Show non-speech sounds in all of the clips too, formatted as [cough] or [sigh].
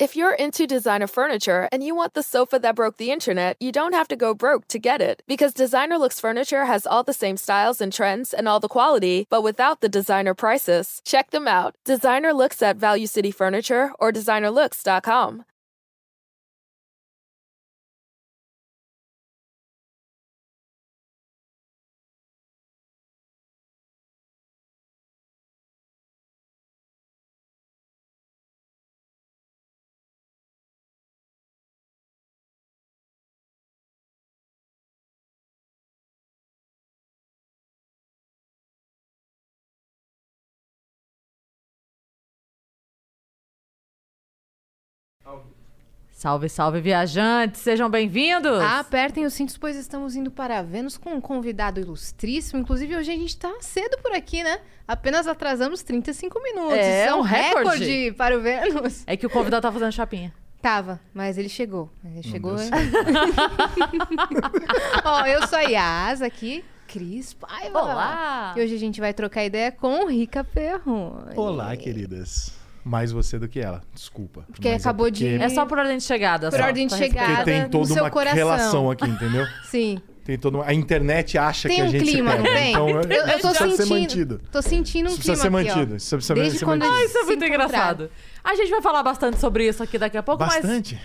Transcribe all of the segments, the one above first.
If you're into designer furniture and you want the sofa that broke the internet, you don't have to go broke to get it. Because Designer Looks Furniture has all the same styles and trends and all the quality, but without the designer prices. Check them out. Designer Looks at Value City Furniture or designerlooks.com. Salve, salve, viajantes! Sejam bem-vindos! Apertem os cintos, pois estamos indo para Vênus com um convidado ilustríssimo. Inclusive, hoje a gente tá cedo por aqui, né? Apenas atrasamos 35 minutos. É, Isso é um um recorde. recorde para o Vênus. É que o convidado tá fazendo chapinha. Tava, mas ele chegou. Ele chegou. deu [laughs] Ó, eu sou a Yas aqui. Cris Paiva. Olá! E hoje a gente vai trocar ideia com Rica Perro. Olá, queridas. Mais você do que ela, desculpa. Porque Mas acabou é porque, de- É só por ordem de chegada. Por só, ordem de chegada. porque tem toda seu uma coração. relação aqui, entendeu? [laughs] Sim. Tem toda uma... A internet acha Tem que a gente clima, se não pega. tem? Então, eu, eu tô precisa sentindo. ser mantido. Tô sentindo um Isso precisa ser clima aqui, ó. mantido. Isso precisa Desde ser quando mantido. a Isso é muito engraçado. A gente vai falar bastante sobre isso aqui daqui a pouco, mas Bastante.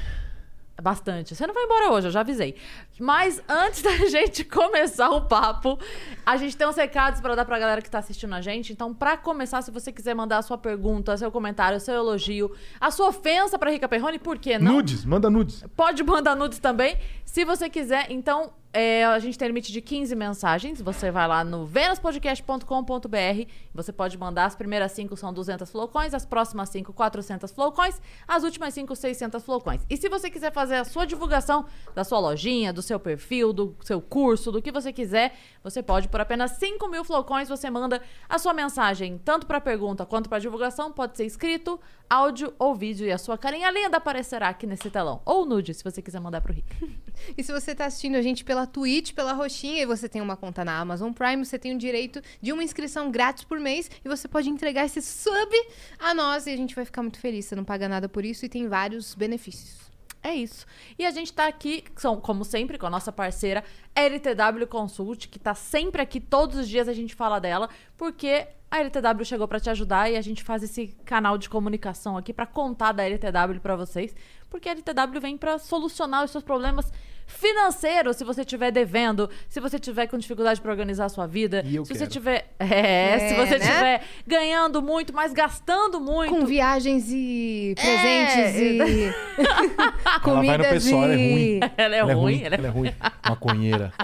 Bastante. Você não vai embora hoje, eu já avisei. Mas antes [laughs] da gente começar o papo, a gente tem uns recados pra dar pra galera que tá assistindo a gente. Então, pra começar, se você quiser mandar a sua pergunta, seu comentário, seu elogio, a sua ofensa pra Rica Perrone, por que não? Nudes, manda nudes. Pode mandar nudes também. Se você quiser, então, é, a gente tem limite de 15 mensagens. Você vai lá no venuspodcast.com.br. Você pode mandar. As primeiras 5 são 200 flowcoins, as próximas 5, 400 flowcoins, as últimas 5, 600 flowcoins. E se você quiser fazer a sua divulgação da sua lojinha, do seu perfil, do seu curso, do que você quiser, você pode, por apenas 5 mil flowcoins, você manda a sua mensagem, tanto para pergunta quanto para divulgação. Pode ser escrito, áudio ou vídeo. E a sua carinha linda aparecerá aqui nesse telão. Ou nude, se você quiser mandar pro Rick. [laughs] E se você tá assistindo a gente pela Twitch, pela Roxinha, e você tem uma conta na Amazon Prime, você tem o direito de uma inscrição grátis por mês e você pode entregar esse sub a nós e a gente vai ficar muito feliz. Você não paga nada por isso e tem vários benefícios. É isso. E a gente tá aqui, são, como sempre, com a nossa parceira LTW Consult, que tá sempre aqui, todos os dias a gente fala dela, porque a LTW chegou pra te ajudar e a gente faz esse canal de comunicação aqui pra contar da LTW pra vocês, porque a LTW vem pra solucionar os seus problemas financeiros, se você estiver devendo, se você tiver com dificuldade pra organizar a sua vida, E eu se você quero. tiver, é, se É, você né? estiver ganhando muito, mas gastando muito, Com viagens e É, presentes e [laughs] Ela vai no comidas pessoal, ela é e... ruim. ela é Ela ruim, ela é Ela é ruim. Maconheira. [laughs]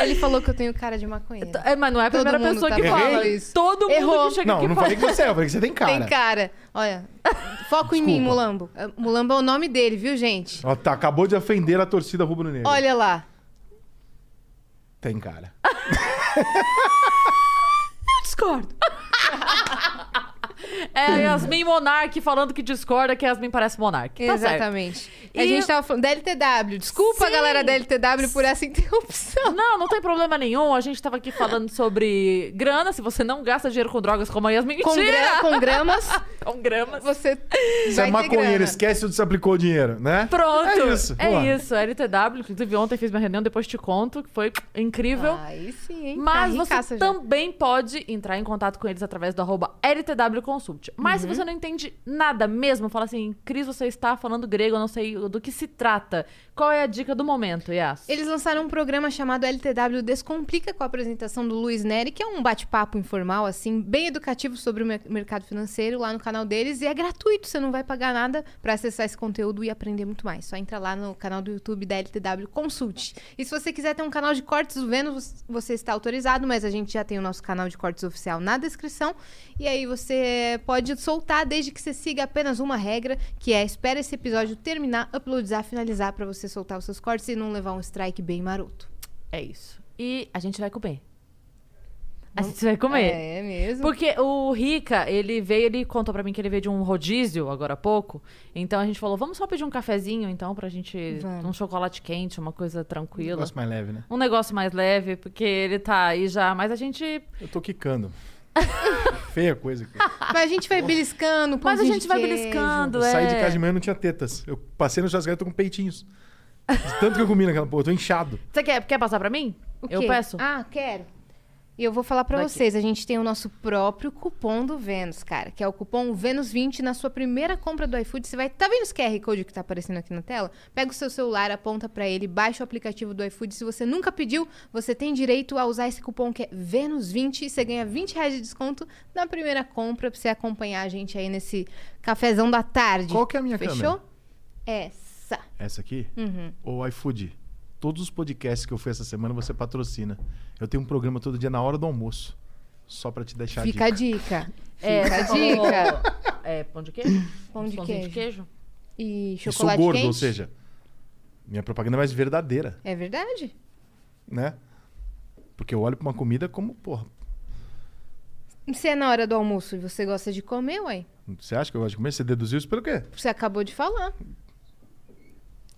Ele falou que eu tenho cara de maconheiro. É, mas não é a Todo primeira mundo pessoa tá que falando fala. isso. Todo mundo Errou. que chega Não, aqui não fala. falei que você é, eu falei que você tem cara. Tem cara. Olha, foco em mim, Desculpa. Mulambo. É, Mulambo é o nome dele, viu, gente? Ó, tá, acabou de ofender a torcida rubro-negra. Olha lá. Tem cara. [laughs] Eu discordo. É a Yasmin Monark falando que discorda que a Yasmin parece Monark. Tá certo. Exatamente. E- A gente tava falando da LTW. Desculpa, Sim. galera da LTW, por essa interrupção. Não, não tem problema nenhum. A gente tava aqui falando sobre grana. Se você não gasta dinheiro com drogas como a Yasmin, Com, gra com gramas, [laughs] Com gramas. você Você é maconheiro, esquece onde você aplicou o dinheiro, né? Pronto. É isso. É isso. A LTW, inclusive ontem fiz minha reunião, depois te conto, que foi incrível. Aí sim, hein? Mas tá você já. também pode entrar em contato com eles através do arroba LTW Consult. Mas Uhum. se você não entende nada mesmo, fala assim, Cris, você está falando grego, eu não sei do que se trata. Qual é a dica do momento, Yas? Eles lançaram um programa chamado LTW Descomplica com a apresentação do Luiz Neri, que é um bate-papo informal, assim, bem educativo sobre o mer- mercado financeiro lá no canal deles. E é gratuito, você não vai pagar nada pra acessar esse conteúdo e aprender muito mais. Só entra lá no canal do YouTube da LTW Consult. E se você quiser ter um canal de cortes do Vênus, você está autorizado, mas a gente já tem o nosso canal de cortes oficial na descrição. E aí você pode soltar desde que você siga apenas uma regra, que é espera esse episódio terminar, uploadizar, finalizar pra você soltar os seus cortes e não levar um strike bem maroto. É isso. E a gente vai comer. A gente vai comer. É mesmo. Porque o Rica, ele veio, ele contou pra mim que ele veio de um rodízio agora há pouco. Então a gente falou, vamos só pedir um cafezinho, então, pra gente. Vamos. Um chocolate quente, uma coisa tranquila. Negócio mais leve, né? Um negócio mais leve, porque ele tá aí já. Mas a gente. Eu tô quicando. [laughs] Feia coisa. cara. Mas a gente vai beliscando, Mas a gente de vai queijo. beliscando, Eu é. saí de casa de manhã e não tinha tetas. Eu passei no churrascaria e tô com peitinhos. De tanto que eu comi naquela porra, eu tô inchado. Você quer, quer passar pra mim? O Eu quê? peço. Ah, quero. E eu vou falar pra Daqui. vocês, a gente tem o nosso próprio cupom do Vênus, cara, que é o cupom Vênus20 na sua primeira compra do iFood. Você vai, tá vendo esse QR Code que tá aparecendo aqui na tela? Pega o seu celular, aponta pra ele, baixa o aplicativo do iFood. Se você nunca pediu, você tem direito a usar esse cupom que é Vênus20 e você ganha 20 reais de desconto na primeira compra pra você acompanhar a gente aí nesse cafezão da tarde. Qual que é a minha Fechou? câmera? Essa. Essa aqui? Uhum. Ou iFood. Todos os podcasts que eu fiz essa semana você patrocina. Eu tenho um programa todo dia na hora do almoço. Só pra te deixar Fica a dica. dica. [laughs] É, Fica a você dica. É, pão de queijo? Pão de queijo. queijo? E E sou chocolate gordo, quente. ou seja, minha propaganda é mais verdadeira, É verdade? né? Porque eu olho pra uma comida como, porra, Se é na hora do almoço e você gosta de comer, ué. você acha que eu gosto de comer? Você deduziu isso pelo quê? Você acabou de falar.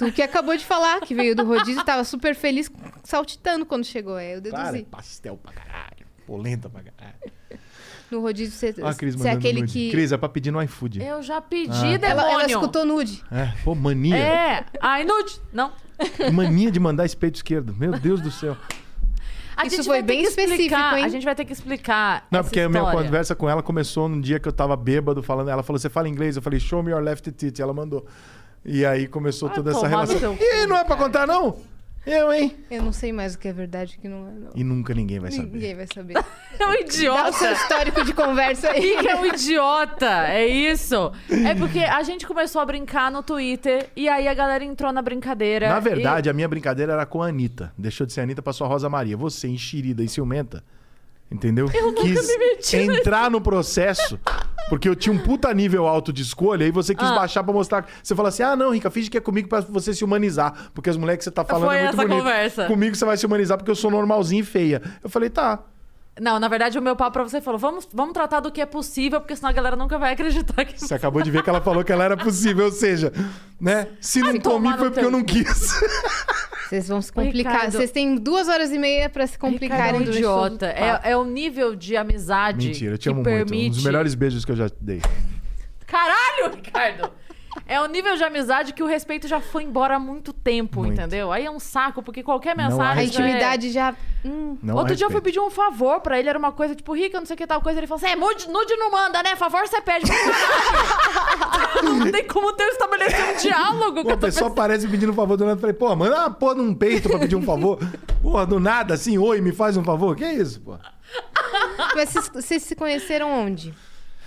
Tu que acabou de falar, que veio do rodízio, tava super feliz, saltitando quando chegou. É, eu Claro, deduzi. pastel pra caralho. Polenta pra caralho. No rodízio, você, Ah, a Cris você é aquele nude. que... Cris, é pra pedir no iFood. Eu já pedi, Ah. demônio. Ela, ela escutou nude. É, pô, mania. É. Ai, nude. Não. Mania de mandar esse peito esquerdo. Meu Deus do céu. A Isso gente foi vai ter bem que específico, explicar- hein? A gente vai ter que explicar Não, essa porque a minha história. conversa com ela começou num dia que eu tava bêbado falando. Ela falou: Você fala inglês? Eu falei: Show me your left tit. Ela mandou. E aí começou Ah, toda essa relação. teu Ih, não é pra contar, não? Eu, hein? Eu não sei mais o que é verdade e o que não é, não. E nunca ninguém vai saber. Ninguém vai saber. [laughs] É um Dá o idiota. seu histórico de conversa aí. Ih, é um idiota, é isso. É porque a gente começou a brincar no Twitter e aí a galera entrou na brincadeira. Na verdade, a minha brincadeira era com a Anitta. Deixou de ser a Anitta, passou a Rosa Maria. Você, enxerida e ciumenta, entendeu? Eu nunca quis entrar no processo, porque eu tinha um puta nível alto de escolha, aí você quis Ah. baixar pra mostrar. Você fala assim: ah, não, Rica, finge que é comigo pra você se humanizar. Porque as mulheres que você tá falando Foi é muito essa bonito. conversa. Comigo você vai se humanizar porque eu sou normalzinho e feia. Eu falei, tá. E... Não, na verdade, o meu papo pra você falou: vamos, vamos tratar do que é possível, porque senão a galera nunca vai acreditar que. Você acabou de ver que ela falou que ela era possível, ou seja, né? Se não comi foi porque eu não quis. [laughs] Vocês vão se complicar. Ricardo- Vocês têm duas horas e meia pra se Ricardo é complicarem um durante idiota. É, é o nível de amizade. Mentira, eu te que amo permite... muito. Um dos melhores beijos que eu já dei. Caralho, Ricardo! É o nível de amizade que o respeito já foi embora há muito tempo, Muito. entendeu? Aí é um saco, porque qualquer mensagem. A já é- intimidade já. Hum, Outro dia eu fui respeito. pedir um favor pra ele, era uma coisa tipo, rica, não sei o que tal coisa. Ele falou assim: é, nude, nude não manda, né? Favor você pede. [laughs] não tem como ter estabelecer um diálogo Pô, com a pessoa aparece pedindo um favor do nada. Eu falei, pô, manda uma porra num peito pra pedir um favor. [laughs] Porra, do nada, assim, oi, me faz um favor. Que isso, pô? Mas vocês, vocês se conheceram onde?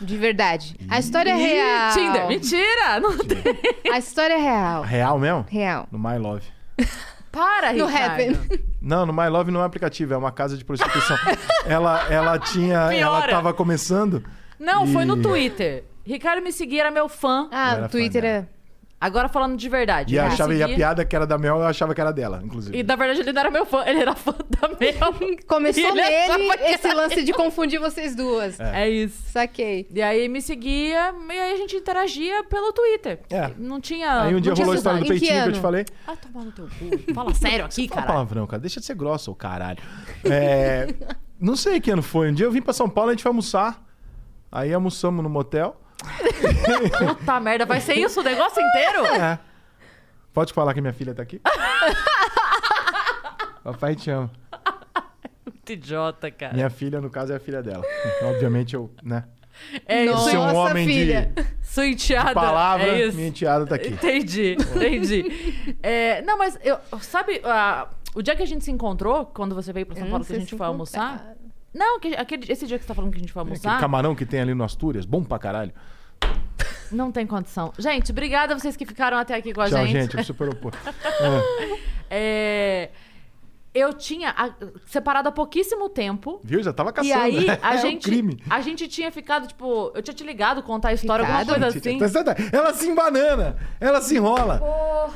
De verdade. A história é Ih, real. Tinder, mentira! Não tem. A história é real. Real mesmo? Real. No My Love. [laughs] Para, No Ricardo. Heaven. Não, no My Love não é aplicativo, é uma casa de prostituição. ela, ela tinha. Ela Piora. tava começando. Não, foi no Twitter. Ricardo me seguia, era meu fã. Ah, Eu era o Twitter fã é. Agora falando de verdade. E, me achava, e a piada que era da Mel, eu achava que era dela, inclusive. E na verdade ele não era meu fã, ele era fã da Mel. [laughs] Começou Ele nele esse lance de confundir vocês duas. É isso. Saquei. E aí me seguia, e aí a gente interagia pelo Twitter. É. Não tinha. Aí um dia rolou a história do Em que peitinho que eu te falei. Ah, tomar no teu cu. Fala sério aqui, Fala cara. palavrão, cara. Deixa de ser grossa, ô caralho. É, não sei que ano foi. Um dia eu vim pra São Paulo, a gente foi almoçar. Aí almoçamos no motel. [laughs] Puta merda, vai ser isso o negócio inteiro? É. Pode falar que minha filha tá aqui? [laughs] Papai te ama. Muito idiota, cara. Minha filha, no caso, é a filha dela. Obviamente, eu, né? É Nossa, Ser um homem filha. de Sua enteada. palavra, é minha enteada tá aqui. Entendi, entendi. [laughs] É, não, mas eu, sabe, ah, o dia que a gente se encontrou, quando você veio pra São não Paulo, que a gente foi almoçar. Não, que, aquele, esse dia que você tá falando que a gente foi Aquele almoçar. camarão que tem ali no Astúrias, bom pra caralho. Não tem condição. Gente, obrigada a vocês que ficaram até aqui com a Tchau, gente. gente. Eu super. [laughs] É. É, eu tinha separado há pouquíssimo tempo. Viu? Já tava caçando. E aí, [laughs] a é gente, um crime. a gente tinha ficado, tipo, eu tinha te ligado contar a história, Ficado? alguma coisa assim. Tá Ela se embanana, ela se enrola.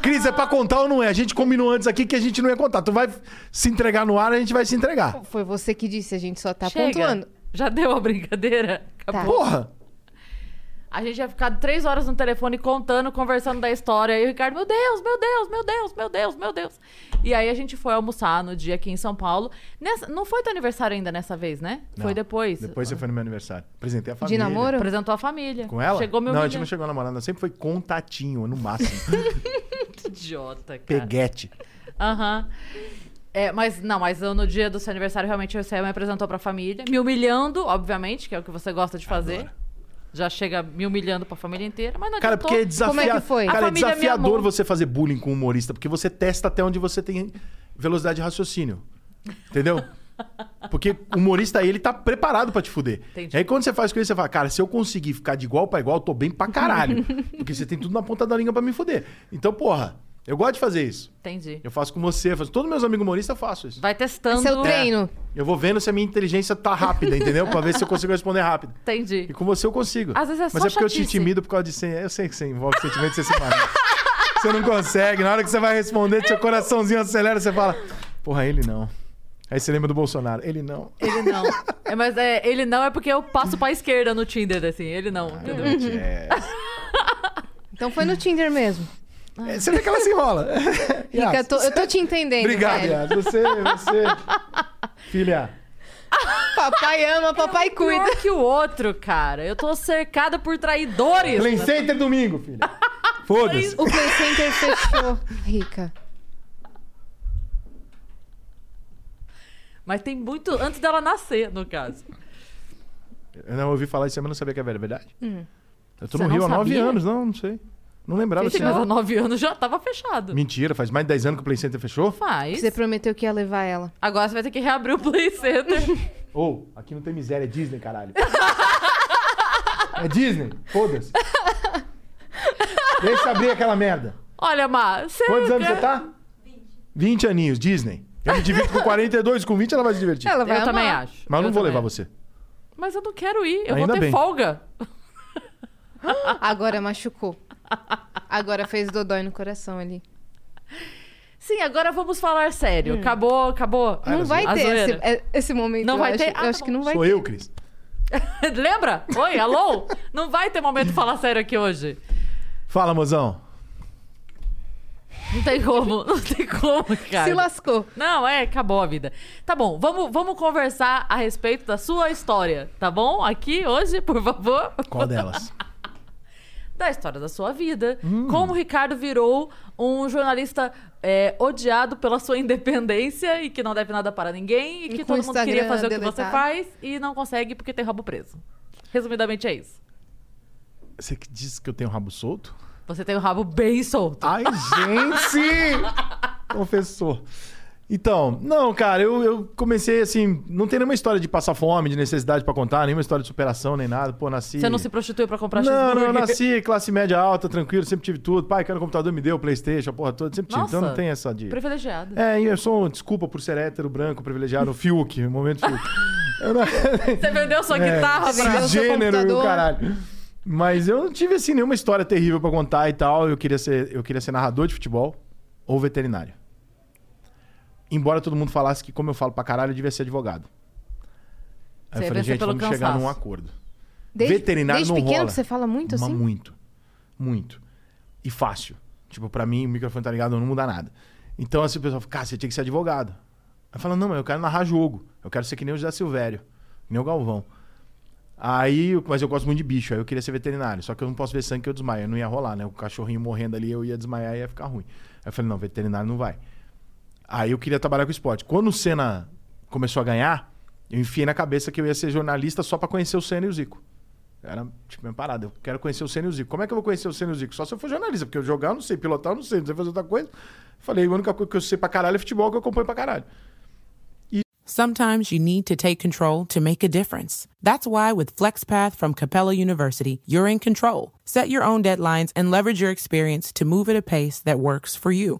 Cris, é pra contar ou não é? A gente combinou antes aqui que a gente não ia contar. Tu vai se entregar no ar, a gente vai se entregar. Foi você que disse, a gente só tá Chega. pontuando. Já deu a brincadeira? Tá. Acabou. Porra! A gente ia ficar três horas no telefone contando, conversando da história. E o Ricardo, meu Deus, meu Deus, meu Deus, meu Deus, meu Deus. E aí a gente foi almoçar no dia aqui em São Paulo. Nessa- não foi teu aniversário ainda nessa vez, né? Não. Foi depois. Depois você foi no meu aniversário. Apresentei a De família. namoro? Apresentou a família. Com ela? Chegou meu não, a gente não chegou namorando. Sempre foi contatinho, no máximo. [laughs] Idiota, cara. Peguete. Aham. É, mas não, mas eu, no dia do seu aniversário, realmente você me apresentou pra família. Me humilhando, obviamente, que é o que você gosta de fazer. Adoro. Já chega me humilhando pra família inteira, mas não Cara, adiantou. porque é desafiador. Como é que foi? Cara, é me desafiador você fazer bullying com um humorista, porque você testa até onde você tem velocidade de raciocínio. Entendeu? Porque o humorista aí, ele tá preparado pra te fuder. Entendi. Aí quando você faz com isso, você fala, cara, se eu conseguir ficar de igual pra igual, eu tô bem pra caralho. [laughs] porque você tem tudo na ponta da língua pra me fuder. Então, porra, eu gosto de fazer isso. Entendi. Eu faço com você, eu faço. Todos meus amigos humoristas eu faço isso. Vai testando. Seu treino. Eu vou vendo se a minha inteligência tá rápida, entendeu? Pra ver se eu consigo responder rápido. Entendi. E com você eu consigo. Às vezes é Mas só é porque eu te chatice. intimido por causa de sen- Eu sei que você envolve sentimento, você se mata. Você não consegue. Na hora que você vai responder, seu coraçãozinho acelera, você fala, porra, ele não. Aí você lembra do Bolsonaro. Ele não. Ele não. É, mas é, ele não é porque eu passo pra esquerda no Tinder, assim. Ele não. entendeu? É. Então foi no Tinder mesmo. É, Você vê que ela se enrola. [laughs] [laughs] Rica, eu tô, eu tô te entendendo, Obrigado, velho. Yas. Você, você. [laughs] Filha. Papai ama, papai cuida. Pior que o outro, cara. Eu tô cercada por traidores. Play Center domingo, filha. Foda-se. O Play Center fechou. Rica. Mas tem muito. Antes dela nascer, no caso. Eu não ouvi falar isso, mas não sabia que é verdade. Eu tô Você no não Rio há nove anos, não, não sei. Não lembrava Gente, assim. mas há nove anos já tava fechado. Mentira, faz mais de 10 anos que o Play Center fechou? Faz. Você prometeu que ia levar ela. Agora você vai ter que reabrir o Play Center. [laughs] Ou, aqui não tem miséria, é Disney, caralho. [laughs] é Disney, foda-se. Deixa eu abrir aquela merda. Olha, Má, você. Quantos anos quer- você tá? 20. 20 aninhos, Disney. Eu me divirto com 42, com 20 ela vai se divertir. Ela vai Eu também amar. acho. Mas eu não vou também levar acho. você. Mas eu não quero ir. Eu Ainda vou ter bem. folga. Agora machucou. Agora fez dodói no coração ali. Sim, agora vamos falar sério. Acabou, acabou. Ah, Não vai ter esse, é- esse momento. Não vai acho, ter? Ah, eu acho tá que não vai Sou ter. eu, Cris. [laughs] Lembra? Oi, alô? Não vai ter momento de falar sério aqui hoje. Fala, mozão. Não tem como, [laughs] não tem como, cara. Se lascou. Não, é, acabou a vida. Tá bom, vamos, vamos conversar a respeito da sua história, tá bom? Aqui hoje, por favor. Qual delas? [laughs] Da história da sua vida. Hum. Como o Ricardo virou um jornalista é, odiado pela sua [laughs] independência e que não deve nada para ninguém e E que todo o mundo queria Instagram fazer o que você faz e não consegue porque tem rabo preso. Resumidamente é isso. Você que disse que eu tenho rabo solto? Você tem o rabo bem solto. Ai, gente! [laughs] Confessor. Então, não, cara, eu, eu comecei assim. Não tem nenhuma história de passar fome, de necessidade pra contar, nenhuma história de superação, nem nada. Pô, nasci. Você não se prostituiu pra comprar Não, não, eu nasci classe média alta, tranquilo, sempre tive tudo. Pai, quero um computador, me deu, Playstation, a porra toda, sempre tive. Então Nossa. não tem essa de. Privilegiado. É, eu sou, um- desculpa por ser hétero, branco, privilegiado, Fiuk, momento Fiuk. [laughs] Não... [laughs] Você vendeu sua guitarra, vendeu seu gênero e o caralho. Mas eu não tive, assim, nenhuma história terrível pra contar e tal. Eu queria ser, eu queria ser narrador de futebol ou veterinário. Embora todo mundo falasse que, como eu falo pra caralho, eu devia ser advogado. Aí eu falei, gente, vamos chegar cansaço. num acordo. Desde, Veterinário desde não pequeno rola. que você fala muito Mas assim? muito. Muito. E fácil. Tipo, pra mim, o microfone tá ligado, não muda nada. Então, assim, o pessoal fala, cara, você tinha que ser advogado. Aí fala, não, mas eu quero narrar jogo. Eu quero ser que nem o José Silvério. Que nem o Galvão. Aí, eu- mas eu gosto muito de bicho. Aí eu queria ser veterinário. Só que eu não posso ver sangue que eu desmaio. Não ia rolar, né? O cachorrinho morrendo ali, eu ia desmaiar e ia ficar ruim. Aí eu falei, não, veterinário não vai. Aí eu queria trabalhar com esporte. Quando o Senna começou a ganhar, eu enfiei na cabeça que eu ia ser jornalista só pra conhecer o Senna e o Zico. Era, tipo, minha parada. Eu quero conhecer o Senna e o Zico. Como é que eu vou conhecer o Senna e o Zico? Só se eu for jornalista, porque eu jogar eu não sei, pilotar eu não sei, não sei fazer outra coisa. Falei, a única coisa que eu sei pra caralho é futebol, que eu acompanho pra caralho. Sometimes you need to take control to make a difference. That's why with FlexPath from Capella University, you're in control. Set your own deadlines and leverage your experience to move at a pace that works for you.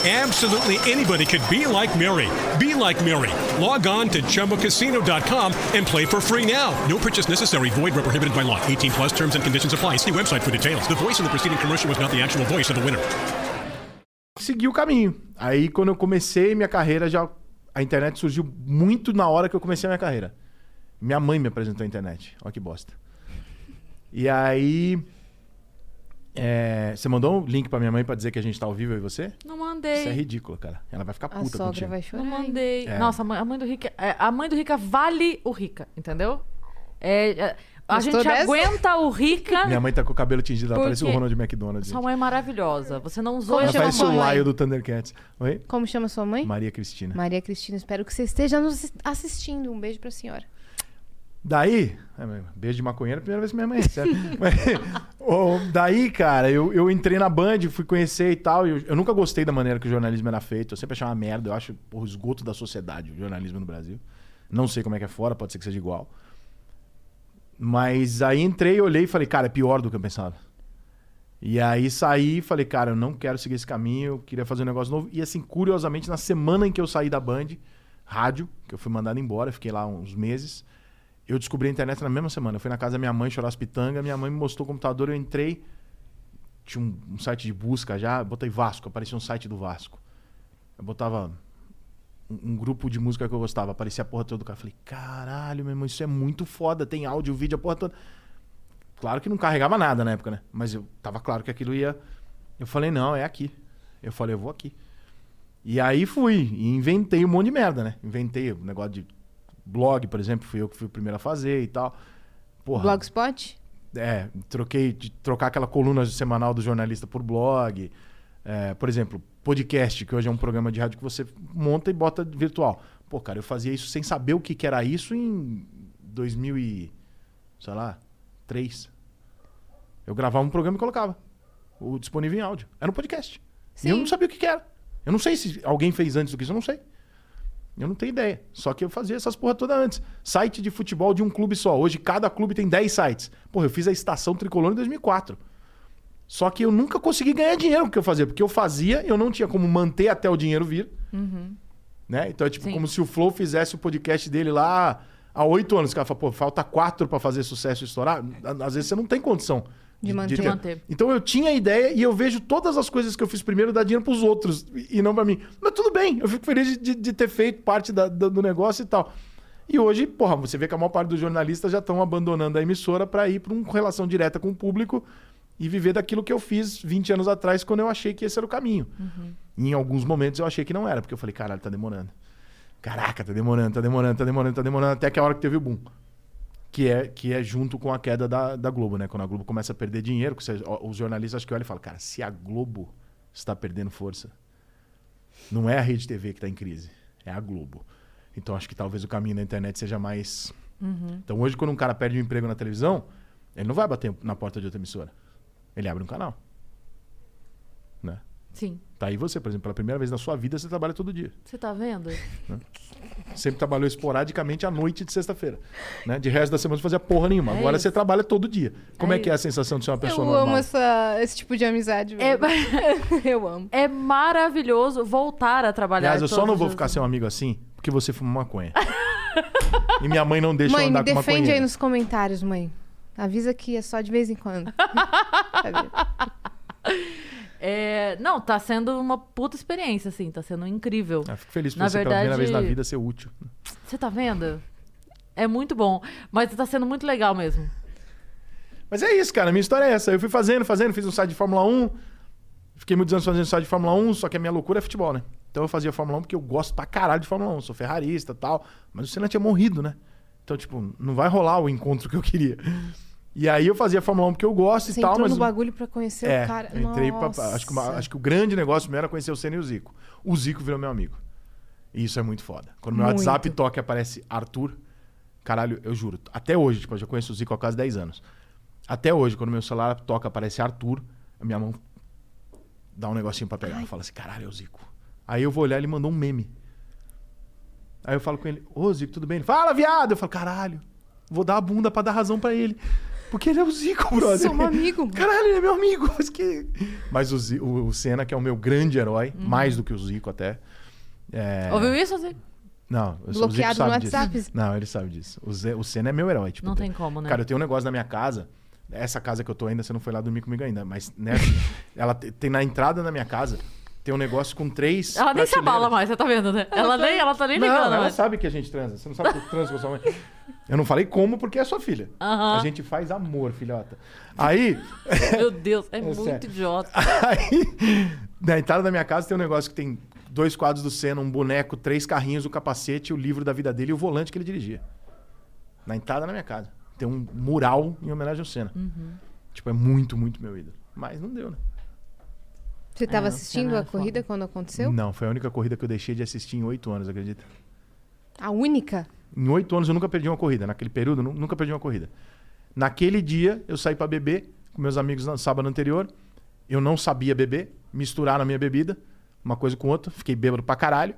Absolutely anybody could be like Mary. Be like Mary. Log on to ChumboCasino.com and play for free now. No purchase necessary. Void where prohibited by law. 18 plus terms and conditions apply. See website for details. The voice in the preceding commercial was not the actual voice of the winner. Segui o caminho. Aí, quando eu comecei minha carreira, já a internet surgiu muito na hora que eu comecei a minha carreira. Minha mãe me apresentou a internet. Olha que bosta. E aí. É, você mandou um link pra minha mãe pra dizer que a gente tá ao vivo e você? Não Isso é mandei. ridículo, cara. Ela vai ficar A puta sogra contigo. vai chorar. Não mandei. É. Nossa, a mãe, a mãe do Rica. é, a mãe do Rica vale o Rica, entendeu? É, é, a Gostou gente dessa? aguenta o Rica. Minha mãe tá com o cabelo tingido, ela parece o? Ronald McDonald. Sua mãe é maravilhosa. Você não usou Como Ela parece o a? Laio do Thundercats. Oi? Como chama sua mãe? Maria Cristina. Maria Cristina, espero que você esteja nos assistindo. Um beijo pra senhora. Daí, é, beijo de maconheiro, é primeira vez que minha mãe recebe. [laughs] Daí, cara, eu, eu entrei na Band, fui conhecer e tal. e Eu, eu nunca gostei da maneira que o jornalismo era feito. Eu sempre achei uma merda. Eu acho porra, o esgoto da sociedade, o jornalismo no Brasil. Não sei como é que é fora, pode ser que seja igual. Mas aí entrei, olhei e falei, cara, é pior do que eu pensava. E aí saí e falei, cara, eu não quero seguir esse caminho, eu queria fazer um negócio novo. E assim, curiosamente, na semana em que eu saí da Band, rádio, que eu fui mandado embora, fiquei lá uns meses. Eu descobri a internet na mesma semana. Eu fui na casa da minha mãe chorar as pitangas, minha mãe me mostrou o computador, eu entrei. Tinha um, um site de busca já, botei Vasco, aparecia um site do Vasco. Eu botava um, um grupo de música que eu gostava, aparecia a porra toda do cara. Falei, caralho, meu irmão, isso é muito foda, tem áudio, vídeo, a porra toda. Claro que não carregava nada na época, né? Mas eu tava claro que aquilo ia. Eu falei, não, é aqui. Eu falei, eu vou aqui. E aí fui, e inventei um monte de merda, né? Inventei o negócio de blog, por exemplo, fui eu que fui o primeiro a fazer e tal. Porra, Blogspot? é, troquei de trocar aquela coluna semanal do jornalista por blog. É, por exemplo, podcast, que hoje é um programa de rádio que você monta e bota virtual. Pô, cara, eu fazia isso sem saber o que, que era isso em 2000 e, sei lá, 3. Eu gravava um programa e colocava o disponível em áudio. Era um podcast. E eu Sim. não sabia o que, que era. Eu não sei se alguém fez antes do que isso, eu não sei. Eu não tenho ideia. Só que eu fazia essas porra toda antes. Site de futebol de um clube só. Hoje cada clube tem 10 sites. Porra, eu fiz a estação tricolor em 2004. Só que eu nunca consegui ganhar dinheiro com o que eu fazia. Porque eu fazia, eu não tinha como manter até o dinheiro vir. Né? Então é tipo Sim. como se o Flow fizesse o podcast dele lá há oito anos. O cara fala, pô, falta quatro pra fazer sucesso e estourar. Às vezes você não tem condição De manter. De manter. Então eu tinha a ideia e eu vejo todas as coisas que eu fiz primeiro dar dinheiro pros outros e não pra mim. Mas tudo bem, eu fico feliz de, de ter feito parte da- do, do negócio e tal. E hoje, porra, você vê que a maior parte dos jornalistas já estão abandonando a emissora pra ir pra uma relação direta com o público e viver daquilo que eu fiz 20 anos atrás quando eu achei que esse era o caminho. E em alguns momentos eu achei que não era, porque eu falei, caralho, tá demorando. Caraca, tá demorando, tá demorando, tá demorando, tá demorando, até que a hora que teve o boom. Que é, que é junto com a queda da, da Globo, né? Quando a Globo começa a perder dinheiro, você- os jornalistas acho que olham e falam, cara, se a Globo está perdendo força, não é a Rede TV que está em crise, é a Globo. Então acho que talvez o caminho da internet seja mais. Então hoje, quando um cara perde um emprego na televisão, ele não vai bater na porta de outra emissora. Ele abre um canal. Né? Sim. Tá aí você, por exemplo, pela primeira vez na sua vida, você trabalha todo dia. Você tá vendo? Sempre trabalhou esporadicamente à noite de sexta-feira. Né? De resto da semana você fazia porra nenhuma. É Agora isso. você trabalha todo dia. Como é, É que é a sensação de ser uma pessoa Eu normal? amo essa, esse tipo de amizade. É. [laughs] Eu amo. é maravilhoso voltar a trabalhar. Aliás, eu só não vou ficar seu amigo assim porque você fuma maconha. e minha mãe não deixa eu Mãe, andar me com defende maconha. aí nos comentários, mãe. Avisa que é só de vez em quando. [laughs] É, não, tá sendo uma puta experiência, assim. Tá sendo incrível. Eu fico feliz por Na você pela primeira verdade- vez na vida ser útil. Você tá vendo? É muito bom. Mas tá sendo muito legal mesmo. Mas é isso, cara. Minha história é essa. Eu fui fazendo, fazendo, fiz um site de Fórmula 1. Fiquei muitos anos fazendo site de Fórmula 1, só que a minha loucura é futebol, né? Então eu fazia Fórmula 1 porque eu gosto pra caralho de Fórmula 1. Sou ferrarista e tal. Mas o Senna tinha morrido, né? Então, tipo, não vai rolar o encontro que eu queria. E aí eu fazia Fórmula 1 porque eu gosto Você e tal, entrou mas. no bagulho pra conhecer É, o cara. eu entrei pra, acho, que uma- acho que o grande negócio meu era conhecer o Senna e o Zico. O Zico virou meu amigo. E isso é muito foda. Quando meu Muito. WhatsApp toca e aparece Arthur, caralho, eu juro. Até hoje, tipo, eu já conheço o Zico há quase 10 anos. Até hoje, quando meu celular toca aparece Arthur, a minha mão dá um negocinho pra pegar. Ela fala assim, caralho, é o Zico. Aí eu vou olhar, ele mandou um meme. Aí eu falo com ele, ô Zico, tudo bem? Ele, fala, viado! Eu falo, caralho, vou dar a bunda pra dar razão pra ele. Porque ele é o Zico, brother. Somos amigo. Caralho, ele é meu amigo. [laughs] Mas, que... mas o, Zi- o, Senna, que é o meu grande herói, mais do que o Zico até. é- Ouviu isso, Zé? Não, o Zico Bloqueado no disso. WhatsApp? Não, ele sabe disso. O, Zé, o Senna é meu herói. Tipo, Não tem como, né? Cara, eu tenho um negócio na minha casa. Essa casa que eu tô ainda, você não foi lá dormir comigo ainda. Mas nessa, [laughs] ela te- tem na entrada da minha casa, tem um negócio com três. Ela nem se abala mais, você tá vendo, né? Ela nem, ela tá nem Não, ligando ela mais. sabe que a gente transa. Você não sabe que eu transo com a sua mãe. Eu não falei como porque é sua filha. Aham. A gente faz amor, filhota. Aí, [laughs] Meu Deus, [laughs] é, muito sério. idiota. aí, na entrada da minha casa tem um negócio que tem dois quadros do Senna, um boneco, três carrinhos, o capacete, o livro da vida dele e o volante que ele dirigia. Na entrada da minha casa. Tem um mural em homenagem ao Senna. Uhum. Tipo, é muito, muito meu ídolo. Mas não deu, né? Você estava É, assistindo a corrida foda. quando aconteceu? Não, foi a única corrida que eu deixei de assistir em oito anos, acredita? A única? Em oito anos eu nunca perdi uma corrida. Naquele período, nunca perdi uma corrida. Naquele dia, eu saí pra beber com meus amigos no sábado anterior. Eu não sabia beber, misturaram a minha bebida, uma coisa com outra. Fiquei bêbado pra caralho.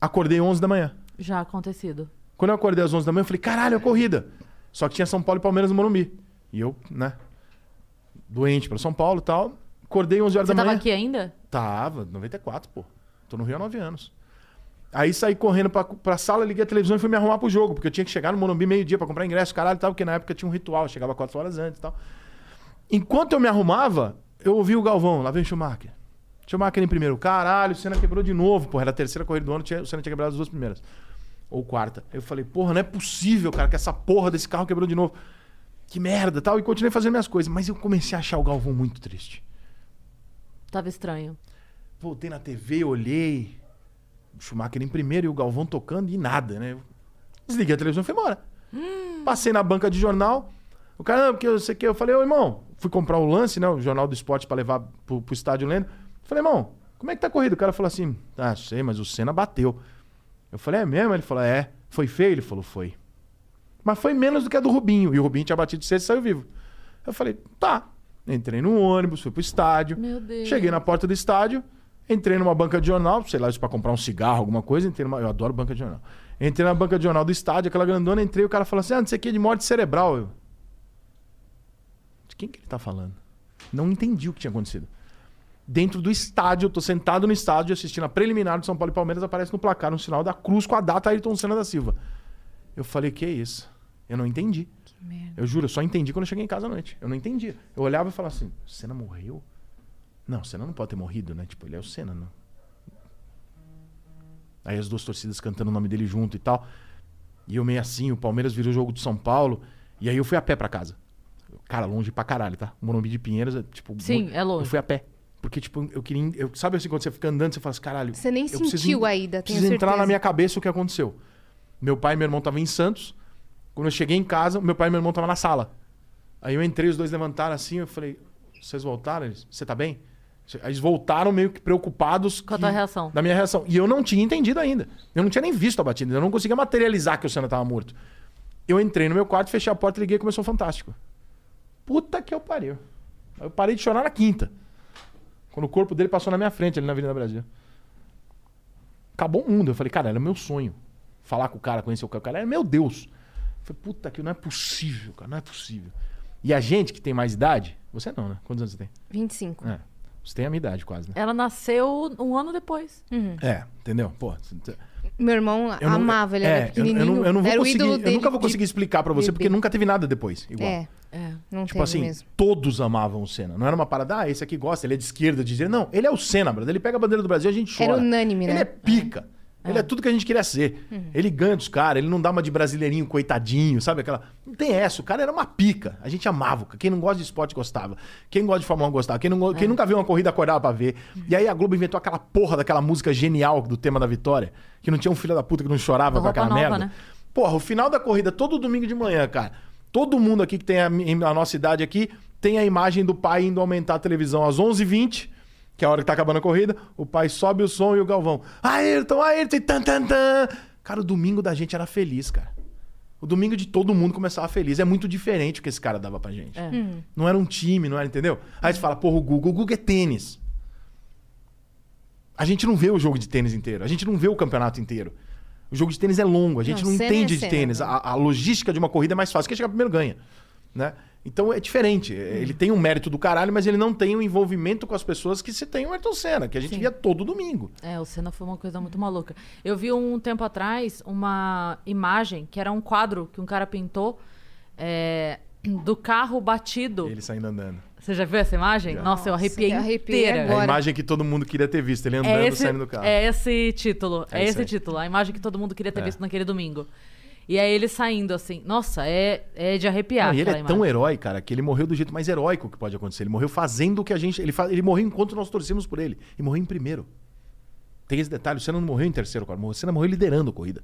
Acordei 11 da manhã. Já acontecido. Quando eu acordei às 11 da manhã, eu falei, caralho, é corrida. Só que tinha São Paulo e Palmeiras no Morumbi. E eu, né, doente pra São Paulo e tal. Acordei 11 horas Você da tava manhã. aqui ainda? Tava, 94, pô. Tô no Rio há 9 anos. Aí saí correndo pra, pra sala, liguei a televisão e fui me arrumar pro jogo, porque eu tinha que chegar no Morumbi meio-dia pra comprar ingresso, caralho e tal, porque na época tinha um ritual, chegava 4 horas antes e tal. Enquanto eu me arrumava, eu ouvi o Galvão, lá vem o Schumacher. Schumacher em primeiro. Caralho, o Senna quebrou de novo, porra. Era a terceira corrida do ano, tinha- o Senna tinha quebrado as duas primeiras. Ou quarta. Eu falei, porra, não é possível, cara, que essa porra desse carro quebrou de novo. Que merda tal. E continuei fazendo minhas coisas. Mas eu comecei a achar o Galvão muito triste. Tava estranho. Voltei na TV, olhei. O Schumacher em primeiro e o Galvão tocando e nada, né? Desliguei a televisão e fui embora. Passei na banca de jornal. O cara, não, porque eu sei que. Eu falei, ô irmão, fui comprar o lance, né? O jornal do esporte pra levar pro, pro estádio lendo. Falei, irmão, como é que tá a corrida? O cara falou assim: ah, sei, mas o Senna bateu. Eu falei, é mesmo? Ele falou, é. Foi feio? Ele falou, foi. Mas foi menos do que a do Rubinho. E o Rubinho tinha batido cedo e saiu vivo. Eu falei, tá. Entrei no ônibus, fui pro estádio. Meu Deus. Cheguei na porta do estádio, entrei numa banca de jornal, sei lá, isso pra comprar um cigarro, alguma coisa. Entrei numa... Eu adoro banca de jornal. Entrei na banca de jornal do estádio, aquela grandona, entrei, o cara falou assim: ah, não sei o que, de morte cerebral. Eu. De quem que ele tá falando? Não entendi o que tinha acontecido. Dentro do estádio, eu tô sentado no estádio assistindo a preliminar do São Paulo e Palmeiras, aparece no placar um sinal da cruz com a data Ayrton Senna da Silva. Eu falei, que é isso? Eu não entendi. Merda. Eu juro, eu só entendi quando eu cheguei em casa à noite. Eu não entendia. Eu olhava e falava assim: Senna morreu? Não, Senna não pode ter morrido, né? Tipo, ele é o Senna, não. Aí as duas torcidas cantando o nome dele junto e tal. E eu meio assim, o Palmeiras virou o jogo do São Paulo. E aí eu fui a pé pra casa. Cara, longe pra caralho, tá? O Morumbi de Pinheiros é tipo. Sim, é longe. Eu fui a pé. Porque, tipo, eu queria. Eu, sabe assim, quando você fica andando, você fala assim, caralho. Você nem preciso sentiu en- a ida, tenho Precisa entrar na minha cabeça o que aconteceu. Meu pai e meu irmão estavam em Santos. Quando eu cheguei em casa, meu pai e meu irmão estavam na sala. Aí eu entrei, os dois levantaram assim, eu falei, vocês voltaram? Eles, você tá bem? Aí Eles voltaram meio que preocupados Com a tua reação. da minha reação. E eu não tinha entendido ainda. Eu não tinha nem visto a batida. Eu não conseguia materializar que o Senna tava morto. Eu entrei no meu quarto, fechei a porta, liguei e começou Fantástico. Puta que eu pariu. Aí Eu parei de chorar na quinta. Quando o corpo dele passou na minha frente ali na Avenida Brasil. Acabou o mundo. Eu falei, cara, era meu sonho. Falar com o cara, conhecer o cara. O cara era meu Deus. Eu falei, puta que não é possível, cara, não é possível. E a gente que tem mais idade, você não, né? Quantos anos você tem? 25. É. Você tem a minha idade quase, né? Ela nasceu um ano depois. É, entendeu? Pô, você- Meu irmão eu não- amava, ele é, era eu- pequenininho. Eu, não, eu não vou conseguir, eu nunca vou de conseguir explicar pra você, bebê. porque nunca teve nada depois igual. É, É. não Tipo teve assim, mesmo. todos amavam o Senna. Não era uma parada, ah, esse aqui gosta, ele é de esquerda, de direita. Não, ele é o Senna, brother. Ele pega a bandeira do Brasil e a gente chora. Era unânime, Ele né? é pica. Ele é tudo que a gente queria ser. Ele ganha dos caras, ele não dá uma de brasileirinho, coitadinho, sabe? Aquela. Não tem essa, o cara era uma pica. A gente amava. Quem não gosta de esporte gostava. Quem gosta de Fórmula 1 gostava. Quem, não, go- quem nunca viu uma corrida acordava pra ver. E aí a Globo inventou aquela porra daquela música genial do tema da vitória. Que não tinha um filho da puta que não chorava com aquela Nova, merda. né? Porra, o final da corrida, todo domingo de manhã, cara. Todo mundo aqui que tem a, a nossa idade aqui tem a imagem do pai indo aumentar a televisão às 11h20, que é a hora que tá acabando a corrida. O pai sobe o som e o Galvão. Ayrton, Ayrton, e tan, tan, tan. Cara, o domingo da gente era feliz, cara. O domingo de todo mundo começava feliz. É muito diferente o que esse cara dava pra gente. É. Não era um time, não era, entendeu? Aí você fala, porra, o Google, o Google é tênis. A gente não vê o jogo de tênis inteiro. A gente não vê o campeonato inteiro. O jogo de tênis é longo, a gente Não, não, é entende de cena, tênis. né? A, a logística de uma corrida é mais fácil. Quem chegar primeiro ganha. né? Então é diferente. Ele tem um mérito do caralho, mas ele não tem o envolvimento com as pessoas que se tem o Ayrton Senna, que a gente Sim. via todo domingo. É, o Senna foi uma coisa muito maluca. Eu vi um tempo atrás uma imagem que era um quadro que um cara pintou é, do carro batido. Ele saindo andando. Você já viu essa imagem? Já. Nossa, eu arrepiei, arrepiei inteira. É a Agora- imagem que todo mundo queria ter visto, ele andando, É esse, saindo do carro. é esse título. É, É esse aí. título. A imagem que todo mundo queria ter É. visto naquele domingo. E aí ele saindo assim. Nossa, é, é de arrepiar. Não, e ele é aquela tão imagem. herói, cara, que ele morreu do jeito mais heróico que pode acontecer. Ele morreu fazendo o que a gente. Ele, fa- ele morreu enquanto nós torcemos por ele. E morreu em primeiro. Tem esse detalhe: o Senna não morreu em terceiro, cara. O Senna morreu liderando a corrida.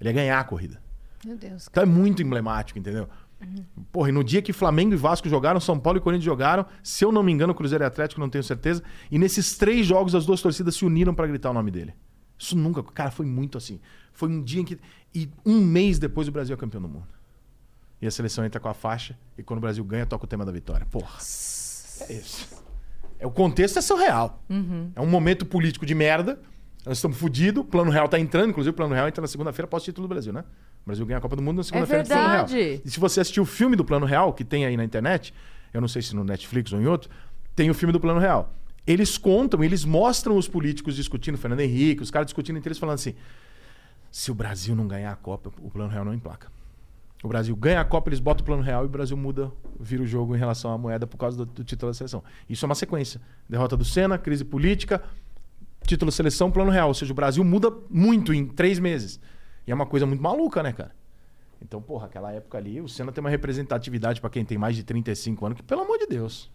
Ele ia ganhar a corrida. Meu Deus. Então é muito emblemático, entendeu? Porra, e no dia que Flamengo e Vasco jogaram, São Paulo e Corinthians jogaram, se eu não me engano, Cruzeiro e Atlético, não tenho certeza. E nesses três jogos, as duas torcidas se uniram pra gritar o nome dele. Isso nunca. Cara, foi muito assim. Foi um dia em que. E um mês depois o Brasil é campeão do mundo. E a seleção entra com a faixa, e quando o Brasil ganha, toca o tema da vitória. Porra. É isso. É, o contexto é surreal. É um momento político de merda. Nós estamos fodidos. O plano real tá entrando. Inclusive, o plano real entra na segunda-feira após o título do Brasil, né? O Brasil ganha a Copa do Mundo na segunda-feira do plano real. E se você assistir o filme do plano real, que tem aí na internet, eu não sei se no Netflix ou em outro, tem o filme do plano real. Eles contam, eles mostram os políticos discutindo, Fernando Henrique, os caras discutindo entre eles, falando assim: se o Brasil não ganhar a Copa, o plano real não emplaca. O Brasil ganha a Copa, eles botam o plano real e o Brasil muda, vira o jogo em relação à moeda por causa do, do título da seleção. Isso é uma sequência. Derrota do Senna, crise política, título da seleção, plano real. Ou seja, o Brasil muda muito em três meses. E é uma coisa muito maluca, né, cara? Então, porra, aquela época ali, o Senna tem uma representatividade pra quem tem mais de 35 anos, que, pelo amor de Deus,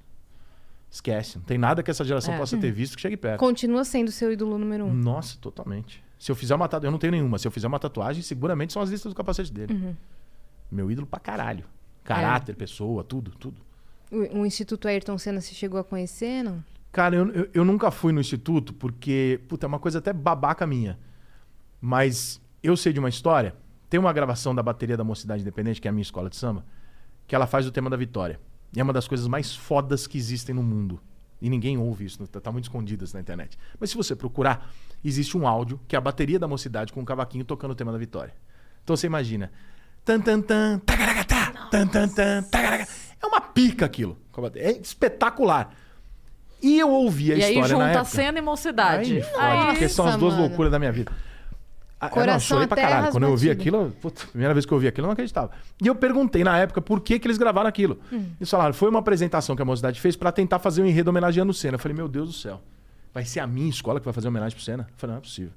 esquece. Não tem nada que essa geração É. possa ter visto que chegue perto. Continua sendo seu ídolo número um. Nossa, totalmente. Se eu fizer uma tatuagem, eu não tenho nenhuma. Se eu fizer uma tatuagem, seguramente são as listas do capacete dele. Meu ídolo pra caralho. Caráter, pessoa, tudo, tudo. O, o Instituto Ayrton Senna se chegou a conhecer, não? Cara, eu, eu, eu nunca fui no instituto porque, puta, é uma coisa até babaca minha. Mas eu sei de uma história. Tem uma gravação da bateria da Mocidade Independente, que é a minha escola de samba, que ela faz o tema da vitória. E é uma das coisas mais fodas que existem no mundo. E ninguém ouve isso, tá, tá muito escondido isso na internet. Mas se você procurar, existe um áudio que é a bateria da Mocidade com um cavaquinho tocando o tema da vitória. Então você imagina. Tan, tan, tan, tan, tan, tan. É uma pica aquilo. É espetacular. E eu ouvi a E aí história na junta época. cena e mocidade. Aí, fode, Aí- porque são as duas mano. loucuras da minha vida. Ah, eu não, Coração chorei pra caralho. Quando eu ouvi aquilo, putz, primeira vez que eu ouvi aquilo, eu não acreditava. E eu perguntei na época por que, que eles gravaram aquilo. Hum. Eles falaram, foi uma apresentação que a mocidade fez pra tentar fazer um enredo homenageando o Senna. Eu falei, meu Deus do céu, vai ser a minha escola que vai fazer homenagem pro Senna? Eu falei, não é possível.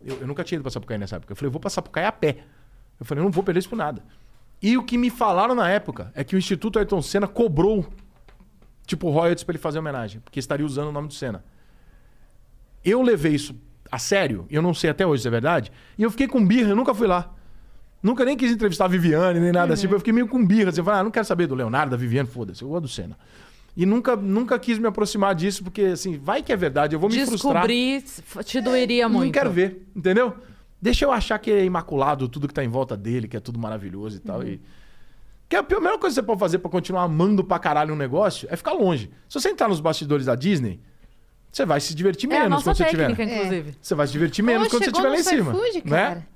Eu, eu nunca tinha ido pra Sapucaí nessa época. Eu falei, eu vou pra Sapucaí a pé. Eu falei, eu não vou perder isso por nada. E o que me falaram na época é que o Instituto Ayrton Senna cobrou, tipo, royalties pra ele fazer homenagem, porque estaria usando o nome do Senna. Eu levei isso a sério, eu não sei até hoje se é verdade, e eu fiquei com birra, eu nunca fui lá. Nunca nem quis entrevistar a Viviane, nem nada assim, eu fiquei meio com birra. Assim, eu falei, ah, não quero saber do Leonardo, da Viviane, foda-se, eu gosto do Senna. E nunca, nunca quis me aproximar disso, porque assim, vai que é verdade, eu vou me frustrar. Descobrir te doeria muito. Não quero ver, entendeu? Deixa eu achar que é imaculado tudo que tá em volta dele, que é tudo maravilhoso e tal. E... Que a melhor coisa que você pode fazer pra continuar amando pra caralho um negócio é ficar longe. Se você entrar nos bastidores da Disney, você vai se divertir É a menos nossa quando você estiver. técnica, inclusive. Você vai se divertir menos quando você estiver lá em no cima. iFood, né? cara.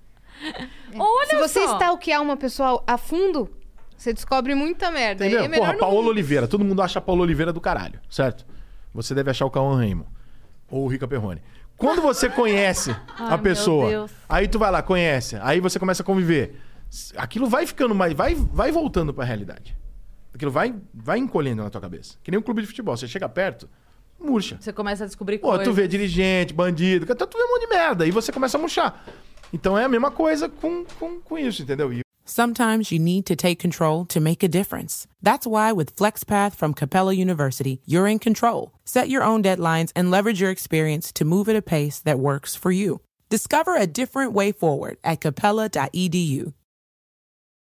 Olha Se você só. stalkear uma pessoa a fundo, você descobre muita merda. Entendeu? É Porra, Paulo Oliveira. Todo mundo acha Paulo Oliveira do caralho, certo? Você deve achar o Cauã Raymond. Ou o Rica Perrone. Quando você [laughs] conhece Ai, a meu pessoa, aí tu vai lá, conhece, aí você começa a conviver. Aquilo vai ficando mais. Vai, vai voltando pra realidade. Aquilo vai, vai encolhendo na tua cabeça. Que nem um clube de futebol. Você chega perto, murcha. Você começa a descobrir Pô, coisas. tu vê dirigente, bandido, tu vê um monte de merda. E você começa a murchar. Então é a mesma coisa com, com, com isso, entendeu? E Sometimes you need to take control to make a difference. That's why with FlexPath from Capella University, you're in control. Set your own deadlines and leverage your experience to move at a pace that works for you. Discover a different way forward at capella.edu.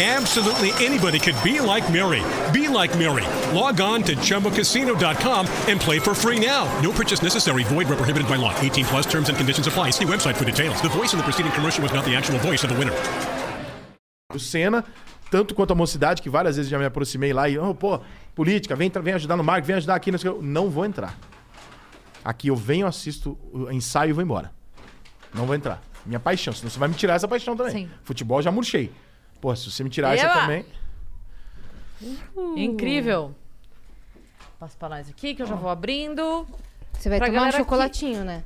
Absolutely anybody could be like Mary. Be like Mary. Log on to chumbacasino.com and play for free now. No purchase necessary. Void where prohibited by law. 18 plus terms and conditions apply. See website for details. The voice in the preceding commercial was not the actual voice of the winner. o Senna tanto quanto a mocidade, que várias vezes já me aproximei lá e, oh, pô, política, vem, vem ajudar no marketing, vem ajudar aqui. Não, vou entrar. Aqui eu venho, assisto o ensaio e vou embora. Não vou entrar. Minha paixão, senão você vai me tirar essa paixão também. Sim. Futebol eu já murchei. Pô, se você me tirar essa Eba! também. Incrível. Passo pra nós aqui, que eu já vou abrindo. Você vai Pra tomar um que- chocolatinho, né?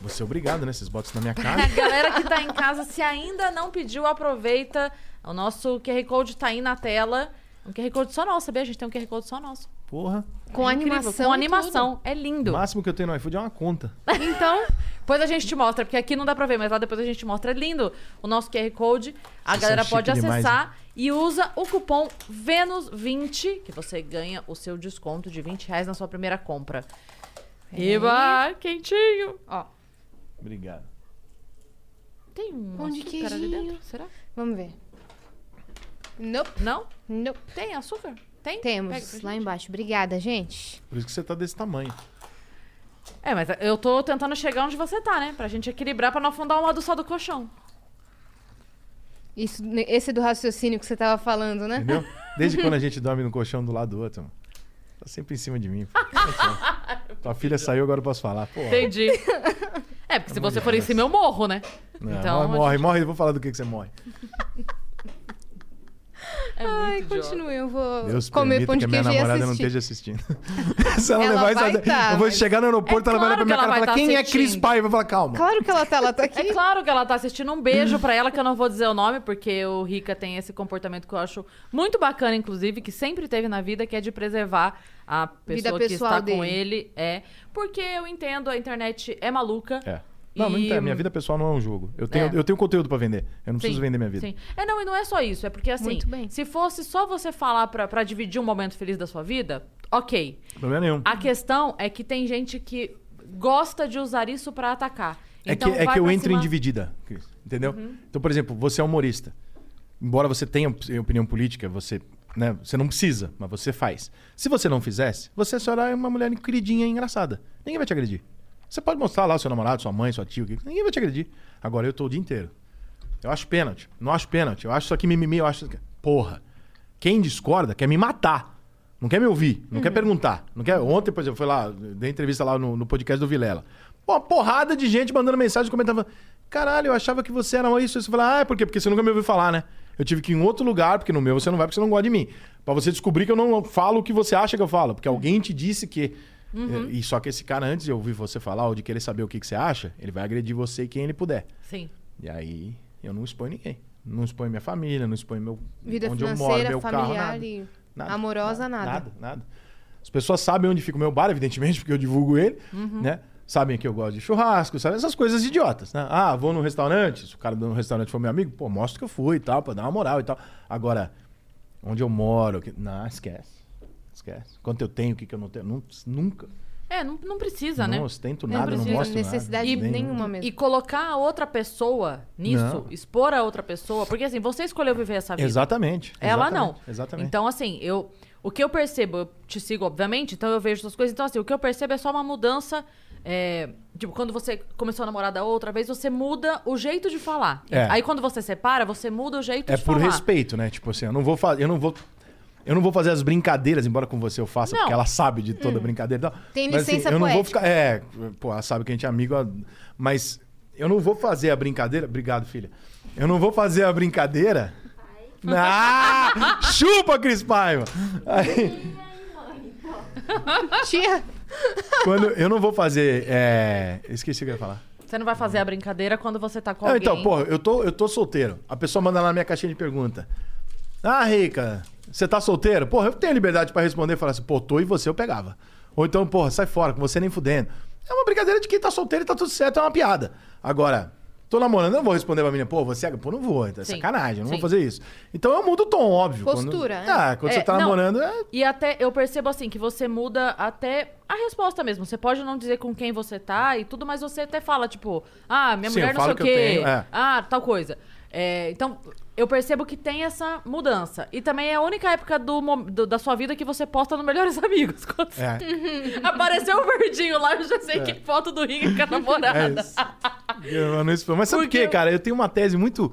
Você é obrigado, né? Vocês botam isso na minha [laughs] A cara. galera que tá em casa, se ainda não pediu, aproveita. O nosso QR Code tá aí na tela. Um QR Code só nosso, sabia? A gente tem um QR Code só nosso. Porra. Com É incrível, animação. Com animação. É lindo. O máximo que eu tenho no iFood é uma conta. Então, Depois a gente te mostra, porque aqui não dá pra ver, mas lá depois a gente mostra. É lindo o nosso QR Code. A Vocês galera são pode chique demais, acessar e usa o cupom VENUS20, que você ganha o seu desconto de 20 reais na sua primeira compra. Eba, quentinho. Ó, Obrigado. tem um Pão de dentro? Será? vamos ver. Nope, Não? nope. Tem açúcar? Tem? Temos lá embaixo. Obrigada, gente. Por isso que você tá desse tamanho. É, mas eu tô tentando chegar onde você tá, né? Pra gente equilibrar, pra não afundar um lado só do colchão. Isso, esse do raciocínio que você tava falando, né? Entendeu? Desde quando a [laughs] gente dorme no colchão do lado do outro, mano. Tá sempre em cima de mim. [laughs] Tua filha saiu, agora eu posso falar. Pô, Entendi. [laughs] É, porque se você for em cima, eu morro, né? não, então, morre, gente- morre, eu vou falar do que, que você morre. É Ai, continue. Eu vou Deus comer pão que de minha queijo e namorada não esteja assistindo. [laughs] Se ela, Ela levar vai isso, tá, eu vou chegar no aeroporto, É ela vai olhar pra claro minha que cara e falar: tá Quem é Cris assistindo." Pai? Eu vou falar: Calma. Claro que ela tá, ela tá [laughs] aqui. É claro que ela tá assistindo. Um beijo pra ela, que eu não vou dizer o nome, porque o Rica tem esse comportamento que eu acho muito bacana, inclusive, que sempre teve na vida, que é de preservar a Vida pessoa que está com dele. ele. É. Porque eu entendo, a internet é maluca. É. Não, não E-. Minha vida pessoal não é um jogo. Eu tenho, É. eu tenho conteúdo pra vender. Eu não preciso Sim, vender minha vida. Sim. É, não, e não é só isso. É porque, assim, se fosse só você falar pra, pra dividir um momento feliz da sua vida, ok. Problema nenhum. A questão é que tem gente que gosta de usar isso pra atacar. É Então, que, é que eu entro cima- Uhum. em dividida, Cris. Entendeu? Então, por exemplo, você é humorista. Embora você tenha op- opinião política, você, né, você não precisa, mas você faz. Se você não fizesse, você só era uma mulher queridinha e engraçada. Ninguém vai te agredir. Você pode mostrar lá o seu namorado, sua mãe, sua tia, ninguém vai te agredir. Agora eu tô o dia inteiro. Eu acho pênalti. Não acho pênalti. Eu acho isso aqui mimimi, eu acho. Porra. Quem discorda quer me matar. Não quer me ouvir, não quer perguntar. Não quer... Ontem, por exemplo, foi lá, dei entrevista lá no, no podcast do Vilela. Pô, uma porrada de gente mandando mensagem, comentando. Caralho, eu achava que você era isso. Você fala, ah, por quê? Porque você nunca me ouviu falar, né? Eu tive que ir em outro lugar, porque no meu você não vai, porque você não gosta de mim. Pra você descobrir que eu não falo o que você acha que eu falo. Porque alguém te disse que. E só que esse cara, antes de ouvir você falar ou de querer saber o que, que você acha, ele vai agredir você e quem ele puder. Sim. E aí eu não exponho ninguém. Não exponho minha família, não exponho meu. Vida onde eu moro, meu carro, nada. Nada, amorosa, nada. Nada, nada. As pessoas sabem onde fica o meu bar, evidentemente, [laughs] porque eu divulgo ele, Uhum. né? Sabem que eu gosto de churrasco, sabe? Essas coisas idiotas, né? Ah, vou no restaurante, se o cara do restaurante for meu amigo, pô, mostra que eu fui e tal, pra dar uma moral e tal. Agora, onde eu moro, que... não, esquece. Esquece. Quanto eu tenho, o que, que eu não tenho. Nun- Nunca. É, não, não precisa, não né? ostento Não nada, não precisa. mostro necessidade nada. nenhuma mesmo. E colocar a outra pessoa nisso, Não. expor a outra pessoa, porque assim, você escolheu viver essa vida. Exatamente. Ela exatamente, não. Exatamente. Então, assim, eu. O que eu percebo, eu te sigo, obviamente, então eu vejo essas coisas. Então, assim, o que eu percebo é só uma mudança. é, tipo, quando você começou a namorar da outra vez, você muda o jeito de falar. É. Aí quando você separa, você muda o jeito É de por falar. respeito, né? Tipo assim, eu não vou fazer. Eu não vou. Eu não vou fazer as brincadeiras, embora com você eu faça, Não. porque ela sabe de toda brincadeira e tal. Tem Mas, assim, eu não vou ficar. É, pô, ela sabe que a gente é amigo, mas eu não vou fazer a brincadeira. Obrigado, filha. Eu não vou fazer a brincadeira. Ah, chupa, Cris Paiva! Aí, Tia, quando eu não vou fazer. É... Esqueci o que eu ia falar. Você não vai fazer a brincadeira quando você tá com Não, alguém. então, pô, eu tô, eu tô solteiro. A pessoa manda lá na minha caixinha de pergunta. Ah, Rica, você tá solteiro? Porra, eu tenho liberdade pra responder e falar assim, pô, tô e você eu pegava. Ou então, porra, sai fora, com você nem fudendo. É uma brincadeira de quem tá solteiro e tá tudo certo, é uma piada. Agora, tô namorando, eu não vou responder pra menina, pô, você é. Pô, não vou, então é Sim. sacanagem, eu não Sim. vou fazer isso. Então eu mudo o tom, óbvio. Postura, quando... né? Ah, quando É, você tá não. namorando, é. E até eu percebo assim que você muda até a resposta mesmo. Você pode não dizer com quem você tá e tudo, mas você até fala, tipo, ah, minha Sim, mulher eu não sei falo o que eu quê. tenho, é. Ah, tal coisa. É, então, eu percebo que tem essa mudança. E também é a única época do, do- da sua vida que você posta no Melhores [laughs] Amigos. Quando É, apareceu o verdinho lá, eu já sei que foto do Rick com a namorada. é. Eu não. Mas sabe por Porque quê, eu- cara? Eu tenho uma tese muito.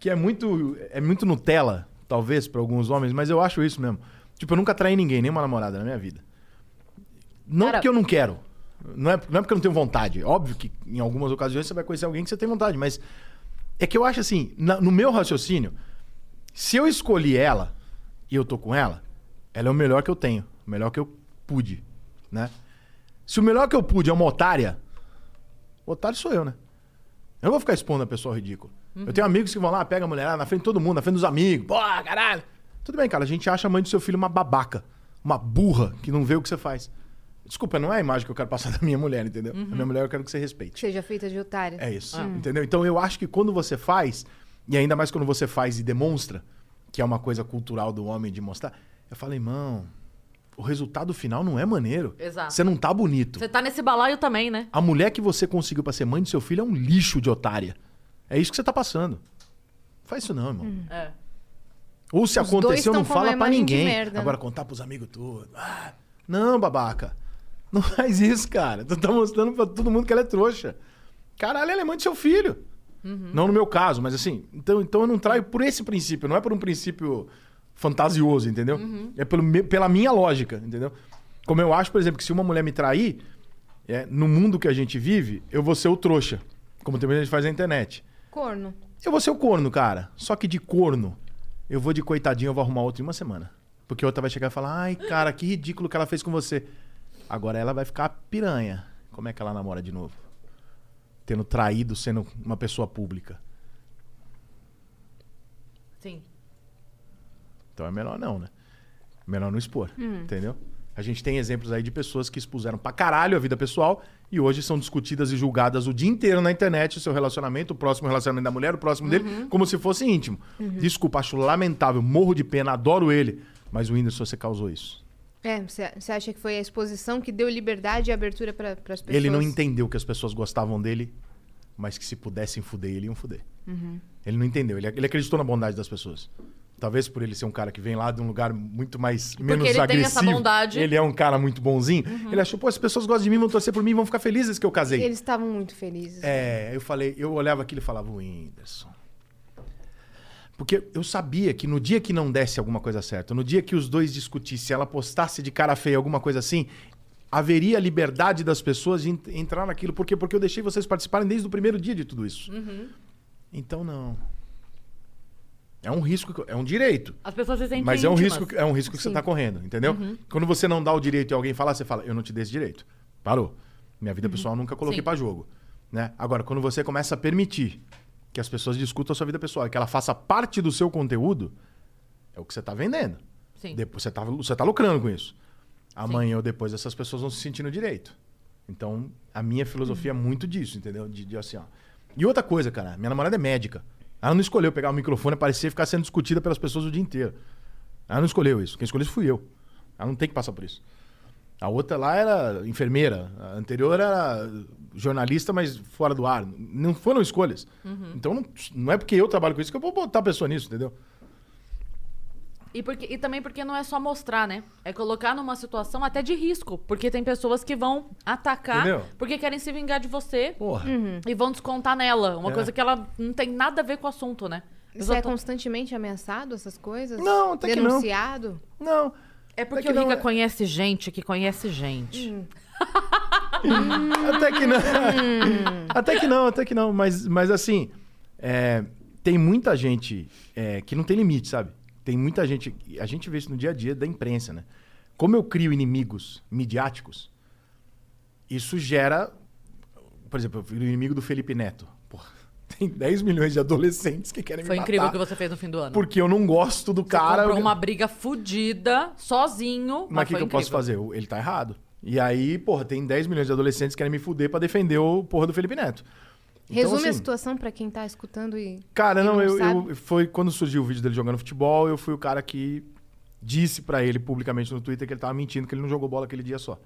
que é muito. é muito Nutella. talvez, pra alguns homens, mas eu acho isso mesmo. Tipo, eu nunca traí ninguém, nenhuma namorada na minha vida. Não Cara- porque eu não quero. Não é, não é porque eu não tenho vontade. Óbvio que em algumas ocasiões você vai conhecer alguém que você tem vontade, mas é que eu acho assim, na- no meu raciocínio, se eu escolhi ela e eu tô com ela, ela é o melhor que eu tenho, o melhor que eu pude, né? Se o melhor que eu pude é uma otária, o otário sou eu, né? Eu não vou ficar expondo a pessoa ridícula. Eu tenho amigos que vão lá, pegam a mulher na frente de todo mundo, na frente dos amigos. Pô, caralho. Tudo bem, cara. A gente acha a mãe do seu filho uma babaca. Uma burra que não vê o que você faz. Desculpa, não é a imagem que eu quero passar [laughs] da minha mulher, entendeu? A minha mulher eu quero que você respeite. Que seja feita de otária. É isso. Entendeu? Então eu acho que quando você faz, e ainda mais quando você faz e demonstra, que é uma coisa cultural do homem de mostrar, eu falo, irmão, o resultado final não é maneiro. Exato. Você não tá bonito. Você tá nesse balaio também, né? A mulher que você conseguiu pra ser mãe do seu filho é um lixo de otária. É isso que você tá passando. Faz isso não, irmão. É. Ou se Os aconteceu, não fala de ninguém. merda, né? Agora contar pros amigos tudo. Ah, não, babaca. Não faz isso, cara. Tu tá mostrando pra todo mundo que ela é trouxa. Caralho, ela é mãe do seu filho. Uhum. Não no meu caso, mas assim. Então, então eu não traio por esse princípio. Não é por um princípio fantasioso, entendeu? Uhum. É pelo, pela minha lógica, entendeu? Como eu acho, por exemplo, que se uma mulher me trair, é, no mundo que a gente vive, eu vou ser o trouxa. Como também a gente faz na internet. Corno. Eu vou ser o corno, cara. Só que de corno, eu vou de coitadinho, eu vou arrumar outro em uma semana. Porque outra vai chegar e falar, ai, cara, que ridículo que ela fez com você. Agora ela vai ficar piranha. Como é que ela namora de novo? Tendo traído, sendo uma pessoa pública. Sim. Então é melhor não, né? Melhor não expor, entendeu? A gente tem exemplos aí de pessoas que expuseram pra caralho a vida pessoal e hoje são discutidas e julgadas o dia inteiro na internet, o seu relacionamento, o próximo relacionamento da mulher, o próximo dele, como se fosse íntimo. Desculpa, acho lamentável, morro de pena, adoro ele, mas o Whindersson, você causou isso. É, você acha que foi a exposição que deu liberdade e abertura para as pessoas? Ele não entendeu que as pessoas gostavam dele, mas que se pudessem fuder ele, iam fuder. Ele não entendeu, ele, ele acreditou na bondade das pessoas. Talvez por ele ser um cara que vem lá de um lugar muito mais menos ele tem agressivo. essa bondade. Ele é um cara muito bonzinho. Ele achou, pô, as pessoas gostam de mim, vão torcer por mim, vão ficar felizes que eu casei. Eles estavam muito felizes. É, eu falei, eu olhava aquilo e falava, Whindersson. Porque eu sabia que no dia que não desse alguma coisa certa, no dia que os dois discutissem, ela postasse de cara feia alguma coisa assim, haveria liberdade das pessoas de en- entrar naquilo. Por quê? Porque eu deixei vocês participarem desde o primeiro dia de tudo isso. Então não. É um risco, é um direito. As pessoas se sentem Mas é um íntimas. risco, é um risco que você Sim. tá correndo, entendeu? Quando você não dá o direito e alguém falar, você fala, eu não te dei esse direito. Parou. Minha vida pessoal eu nunca coloquei pra jogo. Né? Agora, quando você começa a permitir que as pessoas discutam a sua vida pessoal que ela faça parte do seu conteúdo, é o que você tá vendendo. Sim. Depois você tá, você tá lucrando com isso. Amanhã ou depois essas pessoas vão se sentir no direito. Então, a minha filosofia é muito disso, entendeu? De, de assim, ó. E outra coisa, cara, minha namorada é médica. Ela não escolheu pegar o microfone e aparecer e ficar sendo discutida pelas pessoas o dia inteiro. Ela não escolheu isso. Quem escolheu isso fui eu. Ela não tem que passar por isso. A outra lá era enfermeira. A anterior era jornalista, mas fora do ar. Não foram escolhas. Então não, não é porque eu trabalho com isso que eu vou botar a pessoa nisso, entendeu? E, porque, e também porque não é só mostrar, né? É colocar numa situação até de risco. Porque tem pessoas que vão atacar Entendeu? porque querem se vingar de você Porra. e vão descontar nela. Uma É. coisa que ela não tem nada a ver com o assunto, né? Você é Exato. constantemente ameaçado, essas coisas? Não, até que não. Denunciado? Não. É porque que o Rica não é- conhece gente que conhece gente. [laughs] Até que não. até que não, até que não. Mas, mas assim, é, tem muita gente é, que não tem limite, sabe? Tem muita gente. A gente vê isso no dia a dia da imprensa, né? Como eu crio inimigos midiáticos, isso gera. Por exemplo, o inimigo do Felipe Neto. Porra, [laughs] tem 10 milhões de adolescentes que querem Foi me incrível o matar que você fez no fim do ano. Porque eu não gosto do Você cara. comprou uma briga fudida, sozinho. Mas o que, foi que eu posso fazer? Ele tá errado. E aí, porra, tem 10 milhões de adolescentes que querem me fuder pra defender o porra do Felipe Neto. Então, Resume a assim, situação pra quem tá escutando e. Cara, e não, eu, eu- foi quando surgiu o vídeo dele jogando futebol, eu fui o cara que disse pra ele publicamente no Twitter que ele tava mentindo, que ele não jogou bola aquele dia só.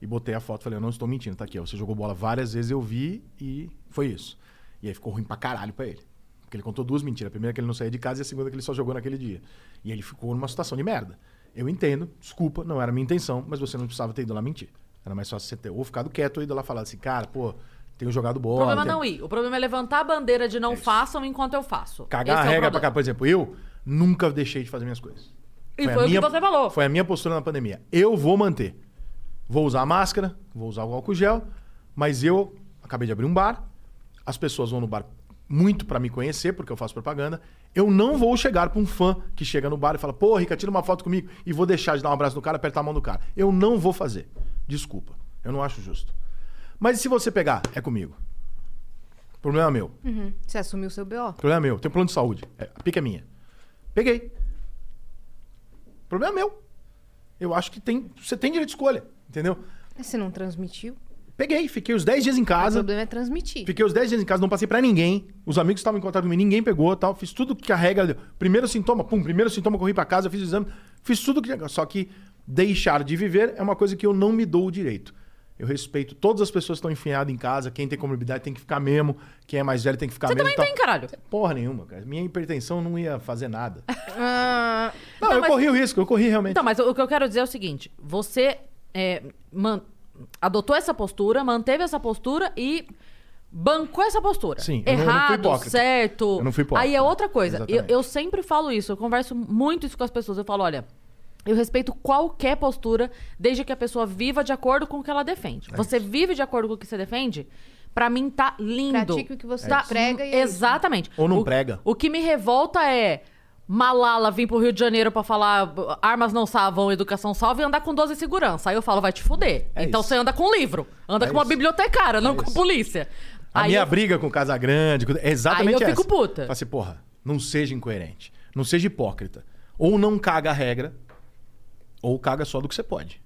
E botei a foto, falei, eu não estou mentindo, tá aqui, ó, você jogou bola várias vezes, eu vi e foi isso. E aí ficou ruim pra caralho pra ele. Porque ele contou duas mentiras. A primeira que ele não saía de casa e a segunda que ele só jogou naquele dia. E ele ficou numa situação de merda. Eu entendo, desculpa, não era minha intenção, mas você não precisava ter ido lá mentir. Era mais fácil você ter ou ficado quieto ou ido lá falar assim, cara, pô, tenho jogado O bola. problema tenho- não ir. O problema é levantar a bandeira de não façam enquanto eu faço. Cagar Esse a é o regra pra cá. Por exemplo, eu, Nunca deixei de fazer minhas coisas. E a foi o que minha- você falou. Foi a minha postura na pandemia. Eu vou manter. Vou usar máscara, vou usar o álcool gel, mas eu acabei de abrir um bar. As pessoas vão no bar muito pra me conhecer, porque eu faço propaganda. Eu não vou chegar pra um fã que chega no bar e fala: "Pô, Rica, tira uma foto comigo" e vou deixar de dar um abraço no cara, apertar a mão do cara. Eu não vou fazer. Desculpa. Eu não acho justo. Mas se você pegar, é comigo. Problema meu. Uhum. Você assumiu o seu BO. Problema meu. Tem plano de saúde. É, a pica é minha. Peguei. Problema meu. Eu acho que tem, você tem direito de escolha, entendeu? Mas Você não transmitiu? Peguei, fiquei os 10 dias em O casa. problema é transmitir. Fiquei os 10 dias em casa, não passei pra ninguém. Os amigos estavam em contato comigo, ninguém pegou tal. Fiz tudo que a regra deu. Primeiro sintoma, pum, primeiro sintoma, corri pra casa, fiz o exame. Fiz tudo que. Só que deixar de viver é uma coisa que eu não me dou o direito. Eu respeito todas as pessoas que estão enfiadas em casa. Quem tem comorbidade tem que ficar mesmo. Quem é mais velho tem que ficar Você mesmo. também tal. tem, caralho. Porra nenhuma, cara. Minha hipertensão não ia fazer nada. [laughs] Ah, Não, eu mas- corri o risco, eu corri realmente. Então, mas o o que eu quero dizer é o seguinte: você é, man- adotou essa postura, manteve essa postura e bancou essa postura. Sim, eu não- eu não Errado, certo. Eu não fui hipócrita. Aí é outra coisa. Eu, eu sempre falo isso, eu converso muito isso com as pessoas. Eu falo, olha. Eu respeito qualquer postura, desde que a pessoa viva de acordo com o que ela defende. É Você vive de acordo com o que você defende, pra mim tá lindo. Pratique o que você Tá- prega e. Exatamente. Ou não O- prega. O que me revolta é Malala vir pro Rio de Janeiro pra falar armas não salvam, educação salva e andar com 12 segurança. Aí eu falo, vai te fuder. É então isso. você anda com livro. Anda É com uma isso. bibliotecária, não É com isso. polícia. A Aí minha eu- briga com o Casagrande é exatamente Aí eu essa. fico puta. Fala assim, porra, não seja incoerente. Não seja hipócrita. Ou não caga a regra, ou caga só do que você pode.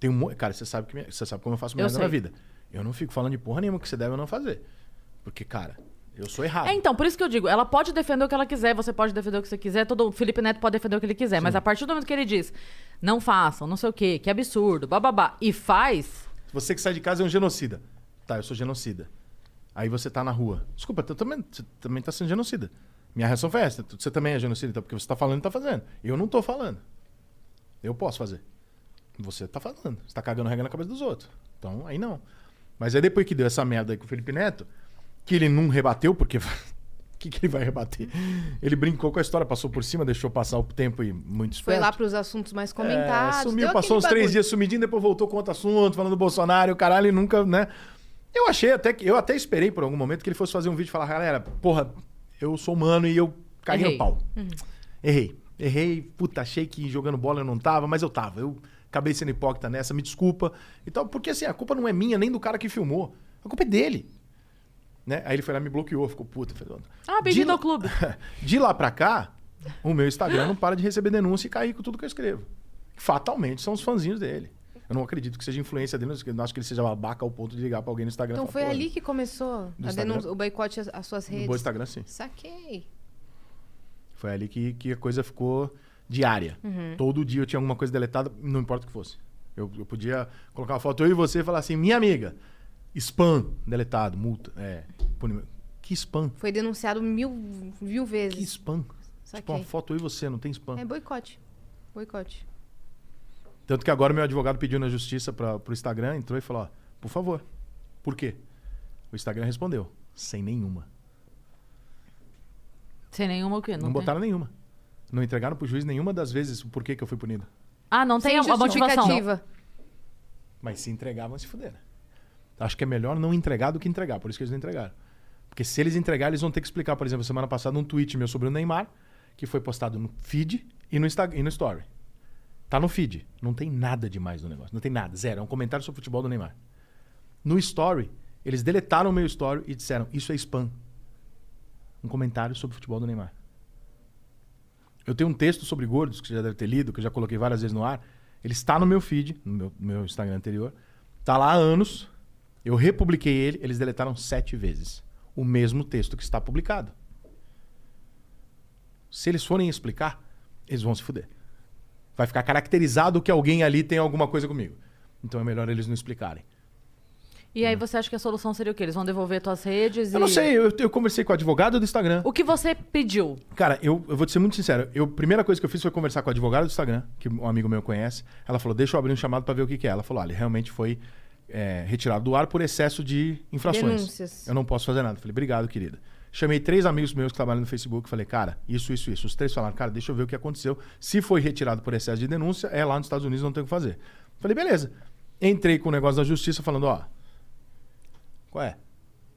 Tem um, cara, você sabe, que minha- você sabe como eu faço merda na vida. Eu não fico falando de porra nenhuma que você deve ou não fazer. Porque, cara, eu sou errado. É, então, por isso que eu digo, ela pode defender o que ela quiser, você pode defender o que você quiser, todo o Felipe Neto pode defender o que ele quiser, mas a partir do momento que ele diz, não façam, não sei o quê, que absurdo, bababá, e faz, Você que sai de casa é um genocida. Tá, eu sou genocida. Aí você tá na rua. Desculpa, também, você também tá sendo genocida. Minha reação foi essa. Você também é genocida, então, porque você tá falando e tá fazendo. Eu não tô falando. Eu posso fazer. Você tá falando. Você tá cagando regra na cabeça dos outros. Então, aí não. Mas aí depois que deu essa merda aí com o Felipe Neto, que ele não rebateu, porque. [laughs] O que, que ele vai rebater? Ele brincou com a história, passou por cima, deixou passar o tempo e muito Foi esperto. lá pros assuntos mais comentados. É, sumiu, passou uns aquele três bagulho. dias sumidinho, depois voltou com outro assunto, falando do Bolsonaro, caralho, e nunca, né? Eu achei até que. Eu até esperei por algum momento que ele fosse fazer um vídeo e falar, galera, porra, eu sou humano e eu caí no pau. Errei. Errei, puta, achei que jogando bola eu não tava, mas eu tava. Eu acabei sendo hipócrita nessa, me desculpa. E tal, porque assim, a culpa não é minha, nem do cara que filmou. A culpa é dele. Né? Aí ele foi lá e me bloqueou, ficou puta. Fez... Ah, bem-vindo ao clube. [laughs] De lá pra cá, o meu Instagram não para de receber denúncia e cair com tudo que eu escrevo. Fatalmente são os fãzinhos dele. Eu não acredito que seja influência dele, não acho que ele seja babaca ao ponto de ligar pra alguém no Instagram. Então falar, foi "Porra, ali que começou denúncia, o boicote às, suas No redes. meu Instagram, sim. Saquei. Foi ali que, que a coisa ficou diária. Uhum. Todo dia eu tinha alguma coisa deletada, não importa o que fosse. Eu, eu podia colocar uma foto eu e você e falar assim, minha amiga, spam, deletado, multa. É, punimento. Que spam? Foi denunciado mil, mil Que vezes. spam? Tipo, Saquei. uma foto eu e você, não tem spam. É boicote. Boicote. Tanto que agora meu advogado pediu na justiça para pro Instagram, entrou e falou, ó, por favor. Por quê? O Instagram respondeu, sem nenhuma. sem nenhuma o quê? Não, tem? botaram nenhuma. Não entregaram pro juiz nenhuma das vezes o porquê que eu fui punido. Ah, não tem Sem a, motivação. justificativa. Mas se entregavam, se fuderam. Acho que é melhor não entregar do que entregar, por isso que eles não entregaram. Porque se eles entregarem, eles vão ter que explicar, por exemplo, semana passada um tweet meu sobre o Neymar, que foi postado no feed e no, Insta e no story. Tá no feed. Não tem nada demais no negócio. Não tem nada. Zero. É um comentário sobre o futebol do Neymar. No story, eles deletaram o meu story e disseram: Isso é spam. Um comentário sobre o futebol do Neymar. Eu tenho um texto sobre gordos, que você já deve ter lido, que eu já coloquei várias vezes no ar. Ele está no meu feed, no meu, no meu Instagram anterior. Tá lá há anos. Eu republiquei ele, eles deletaram sete vezes. O mesmo texto que está publicado. Se eles forem explicar, eles vão se fuder. Vai ficar caracterizado que alguém ali tem alguma coisa comigo. Então é melhor eles não explicarem. E aí você acha que a solução seria o quê? Eles vão devolver tuas redes Eu e... não sei, eu, eu conversei com o advogado do Instagram. O que você pediu? Cara, eu, eu vou te ser muito sincero. Eu, a primeira coisa que eu fiz foi conversar com a advogada do Instagram, que um amigo meu conhece. Ela falou: deixa eu abrir um chamado pra ver o que, que é. Ela falou: olha, realmente foi é, retirado do ar por excesso de infrações. Denúncias. Eu não posso fazer nada. Falei: obrigado, querida. Chamei três amigos meus que trabalham no Facebook. Falei, cara, isso, isso, isso. Os três falaram, cara, deixa eu ver o que aconteceu. Se foi retirado por excesso de denúncia, é lá nos Estados Unidos, não tem o que fazer. Falei, beleza. Entrei com o negócio da justiça falando, ó. Qual é?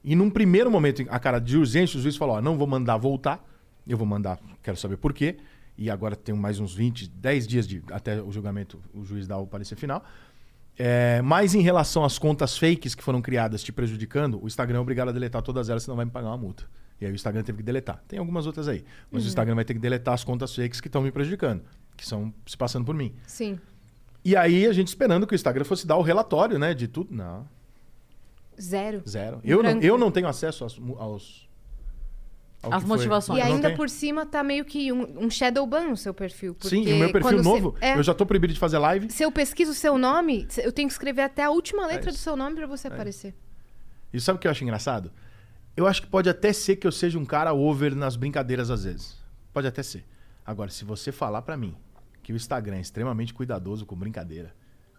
E num primeiro momento, a cara de urgência, o juiz falou: ó, não vou mandar voltar, eu vou mandar, quero saber por quê. E agora tenho mais uns 20, 10 dias de, até o julgamento, o juiz dá o parecer final. É, mas em relação às contas fakes que foram criadas te prejudicando, o Instagram é obrigado a deletar todas elas, senão vai me pagar uma multa. E aí o Instagram teve que deletar. Tem algumas outras aí. Mas o Instagram vai ter que deletar as contas fakes que estão me prejudicando, que são se passando por mim. Sim. E aí a gente esperando que o Instagram fosse dar o relatório, né, de tudo. Não, Zero. zero. Eu não, eu não tenho acesso aos. aos ao As motivações. E ainda por cima tá meio que um, um shadow ban no seu perfil. Sim, e o meu perfil novo, Você, é, eu já tô proibido de fazer live. Se eu pesquiso o seu nome, eu tenho que escrever até a última letra do É isso. seu nome pra você aparecer. E sabe o que eu acho engraçado? Eu acho que pode até ser que eu seja um cara over nas brincadeiras às vezes. Pode até ser. Agora, se você falar pra mim que o Instagram é extremamente cuidadoso com brincadeira,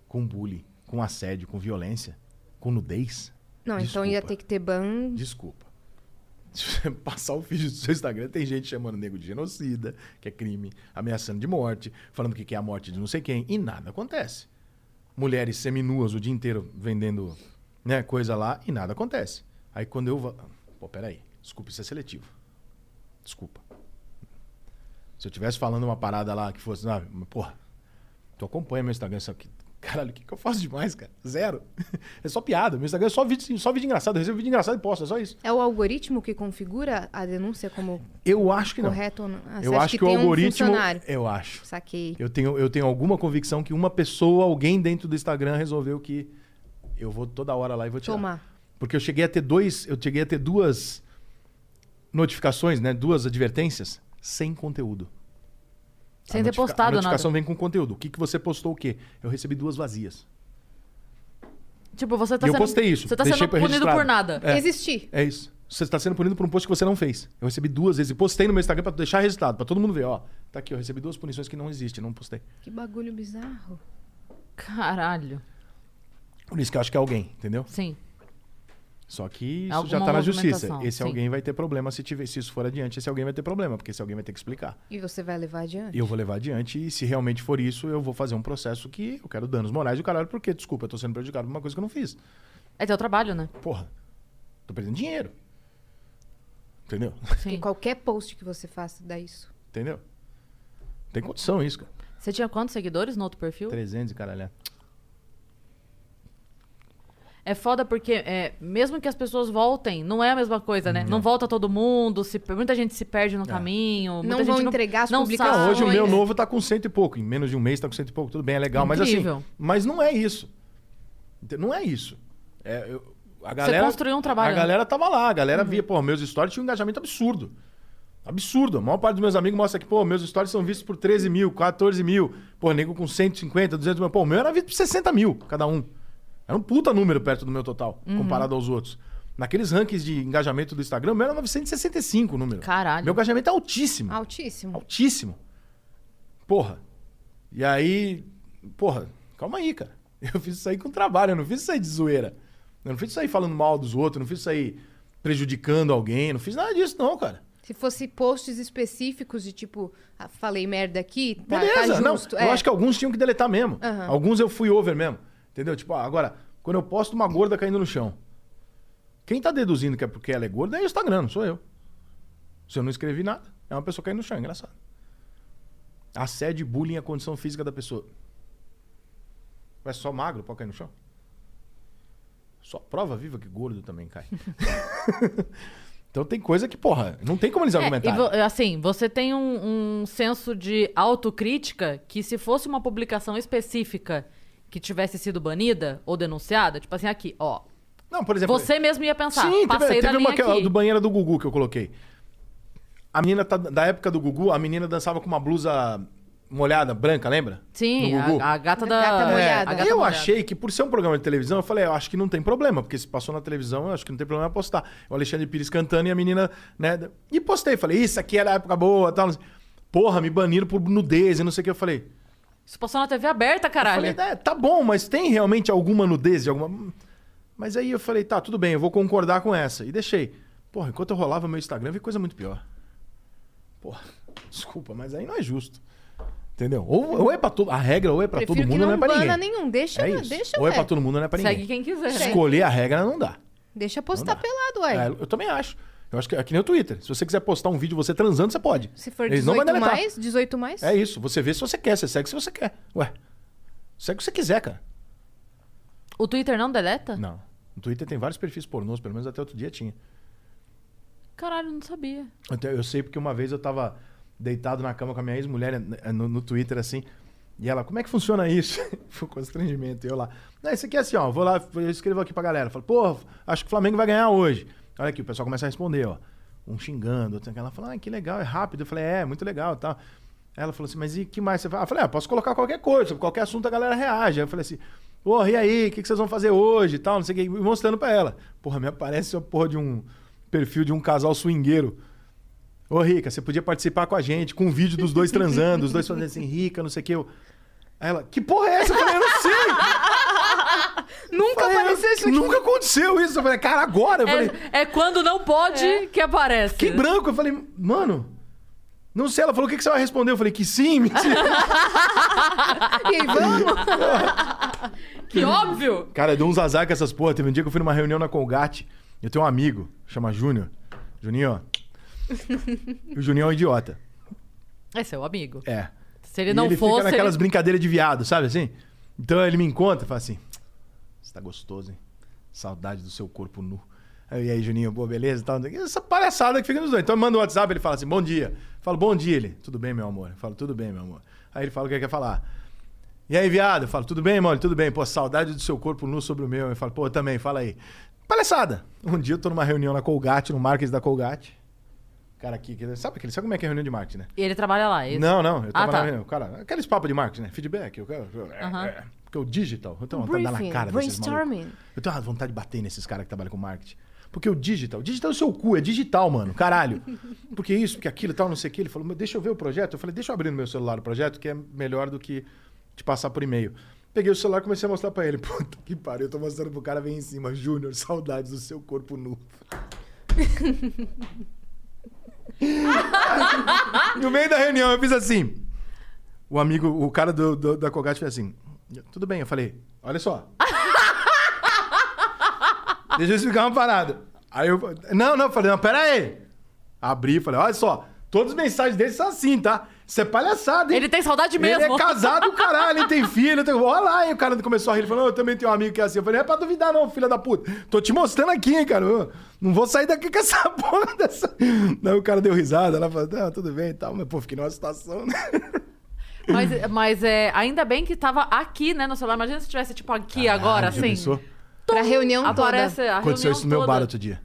com bullying, com assédio, com violência, com nudez, Não, então ia Desculpa. ter que ter ban. desculpa. Se [laughs] você passar o vídeo do seu Instagram, tem gente chamando o nego de genocida, que é crime, ameaçando de morte, falando que quer a morte de não sei quem, e nada acontece. Mulheres seminuas o dia inteiro vendendo né, coisa lá e nada acontece. Aí quando eu. Pô, peraí. Desculpa, isso é seletivo. Desculpa. Se eu tivesse falando uma parada lá que fosse. Ah, porra, tu acompanha meu Instagram, só que. Caralho, o que, que eu faço demais, cara? Zero. [laughs] É só piada. Meu Instagram é só vídeo, só vídeo engraçado. Eu recebo vídeo engraçado e posto, é só isso. É o algoritmo que configura a denúncia como Eu acho que não. correto ou não? Ah, eu acho que, o tem um algoritmo. funcionário? eu acho. Saquei. Eu tenho, eu tenho alguma convicção que uma pessoa, alguém dentro do Instagram resolveu que eu vou toda hora lá e vou tirar. Tomar. Porque eu cheguei a ter dois, eu cheguei a ter duas notificações, né, duas advertências sem conteúdo. Sem ter postado A notificação nada. vem com conteúdo. O que, que você postou o quê? Eu recebi duas vazias. Tipo, você tá e eu sendo, postei isso. Você tá sendo punido registrado. por nada. É. Existir. É isso. Você está sendo punido por um post que você não fez. Eu recebi duas vezes e postei no meu Instagram pra deixar registrado, pra todo mundo ver, ó. Tá aqui, eu recebi duas punições que não existem, não postei. Que bagulho bizarro. Caralho. Por isso que eu acho que é alguém, entendeu? Sim. Só que isso Alguma já tá na justiça. Esse sim. alguém vai ter problema se tiver, se isso for adiante, esse alguém vai ter problema, porque esse alguém vai ter que explicar. E você vai levar adiante? E eu vou levar adiante e se realmente for isso, eu vou fazer um processo que eu quero danos morais e o caralho, porque, desculpa, eu tô sendo prejudicado por uma coisa que eu não fiz. É teu trabalho, né? Porra, tô perdendo dinheiro. Entendeu? E Sim. qualquer post que você faça dá isso. Entendeu? Tem condição isso, cara. Você tinha quantos seguidores no outro perfil? 300 e caralho. É foda porque, é, mesmo que as pessoas voltem, não é a mesma coisa, né? Não volta todo mundo, se, muita gente se perde no caminho. muita Não gente vão entregar as não publicações. sabe. Ah, hoje o meu novo tá com cento e pouco. Em menos de um mês tá com cento e pouco. Tudo bem, é legal. Mas Incrível. assim. Mas não é isso. Não é isso. É, eu- a galera, construiu um trabalho, A né? galera tava lá. A galera via, pô, meus stories tinham um engajamento absurdo. Absurdo. A maior parte dos meus amigos mostra que, pô, meus stories são vistos por 13 mil, 14 mil. Pô, nego com 150, 200 mil. Pô, o meu era visto por 60 mil cada um. Era um puta número perto do meu total, Uhum. comparado aos outros. Naqueles rankings de engajamento do Instagram, meu era 965 o número. Caralho. Meu engajamento é altíssimo. Altíssimo. Altíssimo. Porra. E aí. Porra, calma aí, cara. [laughs] Eu fiz isso aí com trabalho, eu não fiz isso aí de zoeira. Eu não fiz isso aí falando mal dos outros, eu não fiz isso aí prejudicando alguém, eu não fiz nada disso, não, cara. Se fosse posts específicos de tipo, ah, falei merda aqui, tá, Beleza, tá não. justo. Eu é. acho que alguns tinham que deletar mesmo. Aham. Alguns eu fui over mesmo. Entendeu? Tipo, ah, agora, quando eu posto uma gorda caindo no chão, quem tá deduzindo que é porque ela é gorda é o Instagram, não sou eu. Se eu não escrevi nada, é uma pessoa caindo no chão, é engraçado. Assédio e bullying é a condição física da pessoa. É só magro pode cair no chão? Só prova viva que gordo também cai. [laughs] então tem coisa que, porra, não tem como eles É, argumentarem. assim, você tem um, um senso de autocrítica que se fosse uma publicação específica que tivesse sido banida ou denunciada, tipo assim, aqui, ó. Não, por exemplo, Você mesmo ia pensar, Sim, passei teve, teve uma linha que- aqui. do banheiro do Gugu que eu coloquei. A menina tá, da época do Gugu, a menina dançava com uma blusa molhada, branca, lembra? Sim, a, a gata da... Gata é, molhada. a gata eu molhada. achei que por ser um programa de televisão, eu falei, eu acho que não tem problema, porque se passou na televisão, eu acho que não tem problema postar. O Alexandre Pires cantando e a menina, né? E postei, falei, isso aqui era a época boa, tal. Porra, me baniram por nudez e não sei o que. Eu falei, Isso passou na TV aberta, caralho. falei, é, tá bom, mas tem realmente alguma nudez de alguma. Mas aí eu falei, tá, tudo bem, eu vou concordar com essa. E deixei. Porra, enquanto eu rolava meu Instagram, vi coisa muito pior. Porra, [laughs] desculpa, mas aí não é justo. Entendeu? Ou, ou é pra todo. A regra ou é pra todo Prefiro mundo, não, não é pra ninguém. nenhum. Deixa, É isso. deixa, ou é pra todo mundo, não é pra ninguém. Segue quem quiser. Escolher a regra não dá. Deixa postar pelado, ué. É, eu também acho. Eu acho que é que nem o Twitter. Se você quiser postar um vídeo você transando, você pode. Se for Eles não vão 18 deletar. mais, 18 mais. É isso. Você vê se você quer. Você segue se você quer. Ué. Segue o que você quiser, cara. O Twitter não deleta? Não. No Twitter tem vários perfis pornôs, pelo menos até outro dia tinha. Caralho, não sabia. Até Eu sei porque uma vez eu tava deitado na cama com a minha ex-mulher eh, no, no Twitter, assim. E ela, como é que funciona isso? [laughs] Foi um constrangimento. E eu lá. Não, isso aqui é assim, ó. Vou lá, eu escrevo aqui pra galera. Falo, pô, acho que o Flamengo vai ganhar hoje. Olha aqui, o pessoal começa a responder, ó. Um xingando, outro. Ela fala, ah, que legal, é rápido. Eu falei, é, muito legal e tal. Ela falou assim, mas e que mais você fala? Eu falei, ah, posso colocar qualquer coisa, sobre qualquer assunto a galera reage. Aí eu falei assim, porra, e aí, o que, que vocês vão fazer hoje e tal, não sei o que, e mostrando pra ela. Porra, me aparece a porra de um perfil de um casal swingueiro. Ô, Rica, você podia participar com a gente, com um vídeo dos dois transando, os dois fazendo assim, [laughs] Rica, não sei o que. Eu... Aí ela, que porra é essa? Eu falei, eu não sei. Nunca Falei, apareceu isso aqui. Nunca aconteceu isso. Eu falei, cara, agora. Eu falei, É, é quando não pode que aparece. que branco. Eu falei, mano, não sei. Ela falou, o que, que você vai responder? Eu falei, que sim, mentira. [laughs] E aí, vamos? [laughs] Que óbvio! Cara, deu uns azar com essas porra. Teve um dia que eu fui numa reunião na Colgate. Eu tenho um amigo, chama Júnior. Juninho, ó. E o Juninho é um idiota. É seu amigo. É. Se ele E não ele fosse. fica naquelas ele- brincadeiras de viado, sabe assim? Então ele me encontra e fala assim: Você tá gostoso, hein? Saudade do seu corpo nu. Aí, e aí, Juninho, boa, beleza? Tal, o. Essa palhaçada que fica nos dois. Então mando o WhatsApp, ele fala assim: Bom dia. Eu falo, bom dia, ele. Tudo bem, meu amor? Eu falo, tudo bem, meu amor. Aí ele fala o que ele quer falar. E aí, viado? Eu falo, tudo bem, mole? Tudo bem. Pô, saudade do seu corpo nu sobre o meu. Eu falo, pô, eu também, fala aí. Palhaçada. Um dia eu tô numa reunião na Colgate, no marketing da Colgate. Cara aqui, sabe aquele? Sabe como é que é reunião de marketing, né? E ele trabalha lá, é isso? Não, não, eu Ah, tava tá. na reunião. Cara, aqueles papos de marketing, né? Feedback. Eu, quero- é, é, porque o digital, eu tenho vontade de dar na cara brainstorming. Eu tenho uma vontade de bater nesses caras que trabalham com marketing. Porque o digital, digital é o seu cu, é digital, mano, caralho. [laughs] Porque isso, porque aquilo tal, não sei o que. Ele falou, deixa eu ver o projeto. Eu falei, deixa eu abrir no meu celular o projeto, que é melhor do que te passar por e-mail. Peguei o celular e comecei a mostrar pra ele. [laughs] Puta que pariu, eu tô mostrando pro cara, vem em cima. Júnior, saudades do seu corpo nu. [laughs] no meio da reunião, eu fiz assim. O amigo, o cara do, do- da Colgate fez assim. Tudo bem, eu falei, olha só. [laughs] Deixa eu explicar uma parada. Aí eu. Não, não, eu falei, não, pera aí. Abri falei, olha só, todas as mensagens dele são assim, tá? Isso é palhaçada, hein? Ele tem saudade Ele mesmo. é casado, [laughs] caralho, ele tem filho. Tem... Olha lá, e o cara começou a rir. Ele falou: "Não, Eu também tenho um amigo que é assim. Eu falei: Não é pra duvidar, não, filha da puta. Tô te mostrando aqui, hein, cara. Eu não vou sair daqui com essa [laughs] porra dessa. Não, o cara deu risada. Ela falou: Não, tudo bem e tal. Mas, pô, fiquei numa situação, né? Mas, mas é, ainda bem que tava aqui, né, no celular. Imagina se tivesse, tipo, aqui agora, Ah, já assim. pensou? Pra reunião Aparece toda. a Aconteceu reunião isso no meu toda. bar outro dia.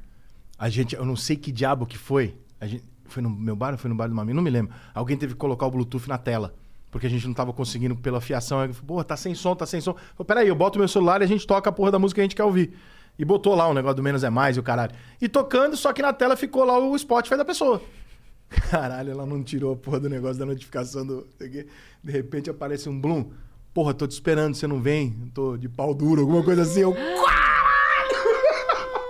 A gente, eu não sei que diabo que foi. A gente, foi no meu bar ou foi no bar do Mami? Não me lembro. Alguém teve que colocar o Bluetooth na tela. Porque a gente não tava conseguindo pela fiação. Aí porra, tá sem som, tá sem som. Falei, peraí, eu boto meu celular e a gente toca a porra da música que a gente quer ouvir. E botou lá um negócio do Menos é Mais e o caralho. E tocando, só que na tela ficou lá o Spotify da pessoa. Caralho, ela não tirou a porra do negócio da notificação do. De repente aparece um Bloom. Porra, tô te esperando, você não vem? Tô de pau duro, alguma coisa assim. Eu.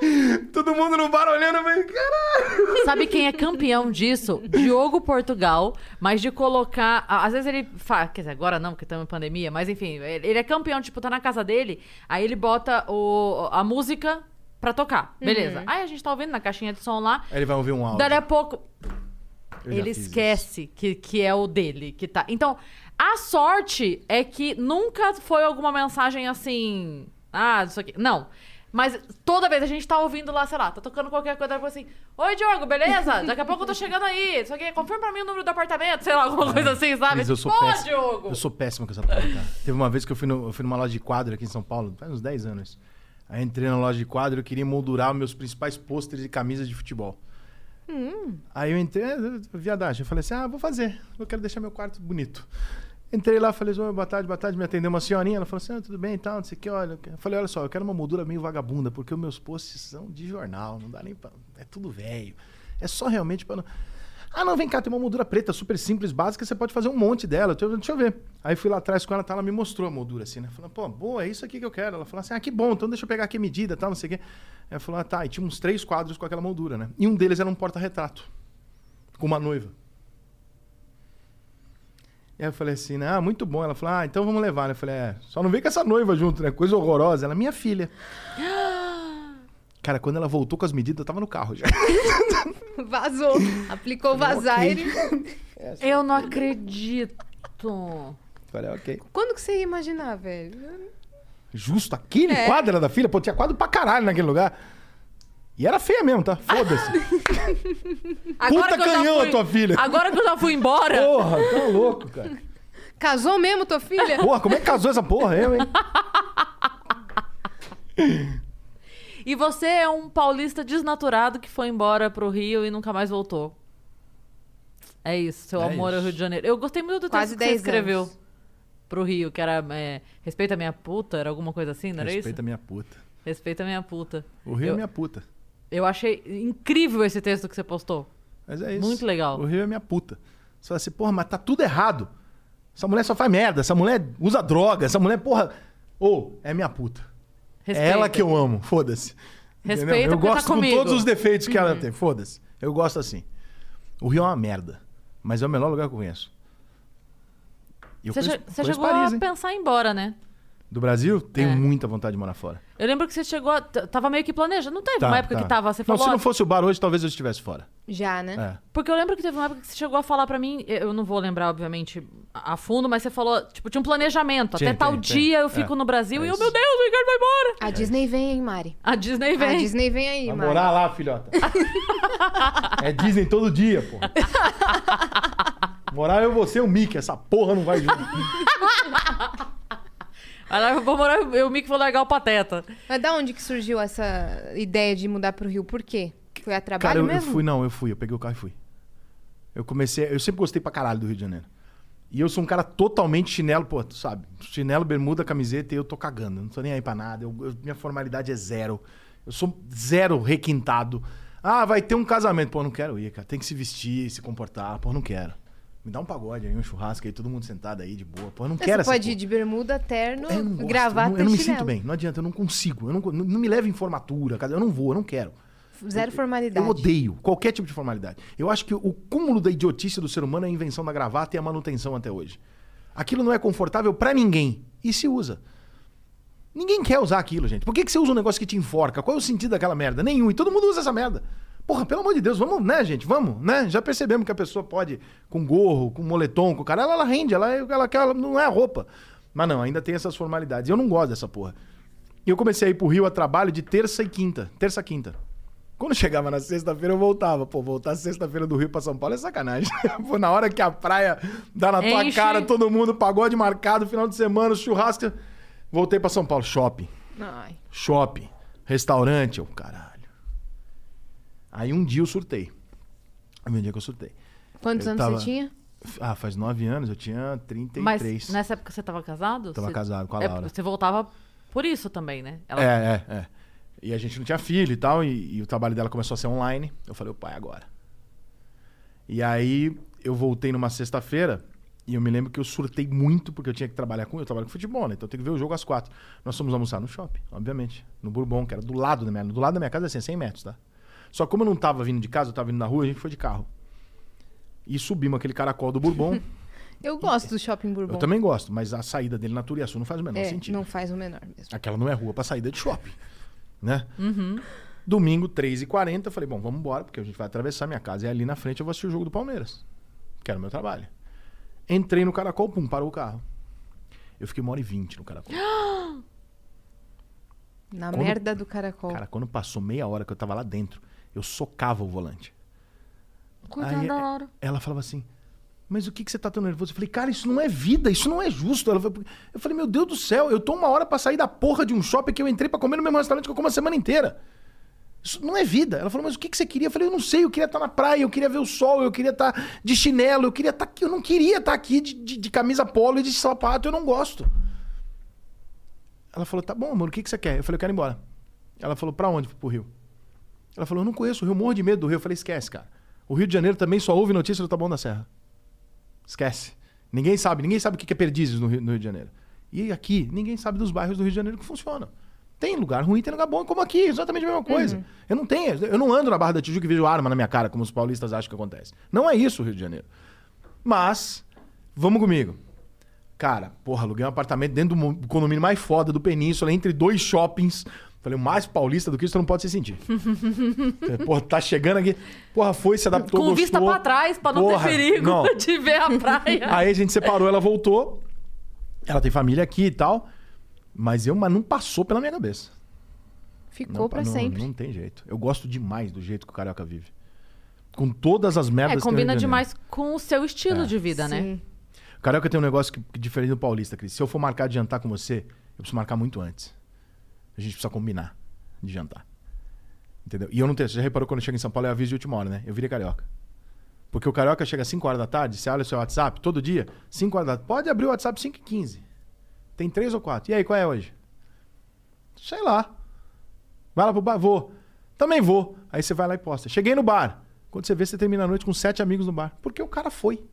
Caralho! Todo mundo no bar olhando, eu falei, caralho! Sabe quem é campeão disso? Diogo Portugal, mas de colocar. a- Às vezes ele faz. Quer dizer, agora não, porque estamos em pandemia, mas enfim, ele é campeão, tipo, tá na casa dele, aí ele bota o, a música pra tocar. Beleza. Aí a gente tá ouvindo na caixinha de som lá. Aí ele vai ouvir um áudio. Dali a pouco. Ele esquece que, que é o dele que tá. Então, a sorte é que nunca foi alguma mensagem assim. Ah, isso aqui. Não. Mas toda vez a gente tá ouvindo lá, sei lá, tá tocando qualquer coisa, tipo assim, Oi, Diogo, beleza? Daqui a pouco eu tô chegando aí. Isso aqui, confirma pra mim o número do apartamento, sei lá, alguma coisa assim, sabe? Cris, eu sou Pô, péssimo. Diogo! Eu sou péssimo com essa porra, cara. Teve uma vez que eu fui, no- eu fui numa loja de quadro aqui em São Paulo, faz uns 10 anos. Aí entrei na loja de quadro e eu queria moldurar meus principais pôsteres e camisas de futebol. Aí eu entrei, é, viadagem, eu falei assim, ah, vou fazer, eu quero deixar meu quarto bonito. Entrei lá, falei, "Oi, boa tarde, boa tarde, me atendeu uma senhorinha, ela falou assim, ah, tudo bem e tal, não sei o que, olha. Eu falei, olha só, eu quero uma moldura meio vagabunda, porque os meus posts são de jornal, não dá nem pra... É tudo velho. É só realmente não... Ah, não, vem cá, tem uma moldura preta super simples, básica, você pode fazer um monte dela. Deixa eu, deixa ver. Aí fui lá atrás com ela, tá, ela me mostrou a moldura assim, né? Falando, pô, boa, é isso aqui que eu quero. Ela falou assim, ah, que bom, então deixa eu pegar aqui a medida, tal, não sei o quê. Ela falou, ah, tá, e tinha uns três quadros com aquela moldura, né? E um deles era um porta-retrato, com uma noiva. E aí eu falei assim, né? Ah, muito bom. Ela falou, ah, então vamos levar. Eu falei, é, só não vem com essa noiva junto, né? Coisa horrorosa. Ela, minha filha. Cara, quando ela voltou com as medidas, eu tava no carro já. [laughs] Vazou. Aplicou o vazaire. Eu não acredito. Falei, ok. Quando que você ia imaginar, velho? Justo, aquele É. quadro era da filha? Pô, tinha quadro pra caralho naquele lugar. E era feia mesmo, tá? Foda-se. [laughs] Puta canhão fui- a tua filha. Agora que eu já fui embora. Porra, tá louco, cara. Casou mesmo, tua filha? Porra, como é que casou essa porra, eu, hein? [laughs] E você é um paulista desnaturado que foi embora pro Rio e nunca mais voltou. É isso, seu É amor ao isso. Rio de Janeiro. Eu gostei muito do Quase texto que você 10 escreveu anos. pro Rio, que era é, Respeita minha puta, era alguma coisa assim, não era Respeita isso? minha puta. Respeita minha puta. O Rio eu, é minha puta. eu achei incrível esse texto que você postou. Mas é isso. Muito legal. O Rio é minha puta. Você fala assim, porra, mas tá tudo errado. Essa mulher só faz merda. Essa mulher usa droga. Essa mulher, porra. Ô, é minha puta. Respeita. É ela que eu amo. Foda-se. Respeita Entendeu? Eu tá gosto com comigo. todos os defeitos que ela tem. Foda-se. Eu gosto assim. O Rio é uma merda. Mas é o melhor lugar que eu conheço. Eu Você, conheço- você conheço chegou Paris, a hein? pensar em ir embora, né? Do Brasil, tenho É. muita vontade de morar fora. Eu lembro que você chegou. a- t- Tava meio que planejando. Não teve Tá, uma época tá. que tava. Você Não, falou. se "Ah, não fosse o bar hoje, talvez eu estivesse fora. Já, né? É. Porque eu lembro que teve uma época que você chegou a falar pra mim, eu não vou lembrar, obviamente, a a fundo, mas você falou, tipo, tinha um planejamento. Tinha, Até tal tem, dia tem. eu fico É, no Brasil é e eu, isso. meu Deus, o Ricardo vai embora. A Disney vem aí, Mari. A Disney A vem. Disney vem aí, Vai Mari. morar lá, filhota. é Disney todo dia, porra. [laughs] Morar eu e você, o Mickey. Essa porra não vai junto. [laughs] Aí eu vou morar, eu, Mickey vou largar o pateta. Mas da onde que surgiu essa ideia de mudar pro Rio? Por quê? Foi a trabalho Cara, eu, eu mesmo? fui, não, eu fui. Eu peguei o carro e fui. Eu comecei... Eu sempre gostei pra caralho do Rio de Janeiro. E eu sou um cara totalmente chinelo, pô, tu sabe? Chinelo, bermuda, camiseta e eu tô cagando. Eu não tô nem aí pra nada. Eu- eu- minha formalidade é zero. Eu sou zero requintado. Ah, vai ter um casamento. Pô, não quero ir, cara. Tem que se vestir, se comportar. Pô, não quero. Me dá um pagode aí, um churrasco aí, todo mundo sentado aí de boa. Pô, eu não Você quero essa pode ir de bermuda, terno, É, eu não gosto, gravata eu não, eu não me chinelo. sinto bem. Não adianta, eu não consigo. Eu não, não, me leva em formatura. Eu não vou, eu não quero. Zero formalidade. Eu odeio qualquer tipo de formalidade. Eu acho que o cúmulo da idiotice do ser humano é a invenção da gravata e a manutenção até hoje. Aquilo não é confortável pra ninguém e se usa. Ninguém quer usar aquilo, gente. Por que, que você usa um negócio que te enforca? Qual é o sentido daquela merda? Nenhum. E todo mundo usa essa merda. Porra, pelo amor de Deus, vamos, né, gente? Vamos, né? Já percebemos que a pessoa pode, com gorro, com moletom, com cara, ela, ela rende, ela, ela, ela não é roupa. Mas não, ainda tem essas formalidades. Eu não gosto dessa porra. E eu comecei a ir pro Rio a trabalho de terça e quinta. Terça e quinta. Quando chegava na sexta-feira, eu voltava. Pô, voltar sexta-feira do Rio pra São Paulo é sacanagem. [laughs] Pô, na hora que a praia dá na tua Enche. cara, todo mundo, pagode marcado, final de semana, churrasco. Voltei pra São Paulo. Shopping. Ai. Shopping. Restaurante. Eu, caralho. Aí um dia eu surtei. Um dia que eu surtei. Quantos Eu anos tava- você tinha? Ah, faz nove anos, eu tinha 33. Mas nessa época você tava casado? Tava Você- casado com a É, Laura. você voltava por isso também, né? Ela- É, é, é. E a gente não tinha filho e tal, e, e o trabalho dela começou a ser online. Eu falei, o pai, agora. E aí eu voltei numa sexta-feira e eu me lembro que eu surtei muito, porque eu tinha que trabalhar com. Eu trabalho com futebol, né? Então eu tenho que ver o jogo às quatro. Nós fomos almoçar no shopping, obviamente. No Bourbon, que era do lado da minha Do lado da minha casa, assim, 100 metros, tá? Só que como eu não tava vindo de casa, eu tava vindo na rua, a gente foi de carro. E subimos aquele caracol do Bourbon. [laughs] Eu gosto do Shopping Bourbon. eu também gosto, mas a saída dele na Turiaçu não faz o menor É, sentido. não faz o menor mesmo. Aquela não é rua pra saída de shopping. Né? Domingo, 3h40, eu falei, bom, vamos embora, porque a gente vai atravessar minha casa. E ali na frente eu vou assistir o jogo do Palmeiras. Que era o meu trabalho. Entrei no caracol, pum, parou o carro. Eu fiquei uma hora e vinte no caracol. [gasps] Na Quando- merda do caracol. Cara, quando passou meia hora que eu tava lá dentro, eu socava o volante. Coitada Aí, da Laura. Ela falava assim, mas o que, que você tá tão nervoso? Eu falei, cara, isso não é vida, isso não é justo. Ela falou- eu falei, meu Deus do céu, eu tô uma hora pra sair da porra de um shopping que eu entrei pra comer no mesmo restaurante que eu como a semana inteira. Isso não é vida. Ela falou, mas o que, que você queria? Eu falei, eu não sei, eu queria estar na praia, eu queria ver o sol, eu queria estar de chinelo, eu queria estar aqui, eu não queria estar aqui de, de- de camisa polo e de sapato, eu não gosto. Ela falou, tá bom, amor, o que, que você quer? Eu falei, eu quero ir embora. Ela falou, pra onde? Pro Rio. Ela falou, eu não conheço o Rio, morro de medo do Rio. Eu falei, esquece, cara. O Rio de Janeiro também só ouve notícia do Taboão da Serra. Esquece. Ninguém sabe, ninguém sabe o que é perdizes no Rio, no Rio de Janeiro. E aqui, ninguém sabe dos bairros do Rio de Janeiro que funcionam. Tem lugar ruim, tem lugar bom, como aqui, exatamente a mesma coisa. Eu não tenho, eu não ando na Barra da Tijuca e vejo arma na minha cara, como os paulistas acham que acontece. Não é isso o Rio de Janeiro. Mas, vamos comigo. Cara, porra, aluguei um apartamento dentro do condomínio mais foda do Península, entre dois shoppings. Falei, o mais paulista do que isso não pode se sentir. porra, tá chegando aqui. Porra, foi, se adaptou, Com vista gostou. pra trás, pra não Porra, ter perigo não. [laughs] de ver a praia. Aí a gente separou, ela voltou. Ela tem família aqui e tal. Mas eu, mas não passou pela minha cabeça. Ficou Não, pra não, sempre. Não tem jeito. Eu gosto demais do jeito que o carioca vive. Com todas as merdas É, que combina Janeiro. demais com o seu estilo É. de vida, né? Sim. O carioca tem um negócio que, que diferente do paulista, Cris. Se eu for marcar de jantar com você, eu preciso marcar muito antes. A gente precisa combinar de jantar. Entendeu? E eu não tenho. Você já reparou quando eu chego em São Paulo, eu aviso de última hora, né? Eu virei carioca. Porque o carioca chega às 5 horas da tarde, você olha o seu WhatsApp todo dia, 5 horas da tarde. Pode abrir o WhatsApp 5 e 15. Tem três ou quatro. E aí, qual é hoje? Sei lá. Vai lá pro bar? Vou. Também vou. Aí você vai lá e posta. Cheguei no bar. Quando você vê, você termina a noite com sete amigos no bar. Porque o cara foi.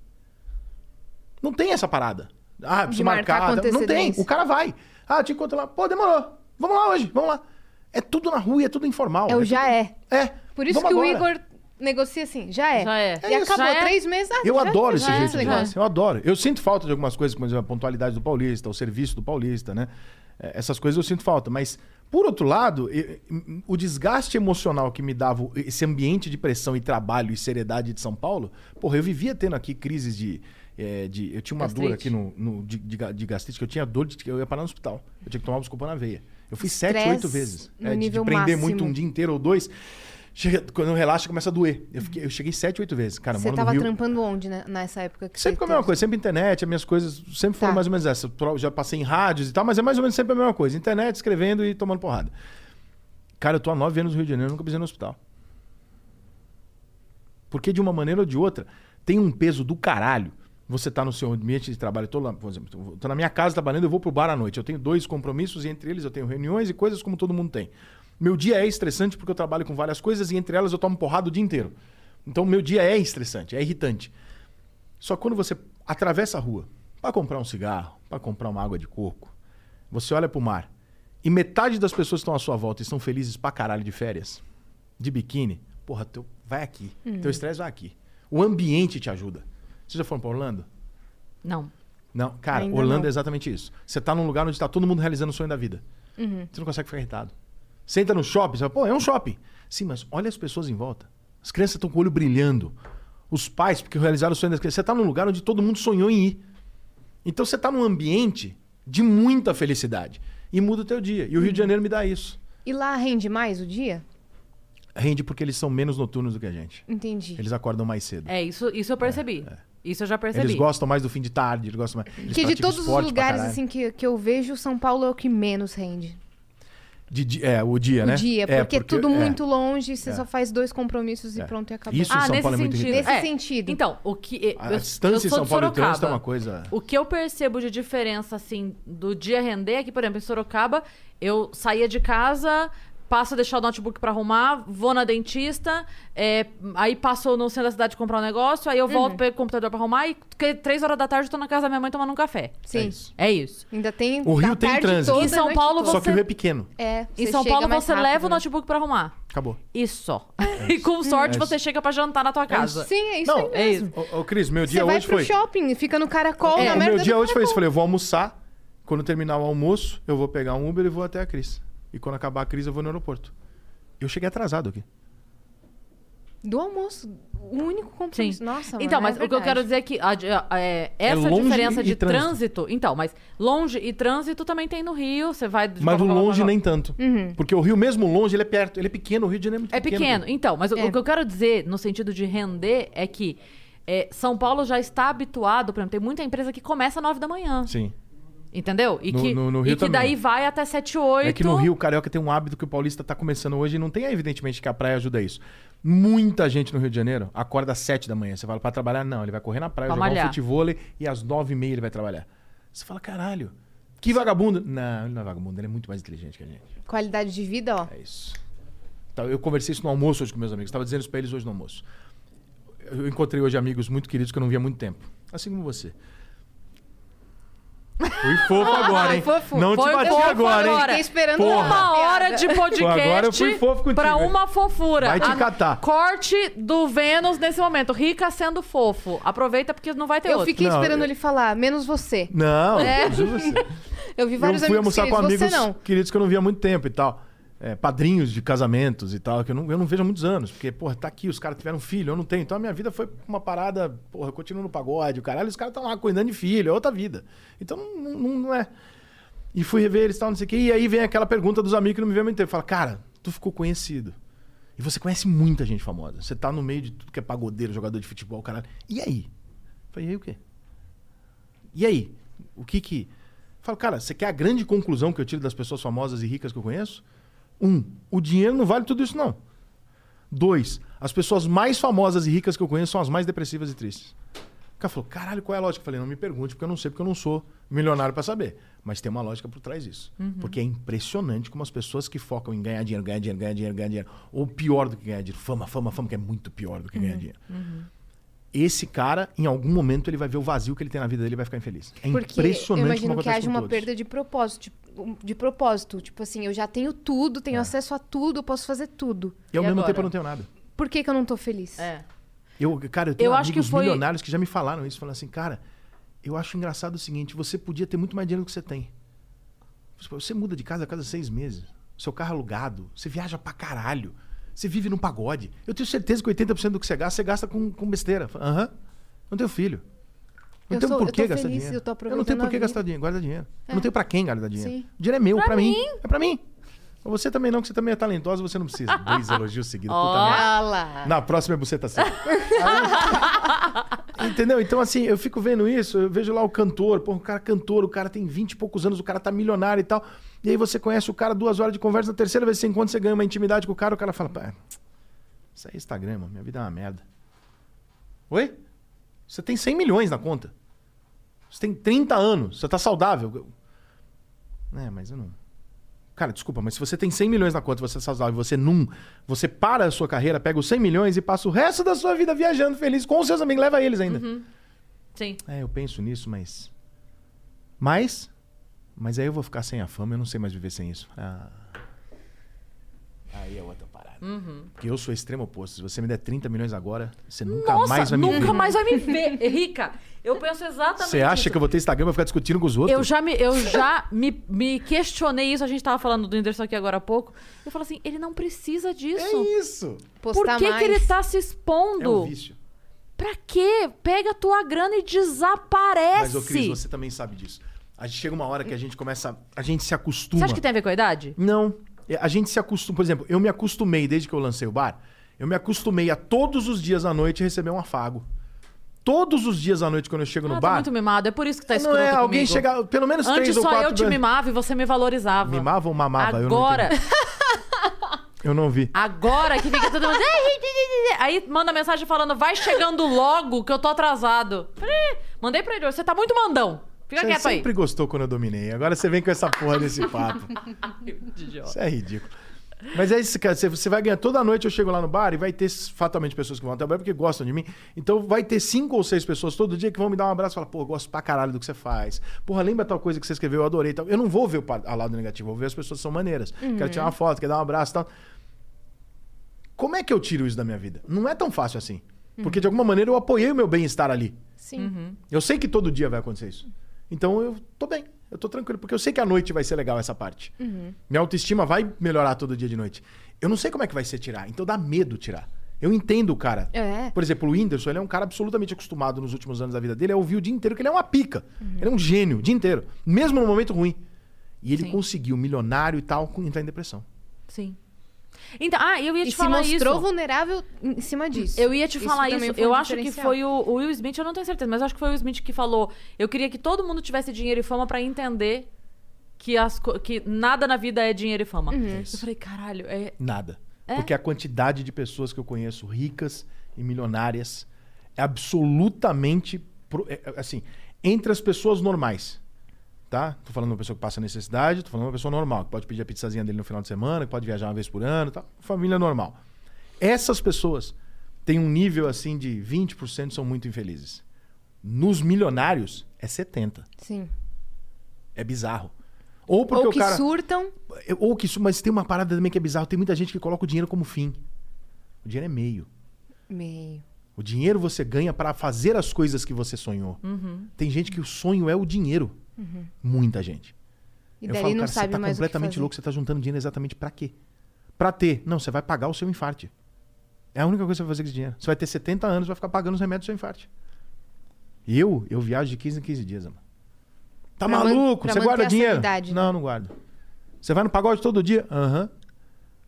Não tem essa parada. Ah, preciso marcar marcar. Não tem. O cara vai. Ah, te encontro lá. Pô, demorou. Vamos lá hoje. Vamos lá. É tudo na rua e é tudo informal. É o tudo- já é. É. Por isso Vamos que o agora. Igor negocia assim, já é. Já é. E É isso, acabou já é. três meses. Ah, Eu já adoro esse é, jeito de negócio. Eu adoro. Eu sinto falta de algumas coisas, como por exemplo, a pontualidade do paulista, o serviço do paulista, né? É, Essas coisas eu sinto falta. Mas, por outro lado, o desgaste emocional que me dava esse ambiente de pressão e trabalho e seriedade de São Paulo, porra, eu vivia tendo aqui crises de. é, de eu tinha uma dor Gastrite. aqui no, no- de, de, de gastrite, que eu tinha dor de que eu ia parar no hospital. Eu tinha que tomar buscopan na veia. Eu fiz sete, oito vezes. É, de, de prender máximo. muito um dia inteiro ou dois. Chega- quando eu relaxo, começa a doer. Eu, fiquei- eu cheguei sete, oito vezes. Cara, eu Você tava trampando onde né, nessa época que Sempre com a mesma coisa, sempre internet, as minhas coisas sempre foram Tá. mais ou menos essa. Eu Já passei em rádios e tal, mas é mais ou menos sempre a mesma coisa. Internet, escrevendo e tomando porrada. Cara, eu tô há nove anos no Rio de Janeiro, nunca pisei no hospital. Porque de uma maneira ou de outra, tem um peso do caralho. Você tá no seu ambiente de trabalho, lá, por exemplo, tô na minha casa trabalhando, eu vou pro bar à noite. Eu tenho dois compromissos e entre eles eu tenho reuniões e coisas como todo mundo tem. Meu dia é estressante porque eu trabalho com várias coisas e entre elas eu tomo porrada o dia inteiro. Então meu dia é estressante, é irritante. Só que quando você atravessa a rua para comprar um cigarro, para comprar uma água de coco, você olha pro mar e metade das pessoas que estão à sua volta estão felizes pra caralho de férias, de biquíni, porra, teu, vai aqui. Teu estresse vai aqui. O ambiente te ajuda. Vocês já foram pra Orlando? Não. Não, cara, Ainda Orlando não. é exatamente isso. Você tá num lugar onde tá todo mundo realizando o sonho da vida. Você não consegue ficar irritado. Você entra no shopping, você fala, pô, é um shopping. Sim, mas olha as pessoas em volta. As crianças estão com o olho brilhando. Os pais, porque realizaram o sonho das crianças. Você tá num lugar onde todo mundo sonhou em ir. Então você tá num ambiente de muita felicidade. E muda o teu dia. E o Rio de Janeiro me dá isso. E lá rende mais o dia? Rende porque eles são menos noturnos do que a gente. Entendi. Eles acordam mais cedo. É, isso, isso eu percebi. Isso eu já percebi. Eles gostam mais do fim de tarde, eles gostam mais. Eles Porque de todos os lugares assim que, que eu vejo, São Paulo é o que menos rende. De é, o dia, o né? dia, É, porque, é tudo é. muito longe, você É. só faz dois compromissos e É. pronto e acabou. Isso Ah, São nesse Paulo é muito sentido. irritante. Nesse sentido. Então, o que. A eu, distância eu São Paulo e trânsito é Sorocaba. uma coisa. O que eu percebo de diferença, assim, do dia render é que, por exemplo, em Sorocaba, eu saía de casa, passo a deixar o notebook pra arrumar, vou na dentista, é, aí passo no centro da cidade comprar um negócio, aí eu Uhum. volto, pego o computador pra arrumar e que- três horas da tarde eu tô na casa da minha mãe tomando um café. Sim. É isso. É isso. Ainda tem. O Rio tem trânsito. Em São noite Paulo, toda. Só que você- o Rio é pequeno. É, Em você São Paulo você rápido, leva o né? notebook pra arrumar. Acabou. [laughs] E só. e com sorte É você isso. chega pra jantar na tua casa. Sim, é isso Não, aí é isso. Ô, ô, Cris, meu dia Você vai hoje pro foi. shopping, fica no caracol, É, na o merda meu dia hoje foi isso. Falei, eu vou almoçar. Quando terminar o almoço, eu vou pegar um Uber e vou até a Cris. E quando acabar a Cris, eu vou no aeroporto. Eu cheguei atrasado aqui. Do almoço. O único compromisso. Nossa, Então, mano, mas é o que eu quero dizer é que a- a- é, essa longe diferença e de trânsito. trânsito. Então, mas longe e trânsito também tem no Rio. Você vai. de Mas o longe nem tanto. Porque o Rio, mesmo longe, ele é perto. Ele é pequeno. O Rio de Janeiro é muito É pequeno. Então, mas o- É. o que eu quero dizer no sentido de render é que é, São Paulo já está habituado, por exemplo, tem muita empresa que começa às 9 da manhã. Sim. Entendeu? E No- que, no- no e Rio que daí vai até 7, 8. É que no Rio, o carioca tem um hábito que o paulista tá começando hoje e não tem, evidentemente, que a praia ajuda isso. Muita gente no Rio de Janeiro acorda às 7 da manhã. Você fala pra trabalhar? Não, ele vai correr na praia, Pra jogar malhar. um futevôlei e às 9 e meia ele vai trabalhar. Você fala, caralho, que vagabundo. Não, ele não é vagabundo, ele é muito mais inteligente que a gente. Qualidade de vida, ó. É isso. Então, eu conversei isso no almoço hoje com meus amigos. Estava dizendo isso pra eles hoje no almoço. eu encontrei hoje amigos muito queridos que eu não via há muito tempo. Assim como você. Fui fofo agora, hein? fofo. Não Foi te bati fofo agora, hein? agora. Fiquei esperando Porra. uma Uma hora de podcast agora eu fui fofo contigo, pra hein? uma fofura. Vai te A- catar. Corte do Vênus nesse momento. Rica sendo fofo. Aproveita porque não vai ter Eu outro. fiquei Não, esperando eu- ele falar, menos você. Não, É. Eu [laughs] vi vários eu fui amigos almoçar com queridos, amigos você não. queridos que eu não via há muito tempo e tal. É, padrinhos de casamentos e tal, que eu não, eu não vejo há muitos anos. Porque, porra, tá aqui, os caras tiveram filho, eu não tenho. Então a minha vida foi uma parada, porra, eu continuo no pagode, o caralho, os caras estão lá cuidando de filho, é outra vida. Então não, não, não é. E fui rever eles tal, não sei o quê. E aí vem aquela pergunta dos amigos que não me há muito tempo. Fala, cara, tu ficou conhecido. E você conhece muita gente famosa. Você tá no meio de tudo que é pagodeiro, jogador de futebol, caralho. E aí? Falei, e aí o quê? E aí? O que que. Falo, cara, você quer a grande conclusão que eu tiro das pessoas famosas e ricas que eu conheço? Um, o dinheiro não vale tudo isso, não. Dois, as pessoas mais famosas e ricas que eu conheço são as mais depressivas e tristes. O cara falou, caralho, qual é a lógica? Eu falei, não me pergunte, porque eu não sei, porque eu não sou milionário pra saber. Mas tem uma lógica por trás disso. Porque é impressionante como as pessoas que focam em ganhar dinheiro, ganhar dinheiro, ganhar dinheiro, ganhar dinheiro, ou pior do que ganhar dinheiro, fama, fama, fama, que é muito pior do que ganhar dinheiro. Esse cara, em algum momento, ele vai ver o vazio que ele tem na vida dele e vai ficar infeliz. É Porque impressionante eu como imagino que haja uma todos. perda de propósito. Tipo, de propósito. Tipo assim, eu já tenho tudo, tenho É. acesso a tudo, eu posso fazer tudo. E ao E mesmo agora? tempo eu não tenho nada. Por que, que eu não tô feliz? É. Eu, cara, eu tenho Eu acho que amigos foi- milionários que já me falaram isso, falando assim, cara, eu acho engraçado o seguinte, você podia ter muito mais dinheiro do que você tem. Você muda de casa a cada seis meses, seu carro é alugado, você viaja pra caralho, você vive num pagode. Eu tenho certeza que 80% do que você gasta, você gasta com, com besteira. Aham, não tenho filho. Não Eu tenho sou- por eu que gastar feliz, dinheiro. eu tô não tenho por que gastar dinheiro, guarda dinheiro. Eu É. não tenho pra quem guardar dinheiro. Sim. O dinheiro é meu, pra, Pra mim. mim. É pra mim. Você também não, que você também é talentosa, você não precisa. Dois [laughs] elogios seguidos. Ó. Puta merda. Ah lá. Na próxima é buceta seca. Aí- Entendeu? Então, assim, eu fico vendo isso, eu vejo lá o cantor, pô, o cara é cantor, o cara tem 20 e poucos anos, o cara tá milionário e tal. E aí você conhece o cara, duas horas de conversa, na terceira vez que você encontra, você ganha uma intimidade com o cara, o cara fala, pá, isso aí é Instagram, mano, minha vida é uma merda. Oi? Você tem 100 milhões na conta. Você tem 30 anos, você tá saudável. É, mas eu não. Cara, desculpa, mas se você tem 100 milhões na conta, você é saudável, você não. Você para a sua carreira, pega os 100 milhões e passa o resto da sua vida viajando feliz com os seus amigos, leva eles ainda. Sim. É, eu penso nisso, mas. Mas. Mas aí eu vou ficar sem a fama, eu não sei mais viver sem isso. Ah. Aí é outra parada. Porque eu sou extremo oposto. Se você me der 30 milhões agora, você nunca Nossa, mais vai me nunca ver. mais vai me ver. [laughs] Rica, eu penso exatamente Você acha isso. que eu vou ter Instagram e vou ficar discutindo com os outros? Eu já, me, eu já me, me questionei isso. A gente tava falando do Whindersson aqui agora há pouco. Eu falo assim, ele não precisa disso. É isso. Por Postar que, mais. que ele tá se É expondo? um vício. pra quê? Pega a tua grana e desaparece. Mas, ô Cris, você também sabe disso. A gente chega uma hora que a gente começa. A gente se acostuma. Você acha que tem a ver com a idade? Não. É, A gente se acostuma. Por exemplo, eu me acostumei, desde que eu lancei o bar, eu me acostumei a todos os dias à noite receber um afago. Todos os dias à noite, quando eu chego no Ah, tá bar. muito mimado. É por isso que tá não escroto é, alguém comigo. chega. Pelo menos Antes três ou só quatro. eu te mimava e você me valorizava. Mimava ou mamava? Não Agora. Eu não vi. agora que fica todo mundo... Aí manda mensagem falando, vai chegando logo que eu tô atrasado. Falei, "Ih, Mandei pra ele, você tá muito mandão. Fica Você quieto aí. sempre gostou quando eu dominei. Agora você vem com essa porra desse papo. [laughs] Isso é ridículo. Mas é isso, cara. Você- vai ganhar toda noite. Eu chego lá no bar e vai ter fatalmente pessoas que vão até o bar porque gostam de mim. Então vai ter cinco ou seis pessoas todo dia que vão me dar um abraço e falar: pô, eu gosto pra caralho do que você faz. Porra, lembra tal coisa que você escreveu? Eu adorei. Tal. Eu não vou ver o lado negativo, eu vou ver as pessoas que são maneiras. Quero tirar uma foto, quero dar um abraço e tal. Como é que eu tiro isso da minha vida? Não é tão fácil assim. Porque de alguma maneira eu apoiei o meu bem-estar ali. Sim. Eu sei que todo dia vai acontecer isso. Então eu tô bem, eu tô tranquilo, porque eu sei que a noite vai ser legal essa parte. Minha autoestima vai melhorar todo dia de noite. Eu não sei como é que vai ser tirar, então dá medo tirar. Eu entendo o cara. É. Por exemplo, o Whindersson, ele é um cara absolutamente acostumado nos últimos anos da vida dele a ouvir o dia inteiro que ele é uma pica. Ele é um gênio, o dia inteiro. Mesmo no momento ruim. E ele Sim. conseguiu, milionário e tal, entrar em depressão. Sim. Então, ah, eu ia te E se falar mostrou isso. vulnerável em cima disso. Eu ia te Isso falar isso. foi um Eu acho que foi o, o Will Smith, eu não tenho certeza, mas eu acho que foi o Will Smith que falou. Eu queria que todo mundo tivesse dinheiro e fama pra entender que, as, que nada na vida é dinheiro e fama. Uhum. Eu falei, caralho, é. Nada. É? Porque a quantidade de pessoas que eu conheço ricas e milionárias é absolutamente. pro- é, é, assim, entre as pessoas normais. Tá? Tô falando de uma pessoa que passa necessidade, tô falando de uma pessoa normal, que pode pedir a pizzazinha dele no final de semana, que pode viajar uma vez por ano, tá? família normal. Essas pessoas tem um nível assim de 20% são muito infelizes. Nos milionários é 70. Sim. É bizarro. Ou porque Ou o que cara surtam. ou que mas tem uma parada também que é bizarro, tem muita gente que coloca o dinheiro como fim. O dinheiro é meio. Meio. O dinheiro você ganha para fazer as coisas que você sonhou. Uhum. Tem gente que o sonho é o dinheiro. Muita gente. E Eu daí falo, não cara, sabe você tá completamente louco, você tá juntando dinheiro exatamente pra quê? Pra ter. Não, você vai pagar o seu infarte. É a única coisa que você vai fazer com esse dinheiro. Você vai ter 70 anos, vai ficar pagando os remédios do seu infarte. Eu, eu viajo de 15 em 15 dias, mano. Tá Pra maluco? Você guarda dinheiro? sanidade, né? Não, não guardo. Você vai no pagode todo dia? Aham.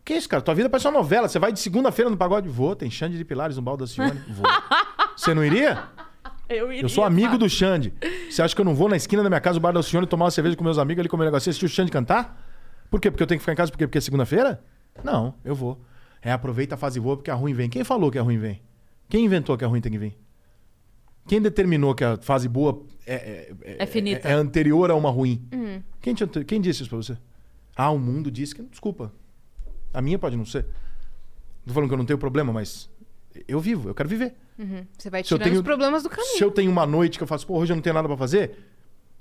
Que isso, cara? Tua vida parece uma novela. Você vai de segunda-feira no pagode? Vou. Tem Xande de Pilares no balde da Cione? Vou. [laughs] Você não iria? Eu. Eu sou amigo do Xande. Você acha que eu não vou na esquina da minha casa, o bar da Alcione, tomar uma cerveja com meus amigos ali, comer um negócio e assistir o Xande cantar? Por quê? Porque eu tenho que ficar em casa porque, porque é segunda-feira? Não, eu vou. É, aproveita a fase boa porque a ruim vem. Quem falou que a ruim vem? Quem inventou que a ruim tem que vir? Quem determinou que a fase boa é, é, É finita. é, é anterior a uma ruim? Quem, te quem disse isso pra você? Ah, o mundo disse que. Desculpa. A minha pode não ser. Não tô falando que eu não tenho problema, mas eu vivo, eu quero viver. Uhum. Você vai tirando tenho- os problemas do caminho. Se eu tenho uma noite que eu faço, pô, hoje eu não tenho nada pra fazer,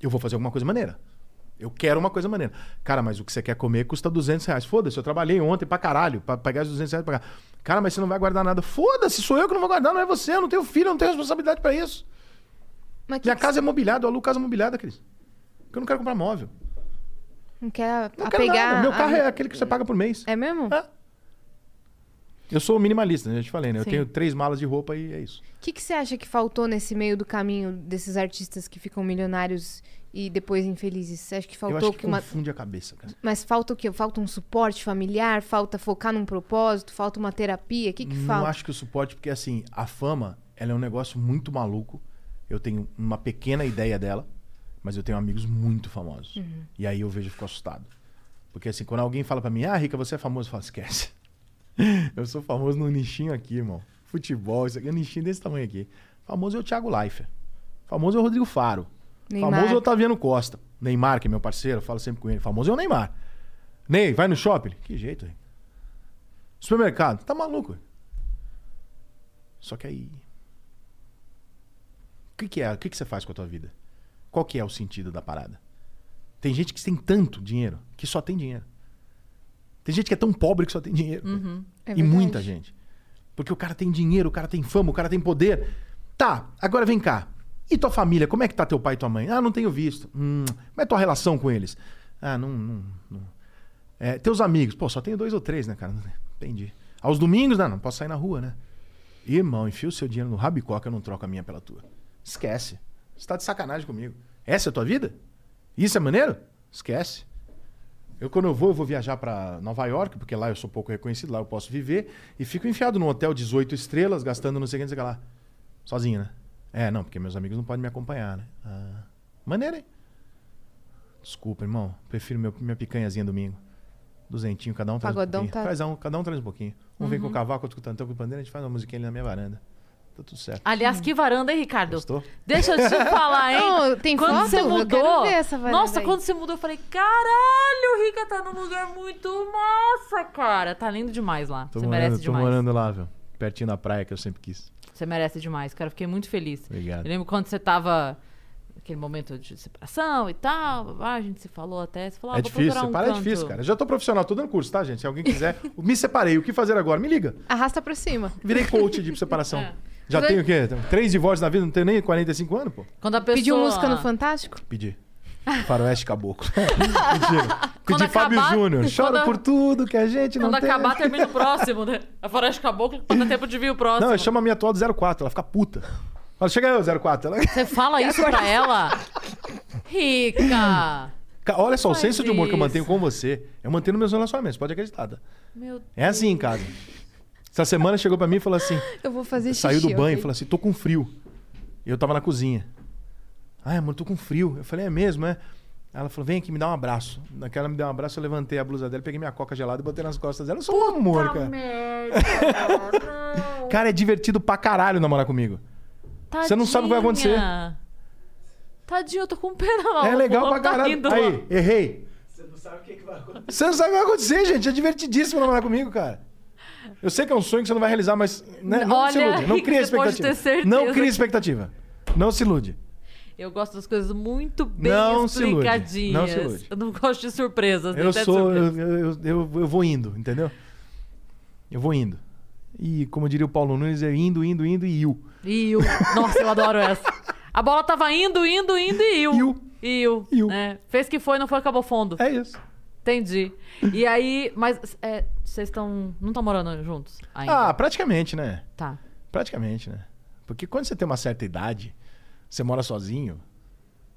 eu vou fazer alguma coisa maneira. Eu quero uma coisa maneira. Cara, mas o que você quer comer custa 200 reais. Foda-se, eu trabalhei ontem pra caralho, pra pegar os 200 reais pra pagar. Cara, mas você não vai guardar nada. Foda-se, sou eu que não vou guardar, não é você. Eu não tenho filho, eu não tenho responsabilidade pra isso. Mas que Minha que casa é mobiliada, eu alugo casa mobiliada, Cris. Porque eu não quero comprar móvel. Não quer Não quero apegar. nada. Meu a- carro é aquele que você paga por mês. É mesmo? É. Eu sou minimalista, né? Eu te falei, né? Eu Sim. tenho três malas de roupa e é isso. que, que você acha que faltou nesse meio do caminho desses artistas que ficam milionários e depois infelizes? Você acha que eu faltou acho que que uma. confunde a cabeça, cara. Mas falta o quê? Falta um suporte familiar? Falta focar num propósito? Falta uma terapia? O que, que não falta? acho que o suporte, porque assim, a fama, ela é um negócio muito maluco. Eu tenho uma pequena ideia dela, mas eu tenho amigos muito famosos. Uhum. E aí eu vejo e fico assustado. Porque assim, quando alguém fala pra mim, ah, Rica, você é famoso, eu falo, esquece. [laughs] eu sou famoso num nichinho aqui, irmão. Futebol, isso aqui é um nichinho desse tamanho aqui. Famoso é o Thiago Leifert. Famoso é o Rodrigo Faro. Neymar. Famoso é o Otaviano Costa. Neymar, que é meu parceiro, eu falo sempre com ele. Famoso é o Neymar. Ney, vai no shopping? Que jeito, Rica. Supermercado? Tá maluco. Só que aí. O que, que é? O que, que você faz com a tua vida? Qual que é o sentido da parada? Tem gente que tem tanto dinheiro que só tem dinheiro. Tem gente que é tão pobre que só tem dinheiro. cara. É e verdade. muita gente. Porque o cara tem dinheiro, o cara tem fama, o cara tem poder. Tá, agora vem cá. E tua família? Como é que tá teu pai e tua mãe? Ah, não tenho visto. Hum, como é tua relação com eles? Ah, não. não, não. É, teus amigos? Pô, só tenho dois ou três, né, cara? [laughs] Entendi. Aos domingos, não, não posso sair na rua, né? Irmão, enfia o seu dinheiro no rabicó que eu não troco a minha pela tua. Esquece. Você tá de sacanagem comigo. Essa é a tua vida? Isso é maneiro? Esquece. Eu, quando eu vou, eu vou viajar pra Nova York, porque lá eu sou pouco reconhecido, lá eu posso viver, e fico enfiado num hotel 18 estrelas, gastando não sei o que, não sei o que lá. Sozinho, né? É, não, porque meus amigos não podem me acompanhar, né? Ah, maneiro, hein? Desculpa, irmão. Prefiro meu, minha picanhazinha domingo. Duzentinho, cada um traz Pagodão um pouquinho. tá- Traz um, cada um traz um pouquinho. Um vem com o cavaco, outro com o tantão, com o pandeiro, a gente faz uma musiquinha ali na minha varanda. Tá tudo certo. Aliás, que varanda, hein, Ricardo? Gostou? Deixa eu te [laughs] falar, hein? Não, tem quando foto? você Eu mudou. quero ver essa varanda Nossa, aí. quando você mudou, eu falei: caralho, o Rica tá num lugar muito massa, cara. Tá lindo demais lá. Tô você morando, merece tô demais. morando lá, viu? Pertinho da praia que eu sempre quis. Você merece demais, cara. Fiquei muito feliz. Obrigado. Eu lembro quando você tava. Aquele momento de separação e tal. Ah, a gente se falou até. Você falou, ah, é vou difícil, procurar um separar é canto. difícil, cara. Eu já tô profissional, tô dando curso, tá, gente? Se alguém quiser, [laughs] me separei, o que fazer agora? Me liga. Arrasta pra cima. Virei coach de separação. [laughs] É. Já Mas tenho o quê? Três divórcios na vida, não tenho nem 45 anos, pô. Quando a pessoa. Pediu música no Fantástico? Pedi. [laughs] Faroeste Caboclo. [laughs] Mentira. Quando Pedi Fábio acabar- Júnior. Chora quando- por tudo que a gente não Quando tem. acabar, termina o [laughs] próximo, né? A Floresta Caboclo, quando dá tempo de vir o próximo. Não, eu chamo a minha atual do 04, ela fica puta. Fala, chega aí, ô 04. Ela... Você fala isso pra ela? Rica! Ca- Olha só, o Faz senso de humor que eu isso. mantenho com você, eu mantenho nos meus relacionamentos, pode acreditar. tá? Meu É assim em casa. Essa semana chegou pra mim e falou assim: Eu vou fazer xixi. saiu do banho e falou assim: tô com frio. E eu tava na cozinha. Ai, amor, tô com frio. Eu falei: é mesmo, é? Ela falou: vem aqui, me dá um abraço. Naquela me deu um abraço, eu levantei a blusa dela, peguei minha coca gelada e botei nas costas dela. Eu sou um amor, cara. [laughs] Cara, é divertido pra caralho namorar comigo. Você não sabe o que vai acontecer. Tadinha. Tadinho, eu tô com pena. Não. É legal pra tá caralho. rindo. Aí, errei. Você não sabe o que, vai acontecer. Você não sabe o que vai acontecer, gente. É divertidíssimo namorar comigo, cara. Eu sei que é um sonho que você não vai realizar, mas né, não se Olha, ilude. Não cria expectativa. não cria expectativa. Não se ilude. Eu gosto das coisas muito bem Não se ilude. explicadinhas. Não se ilude. Eu não gosto de surpresas. Eu sou. Eu, eu, eu, eu vou indo, entendeu? Eu vou indo. E como diria o Paulo Nunes, é indo, indo, indo e iu. Iu. Nossa, eu adoro essa. A bola tava indo, indo, indo e iu. Iu. Iu. Iu. É. Fez que foi, não foi, acabou fundo. É isso. Entendi. E aí, mas é, vocês estão. Não estão morando juntos ainda? Ah, praticamente, né? Tá. Praticamente, né? Porque quando você tem uma certa idade, você mora sozinho,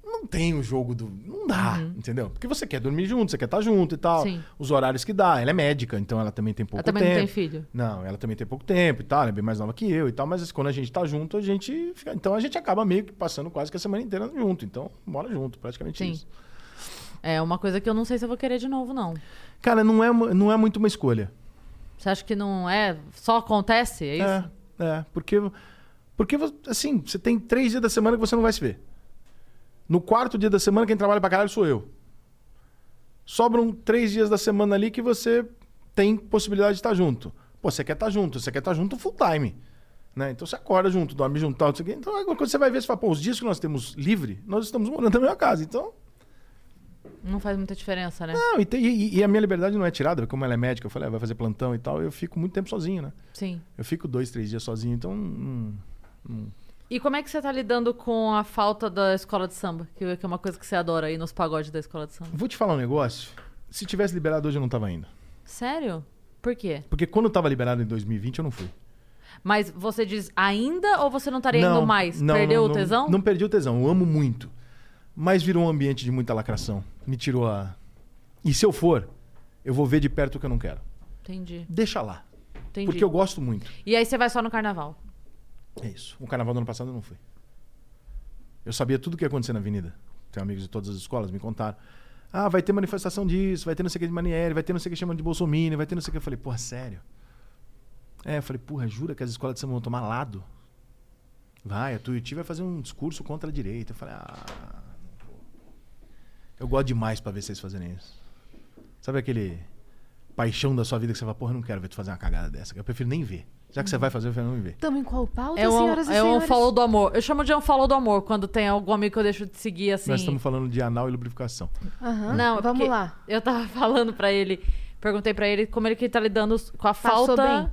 não tem o jogo do. Não dá, entendeu? Porque você quer dormir junto, você quer estar junto e tal. Uhum. Sim. Os horários que dá. Ela é médica, então ela também tem pouco Ela também tempo. não tem filho. Não, ela também tem pouco tempo e tal, ela é bem mais nova que eu e tal, mas quando a gente tá junto, a gente fica. Então a gente acaba meio que passando quase que a semana inteira junto. Então, mora junto, praticamente Sim. isso. É uma coisa que eu não sei se eu vou querer de novo, não. Cara, não é, não é muito uma escolha. Você acha que não é? Só acontece? É isso? É, é, porque, porque, assim, você tem três dias da semana que você não vai se ver. No quarto dia da semana, quem trabalha pra caralho sou eu. Sobram três dias da semana ali que você tem possibilidade de estar junto. Pô, você quer estar junto, você quer estar junto full time. Né? Então você acorda junto, dorme junto, tal, não sei o quê. Então agora quando você vai ver, você fala, pô, os dias que nós temos livre, nós estamos morando na mesma casa. Então, Não faz muita diferença, né? não, e, tem- e- e a minha liberdade não é tirada, porque como ela é médica, eu falei, ah, vai fazer plantão e tal, eu fico muito tempo sozinho, né? Sim. Eu fico dois, três dias sozinho, então não, não, E como é que você tá lidando com a falta da escola de samba? Que é uma coisa que você adora aí nos pagodes da escola de samba. Vou te falar um negócio. Se tivesse liberado hoje, eu não tava indo. Sério? Por quê? Porque quando eu tava liberado em 2020, eu não fui. Mas você diz ainda ou você não estaria indo mais? não, Perdeu não, o tesão? Não, não perdi o tesão, eu amo muito. Mas virou um ambiente de muita lacração. Me tirou a. E se eu for, eu vou ver de perto o que eu não quero. Entendi. Deixa lá. Entendi. Porque eu gosto muito. E aí você vai só no carnaval? É isso. O carnaval do ano passado eu não fui. Eu sabia tudo o que ia acontecer na avenida. Tenho amigos de todas as escolas, me contaram. Ah, vai ter manifestação disso, vai ter não sei o que de Manieri, vai ter não sei o que chamam de Bolsonaro, vai ter não sei o que. Eu falei, porra, sério? É, eu falei, porra, jura que as escolas de samba vão tomar lado? Vai, a Tuiuti vai fazer um discurso contra a direita. Eu falei, ah. Eu gosto demais pra ver vocês fazerem isso. Sabe aquele paixão da sua vida que você fala, porra, eu não quero ver tu fazer uma cagada dessa. Eu prefiro nem ver. Já que você vai fazer, eu prefiro nem ver. Tamo em qual pauta, É um, senhoras e é um senhores? follow do amor. Eu chamo de um follow do amor quando tem algum amigo que eu deixo de seguir assim. Nós estamos falando de anal e lubrificação. Aham, Não, é vamos lá. Eu tava [laughs] falando pra ele, perguntei pra ele como ele que tá lidando com a Passou falta. bem?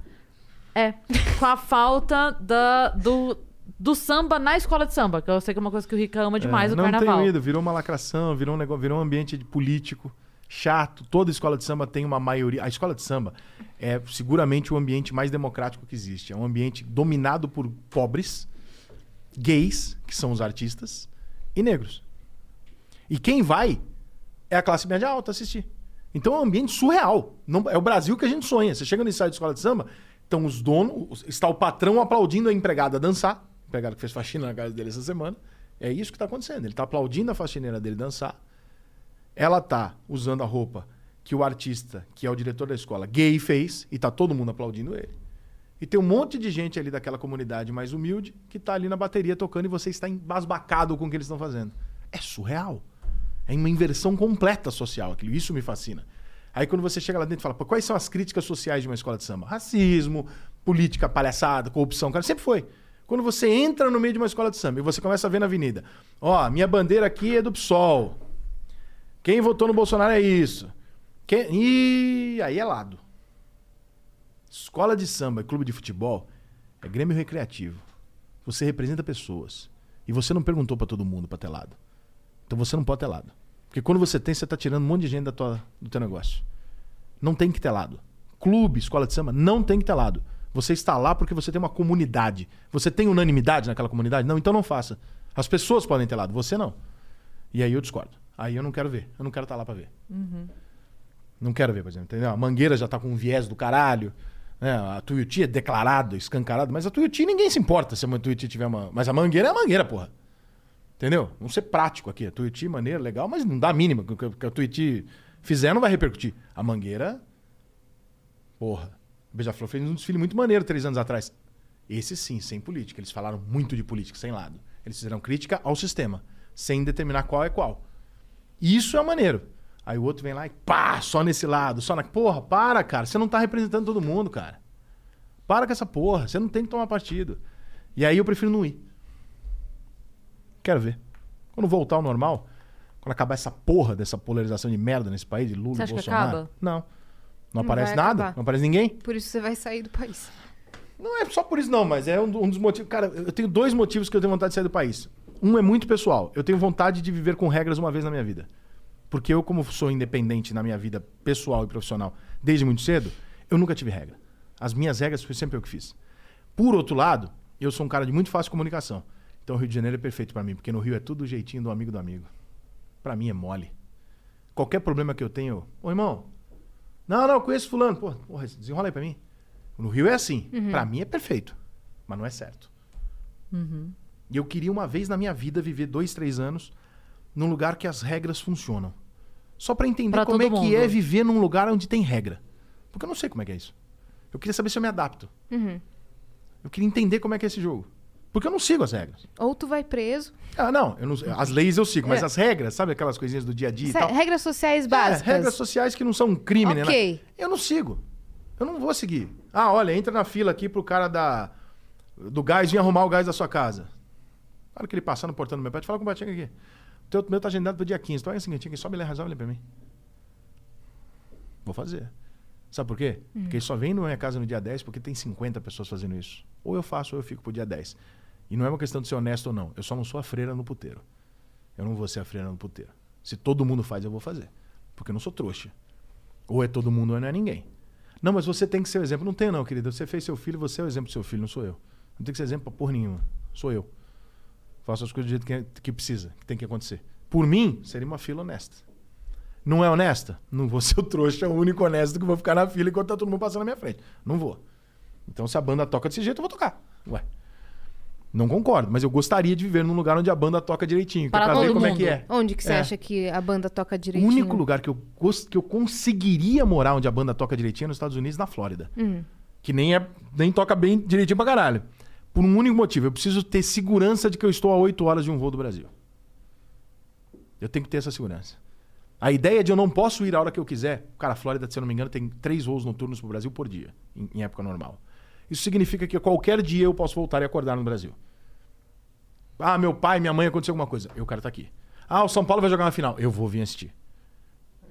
É, com a falta da, do, do samba na escola de samba, que eu sei que é uma coisa que o Rica ama demais, É, o não carnaval. tenho ido, virou uma lacração, virou um negócio, virou um ambiente de político chato. Toda escola de samba tem uma maioria. A escola de samba é seguramente o ambiente mais democrático que existe. É um ambiente dominado por pobres, gays, que são os artistas, e negros. E quem vai é a classe média alta assistir. Então é um ambiente surreal. Não, é o Brasil que a gente sonha. Você chega no estádio de escola de samba, estão os donos, está o patrão aplaudindo a empregada dançar. Empregado que fez faxina na casa dele essa semana. É isso que está acontecendo. Ele está aplaudindo a faxineira dele dançar. Ela tá usando a roupa que o artista, que é o diretor da escola, gay fez, e tá todo mundo aplaudindo ele. E tem um monte de gente ali daquela comunidade mais humilde que tá ali na bateria tocando e você está embasbacado com o que eles estão fazendo. É surreal. É uma inversão completa social aquilo. Isso me fascina. Aí quando você chega lá dentro e fala, quais são as críticas sociais de uma escola de samba? Racismo, política palhaçada, corrupção, cara, sempre foi. Quando você entra no meio de uma escola de samba e você começa a ver na avenida, ó, minha bandeira aqui é do PSOL. Quem votou no Bolsonaro é isso. Quem... Ih, aí é lado. Escola de samba e clube de futebol é grêmio recreativo. Você representa pessoas. E você não perguntou pra todo mundo pra ter lado. Então você não pode ter lado. Porque quando você tem, você tá tirando um monte de gente da tua, do teu negócio. Não tem que ter lado. Clube, escola de samba, não tem que ter lado. Você está lá porque você tem uma comunidade. Você tem unanimidade naquela comunidade? Não, então não faça. As pessoas podem ter lado, você não. E aí eu discordo. Aí eu não quero ver. Eu não quero estar lá pra ver. Não quero ver, por exemplo. Entendeu? A Mangueira já tá com um viés do caralho. Né? A Tuiuti é declarado, escancarado. Mas a Tuiuti ninguém se importa se a Tuiuti tiver uma... Mas a Mangueira é a Mangueira, porra. Entendeu? Vamos ser prático aqui. A Tuiuti, maneira, legal, mas não dá a mínima. O que a Tuiuti fizer não vai repercutir. A Mangueira... Porra. O Beija-Flor fez um desfile muito maneiro três anos atrás. Esse sim, sem política. Eles falaram muito de política, sem lado. Eles fizeram crítica ao sistema, sem determinar qual é qual. Isso é maneiro. Aí o outro vem lá e pá, só nesse lado, só na. Porra, para, cara. Você não tá representando todo mundo, cara. Para com essa porra. Você não tem que tomar partido. E aí eu prefiro não ir. Quero ver. Quando voltar ao normal, quando acabar essa porra dessa polarização de merda nesse país, de Lula Você e acha que Bolsonaro. acaba? Não. Não Não aparece nada? acabar. Não aparece ninguém? Por isso você vai sair do país. Não é só por isso, não, mas é um, um dos motivos. Cara, eu tenho dois motivos que eu tenho vontade de sair do país. Um é muito pessoal. Eu tenho vontade de viver com regras uma vez na minha vida. Porque eu, como sou independente na minha vida pessoal e profissional desde muito cedo, eu nunca tive regra. As minhas regras foi sempre eu que fiz. Por outro lado, eu sou um cara de muito fácil comunicação. Então o Rio de Janeiro é perfeito pra mim, porque no Rio é tudo o jeitinho do amigo do amigo. Pra mim é mole. Qualquer problema que eu tenho, ô irmão, não, não, eu conheço fulano. Pô, porra, desenrola aí pra mim. No Rio é assim. Pra mim é perfeito. Mas não é certo. E eu queria uma vez na minha vida viver dois, três anos num lugar que as regras funcionam. Só pra entender Pra como é todo que mundo. é viver num lugar onde tem regra. Porque eu não sei como é que é isso. Eu queria saber se eu me adapto. Eu queria entender como é que é esse jogo. Porque eu não sigo as regras. Ou tu vai preso. Ah, não, não- as leis eu sigo, mas É. as regras, sabe aquelas coisinhas do dia a dia e Sé- tal? Regras sociais É, básicas. regras sociais que não são um crime, né? Ok. Eu não sigo. Eu não vou seguir. Ah, olha, entra na fila aqui pro cara da, do gás vir arrumar o gás da sua casa. Na hora que ele passar no portão do meu pai, fala com o Batinha aqui. O teu meu tá agendado pro dia 15. Então é o seguinte, aqui, sobe ele resolve ele pra mim. Vou fazer. Sabe por quê? Porque ele só vem na minha casa no dia 10 porque tem 50 pessoas fazendo isso. Ou eu faço ou eu fico pro dia 10. E não é uma questão de ser honesto ou não. Eu só não sou a freira no puteiro. Eu não vou ser a freira no puteiro. Se todo mundo faz, eu vou fazer. Porque eu não sou trouxa. Ou é todo mundo ou não é ninguém. Não, mas você tem que ser o exemplo. Não tem, não, querido. Você fez seu filho, você é o exemplo do seu filho, não sou eu. Não tem que ser exemplo pra porra nenhuma. Sou eu. Faço as coisas do jeito que, é- que precisa, que tem que acontecer. Por mim, seria uma fila honesta. Não é honesta? Não vou ser o trouxa, o único honesto que vou ficar na fila enquanto tá todo mundo passando na minha frente. Não vou. Então, se a banda toca desse jeito, eu vou tocar. Ué. Não concordo, mas eu gostaria de viver num lugar onde a banda toca direitinho, é Para pra ver como é mundo. que é. Onde que você É. acha que a banda toca O direitinho? único lugar que eu, que eu conseguiria morar onde a banda toca direitinho é nos Estados Unidos, na Flórida. Hum. Que nem, é, nem toca bem direitinho pra caralho. Por um único motivo. Eu preciso ter segurança de que eu estou a 8 horas de um voo do Brasil. Eu tenho que ter essa segurança. A ideia de eu não posso ir a hora que eu quiser. Cara, a Flórida, se eu não me engano, tem três voos noturnos pro Brasil por dia, em, em época normal. Isso significa que qualquer dia eu posso voltar e acordar no Brasil. Ah, meu pai, minha mãe, aconteceu alguma coisa. Eu quero estar aqui. Ah, o São Paulo vai jogar na final. Eu vou vir assistir.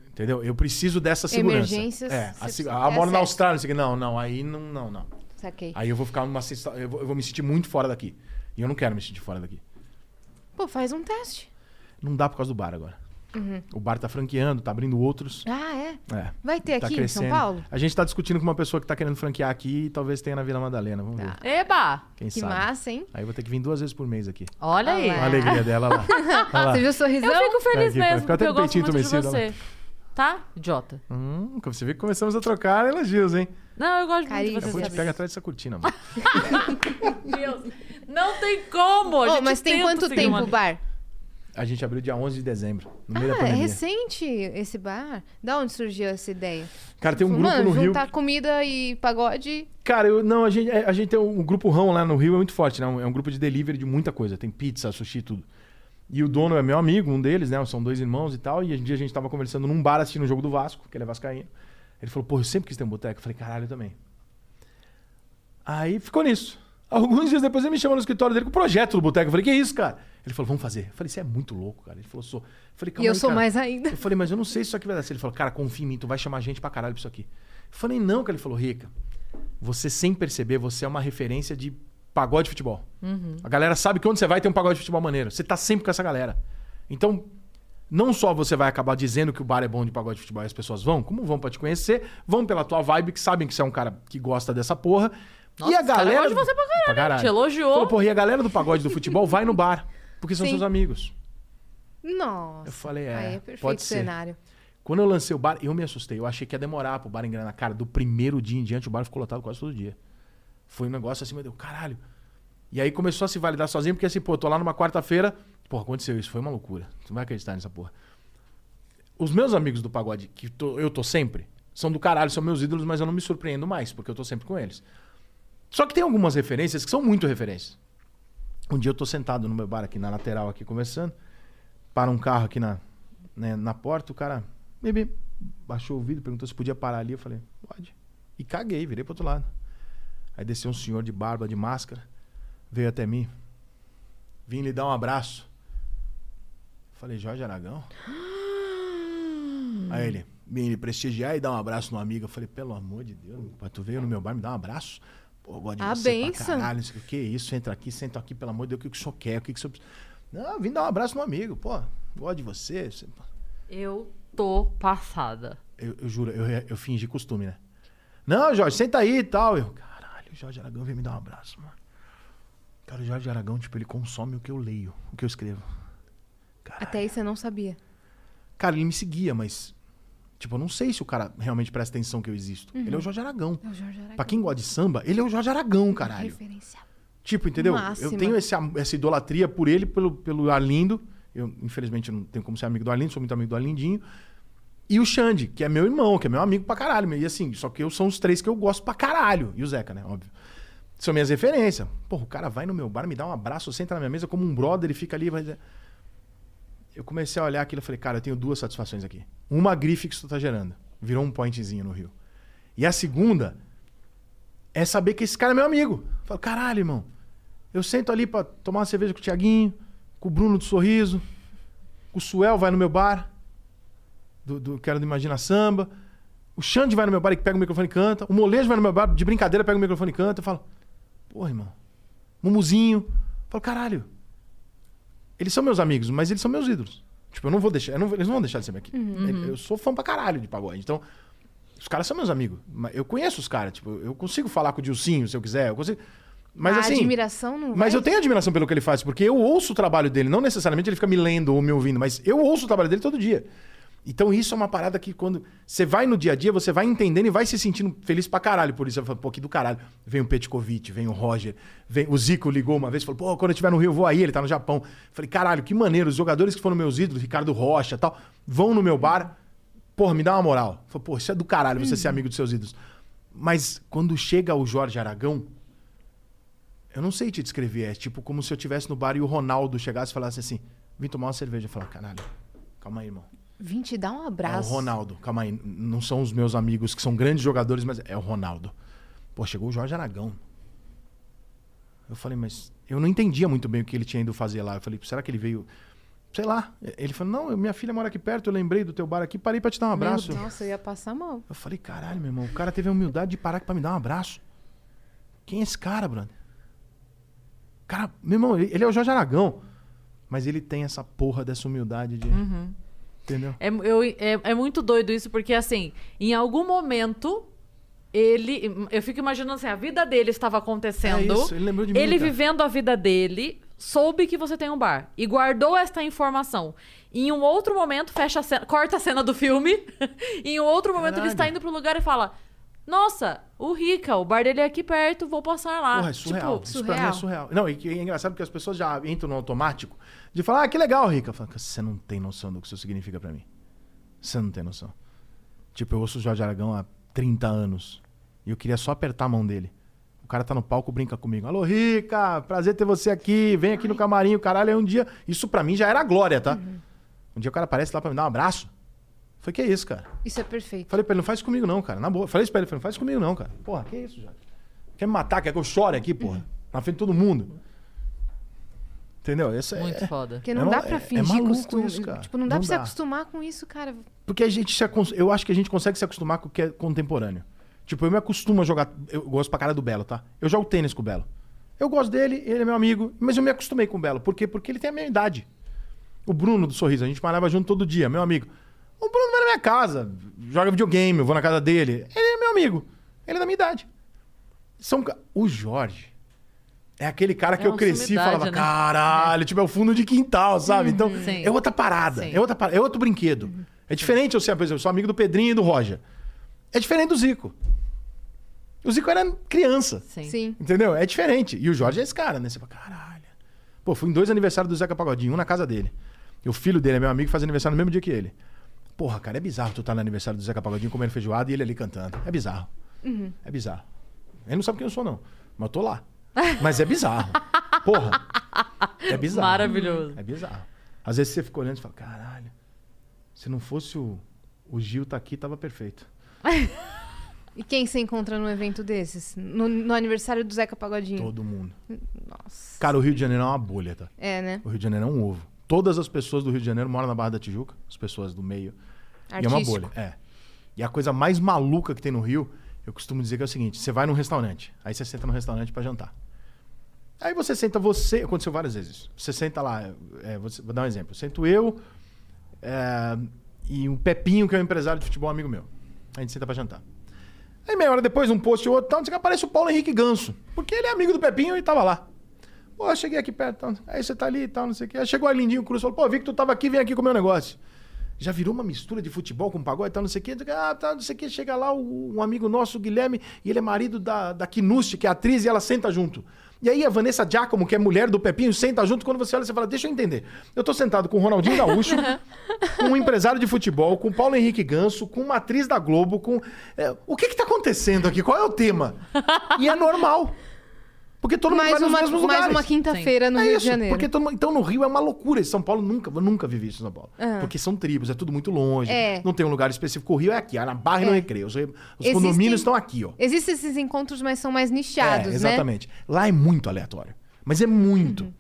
Entendeu? Eu preciso dessa segurança. Emergências, É, a, se- ah, moro na. Austrália, não. Não, não, aí não, não, não. Saquei. Aí eu vou ficar numa eu vou, eu vou me sentir muito fora daqui. E eu não quero me sentir fora daqui. Pô, faz um teste. Não dá por causa do bar agora. Uhum. O bar tá franqueando, tá abrindo outros. Ah, é? É. Vai ter Tá aqui em São crescendo. Paulo? A gente tá discutindo com uma pessoa que tá querendo franquear aqui e talvez tenha na Vila Madalena. Vamos Tá. ver. Eba! Quem Que sabe. massa, hein? Aí eu vou ter que vir duas vezes por mês aqui. Olha aí. A alegria dela lá. [laughs] Olha lá. Você viu o sorrisão? Eu fico feliz Aqui, pai. mesmo, porque até eu gosto muito de você. Tá? Idiota. Hum, você vê que começamos a trocar elogios, hein? Não, eu gosto Carinho. muito de Depois você, te sabe? pega atrás dessa cortina, [laughs] mano. Deus. Não tem como! gente mas tem quanto tempo o bar? A gente abriu dia 11 de dezembro, no meio da Ah, é pandemia. recente esse bar. Da onde surgiu essa ideia? Cara, tem um grupo Mano, no Rio. juntar comida e pagode. Cara, eu, não, a gente, é, a gente tem um, um grupo Rão lá no Rio, é muito forte, né? É um grupo de delivery de muita coisa. Tem pizza, sushi, tudo. E o dono é meu amigo, um deles, né? São dois irmãos e tal. E um dia a gente tava conversando num bar assistindo o jogo do Vasco, que ele é vascaíno. Ele falou, pô, eu sempre quis ter um boteco. Eu falei, caralho, eu também. Aí ficou nisso. Alguns dias depois ele me chamou no escritório dele com o projeto do boteco. Eu falei, que isso, cara? Ele falou, vamos fazer. Eu falei, você é muito louco, cara. Ele falou, sou. Eu falei, E calma eu aí, sou cara. mais ainda. Eu falei, mas eu não sei se isso aqui vai dar certo. Ele falou, cara, confia em mim, tu vai chamar gente pra caralho pra isso aqui. Eu falei, não, cara. Ele falou, Rica, você sem perceber, você é uma referência de pagode de futebol. A galera sabe que onde você vai tem um pagode de futebol maneiro. Você tá sempre com essa galera. Então, não só você vai acabar dizendo que o bar é bom de pagode de futebol e as pessoas vão, como vão pra te conhecer, vão pela tua vibe, que sabem que você é um cara que gosta dessa porra. Nossa, e a esse cara galera. gosta de você pra caralho, Te elogiou. Falou, porra, e a galera do pagode do futebol vai no bar, porque são Sim. seus amigos. Nossa. Eu falei, é, Aí é perfeito pode ser. cenário. Quando eu lancei o bar, eu me assustei. Eu achei que ia demorar pro bar engrenar. Cara, do primeiro dia em diante, o bar ficou lotado quase todo dia. Foi um negócio assim, meu Deus, caralho. E aí começou a se validar sozinho, porque assim, pô, eu tô lá numa quarta-feira. Porra, aconteceu isso, foi uma loucura. Tu não vai acreditar nessa porra. Os meus amigos do pagode, que tô- eu tô sempre, são do caralho, são meus ídolos, mas eu não me surpreendo mais, porque eu tô sempre com eles. Só que tem algumas referências que são muito referências. Um dia eu tô sentado no meu bar aqui na lateral, aqui conversando. Para um carro aqui na, né, na porta, o cara bebê, baixou o vidro, perguntou se podia parar ali. Eu falei, pode. E caguei, virei pro outro lado. Aí desceu um senhor de barba, de máscara, veio até mim. Vim lhe dar um abraço. Falei, Jorge Aragão? [gasps] Aí ele, vim lhe prestigiar e dar um abraço no amigo. Eu falei, pelo amor de Deus, tu veio no meu bar me dar um abraço? Pô, eu gosto de A você benção. pra caralho. não sei O que é isso? Entra aqui, senta aqui, pelo amor de Deus, o que que o senhor quer? O que que o senhor... Não, vim dar um abraço no amigo, pô. Gosto de você. você- Eu tô passada. Eu, eu juro, eu, eu fingi costume, né? Não, Jorge, senta aí e tal. Eu, caralho, o Jorge Aragão veio me dar um abraço, mano. Cara, o Jorge Aragão, tipo, ele consome o que eu leio, o que eu escrevo. Caralho. Até aí você não sabia. Cara, ele me seguia, mas. Tipo, eu não sei se o cara realmente presta atenção que eu existo. Ele é o Jorge Aragão. É o Jorge Aragão. Pra quem gosta de samba, ele é o Jorge Aragão, caralho. Referência. Tipo, entendeu? Máxima. Eu tenho esse, essa idolatria por ele, pelo, pelo Arlindo. Eu, infelizmente, não tenho como ser amigo do Arlindo, sou muito amigo do Arlindinho. E o Xande, que é meu irmão, que é meu amigo pra caralho. E assim, só que eu são os três que eu gosto pra caralho. E o Zeca, né? Óbvio. São minhas referências. Porra, o cara vai no meu bar, me dá um abraço, senta na minha mesa como um brother, ele fica ali. Vai... Eu comecei a olhar aquilo e falei, cara, eu tenho duas satisfações aqui. Uma, grife que isso tá gerando. Virou um pointzinho no Rio. E a segunda é saber que esse cara é meu amigo. Eu falo, caralho, irmão. Eu sento ali pra tomar uma cerveja com o Tiaguinho, com o Bruno do Sorriso, o Suel vai no meu bar, do, do do Imagina Samba. O Xande vai no meu bar e pega o microfone e canta. O Molejo vai no meu bar, de brincadeira, pega o microfone e canta. Eu falo, porra, irmão. Mumuzinho. Eu falo, caralho. Eles são meus amigos, mas eles são meus ídolos. Tipo, eu não vou deixar, não eles não vão deixar de ser aqui. Eu sou fã pra caralho de pagode. Então, os caras são meus amigos. Eu conheço os caras, tipo, eu consigo falar com o Dilcinho se eu quiser. Eu consigo. Mas a assim. admiração não Mas vai... eu tenho admiração pelo que ele faz, porque eu ouço o trabalho dele, não necessariamente ele fica me lendo ou me ouvindo, mas eu ouço o trabalho dele todo dia. Então isso é uma parada que quando você vai no dia a dia, você vai entendendo e vai se sentindo feliz pra caralho por isso. Eu falo, pô, que do caralho. Vem o Petkovic, vem o Roger, vem o Zico ligou uma vez, falou, pô, quando eu estiver no Rio, eu vou aí, ele tá no Japão. Falei, caralho, que maneiro, os jogadores que foram meus ídolos, Ricardo Rocha tal, vão no meu bar, porra, me dá uma moral. Falei, pô, isso é do caralho, você ser amigo dos seus ídolos. Mas quando chega o Jorge Aragão, eu não sei te descrever. É tipo como se eu estivesse no bar e o Ronaldo chegasse e falasse assim: vim tomar uma cerveja. Eu falar, caralho, calma aí, irmão. Vim te dar um É o abraço. Ronaldo, calma aí. Não são os meus amigos que são grandes jogadores, mas é o Ronaldo. Pô, chegou o Jorge Aragão. Eu falei, mas eu não entendia muito bem o que ele tinha ido fazer lá. Eu falei, será que ele veio. Sei lá. Ele falou, não, minha filha mora aqui perto, eu lembrei do teu bar aqui, parei pra te dar um abraço. Nossa, eu ia passar mal. Eu falei, caralho, meu irmão, o cara teve a humildade de parar pra me dar um abraço. Quem é esse cara, brother? Cara, meu irmão, ele ele é o Jorge Aragão. Mas ele tem essa porra dessa humildade de. Entendeu? É, eu- é- é muito doido isso, porque assim, em algum momento, ele. Eu fico imaginando assim, a vida dele estava acontecendo. É isso, ele lembrou de mim, Ele cara. vivendo a vida dele, soube que você tem um bar. E guardou esta informação. Em um outro momento, fecha a cena, corta a cena do filme. [laughs] em um outro momento, ele Caralho. está indo pro lugar e fala. Nossa, o Rica, o bar dele é aqui perto, vou passar lá. Porra, é surreal. Tipo, Isso pra mim é surreal. Não, e que é engraçado porque as pessoas já entram no automático de falar, ah, que legal, Rica. Eu falo, "Cara, você não tem noção do que isso significa pra mim. Você não tem noção. Tipo, eu ouço o Jorge Aragão há 30 anos. E eu queria só apertar a mão dele. O cara tá no palco, brinca comigo. Alô, Rica, prazer ter você aqui. Vem aqui no camarim, o caralho. Aí um dia. Isso pra mim já era glória, tá? Um dia o cara aparece lá pra me dar um abraço. Foi que é isso, cara. Isso é perfeito. Falei pra ele, não faz comigo não, cara. Na boa. Falei isso pra ele, falei, não faz comigo não, cara. Porra, que isso, Jorge? Quer me matar? Quer que eu chore aqui, porra? Na frente de todo mundo. Entendeu? Essa Muito é... foda. Porque É não ma- dá é- pra é fingir maluco costume. isso, cara. Tipo, não dá Não pra se dá. acostumar com isso, cara. Porque a gente se acos- eu acho que a gente consegue se acostumar com o que é contemporâneo. Tipo, eu me acostumo a jogar. Eu gosto pra cara do Belo, tá? Eu jogo tênis com o Belo. Eu gosto dele, ele é meu amigo, mas eu me acostumei com o Belo. Por quê? Porque ele tem a minha idade. O Bruno do Sorriso, a gente malhava junto todo dia, meu amigo. O Bruno vai na minha casa, joga videogame, eu vou na casa dele. Ele é meu amigo. Ele é da minha idade. São... O Jorge é aquele cara que É eu cresci e falava, né? caralho, tipo, é o fundo de quintal, sabe? Então, Sim. é outra parada, Sim. é outra parada, é outro brinquedo. É diferente eu ser, por exemplo, eu sou amigo do Pedrinho e do Roger. É diferente do Zico. O Zico era criança. Sim. Sim. Entendeu? É diferente. E o Jorge é esse cara, né? Você fala, caralho. Pô, fui em dois aniversários do Zeca Pagodinho, um na casa dele. E o filho dele é meu amigo faz aniversário no mesmo dia que ele. Porra, cara, é bizarro tu tá no aniversário do Zeca Pagodinho comendo feijoada e ele ali cantando. É bizarro. É bizarro. Ele não sabe quem eu sou, não. Mas eu tô lá. Mas é bizarro. Porra. É bizarro. Maravilhoso. É bizarro. Às vezes você fica olhando e fala, caralho, se não fosse o, o Gil tá aqui, tava perfeito. [laughs] E quem você encontra num evento desses? No, no aniversário do Zeca Pagodinho? Todo mundo. Nossa. Cara, o Rio de Janeiro é uma bolha, tá? É, né? O Rio de Janeiro é um ovo. Todas as pessoas do Rio de Janeiro moram na Barra da Tijuca, as pessoas do meio. E é uma Artístico. bolha. É. E a coisa mais maluca que tem no Rio, eu costumo dizer que é o seguinte: você vai num restaurante, aí você senta no restaurante pra jantar. Aí você senta você. Aconteceu várias vezes. Você senta lá, é, você- vou dar um exemplo. Sento eu é, e o Pepinho, que é um empresário de futebol amigo meu. A gente senta pra jantar. Aí meia hora depois, um post ou outro, tal, não o aparece o Paulo Henrique Ganso. Porque ele é amigo do Pepinho e tava lá. Pô, eu cheguei aqui perto, tal. aí você tá ali e tal, não sei o que. Aí chegou a Lindinho Cruz e falou, pô, vi que tu tava aqui, vem aqui comer um negócio. Já virou uma mistura de futebol com pagode e tal, não sei o que. Ah, tá, não sei o que. Chega lá o- um amigo nosso, o Guilherme, e ele é marido da, da Kinuste, que é atriz, e ela senta junto. E aí a Vanessa Giacomo, que é mulher do Pepinho, senta junto. Quando você olha, você fala, deixa eu entender. Eu tô sentado com o Ronaldinho Gaúcho, [laughs] com um empresário de futebol, com o Paulo Henrique Ganso, com uma atriz da Globo, com... é, o que que tá acontecendo aqui? Qual é o tema? E é normal. Porque todo mundo Mais vai nos uma, mesmos mais lugares. uma quinta-feira no é Rio isso, de Janeiro. Porque todo mundo- então no Rio é uma loucura. Em São Paulo nunca, eu nunca vivi isso em São Paulo. Porque são tribos, é tudo muito longe. É. Não tem um lugar específico. O Rio é aqui, é na Barra e no É. Recreio. Os, os Existem- condomínios estão aqui, ó. Existem esses encontros, mas são mais nichados, é, né? exatamente. Lá é muito aleatório. Mas é muito.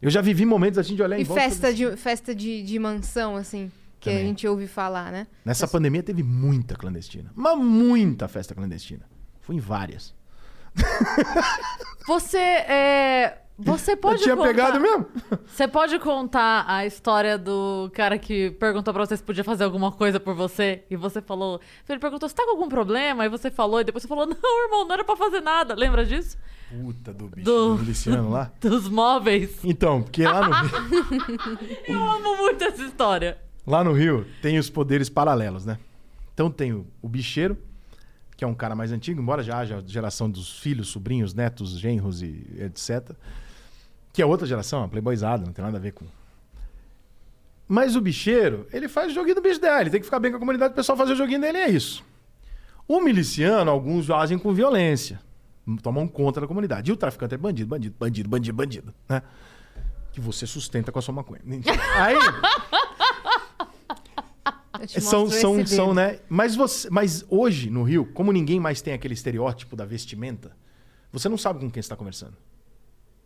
Eu já vivi momentos assim de olhar em Uhum. E volta. e festa, de, festa de, de mansão, assim, que a Também. gente ouve falar, né? Nessa pandemia teve muita clandestina. Mas muita festa clandestina. Fui em várias. [laughs] Você é. Você pode eu tinha contar... pegado mesmo? Você pode contar a história do cara que perguntou pra você se podia fazer alguma coisa por você e você falou. Ele perguntou: você tá com algum problema? E você falou, e depois você falou: [laughs] não, irmão, não era pra fazer nada. Lembra disso? Puta do bicho Do- do miliciano lá. [laughs] Dos móveis. Então, porque lá no Rio. Eu amo muito essa história. Lá no Rio tem os poderes paralelos, né? Então tem o, o bicheiro, que é um cara mais antigo, embora já haja geração dos filhos, sobrinhos, netos, genros e etc. Que é outra geração, a playboyzada, não tem nada a ver com... Mas o bicheiro, ele faz o joguinho do bicho dele, ele tem que ficar bem com a comunidade, o pessoal fazer o joguinho dele, é isso. O miliciano, alguns agem com violência, tomam conta da comunidade. E o traficante é bandido, bandido, bandido, bandido, bandido, né? Que você sustenta com a sua maconha. Aí... São, são, são, né? Mas, você, mas hoje, no Rio, como ninguém mais tem aquele estereótipo da vestimenta, você não sabe com quem você está conversando.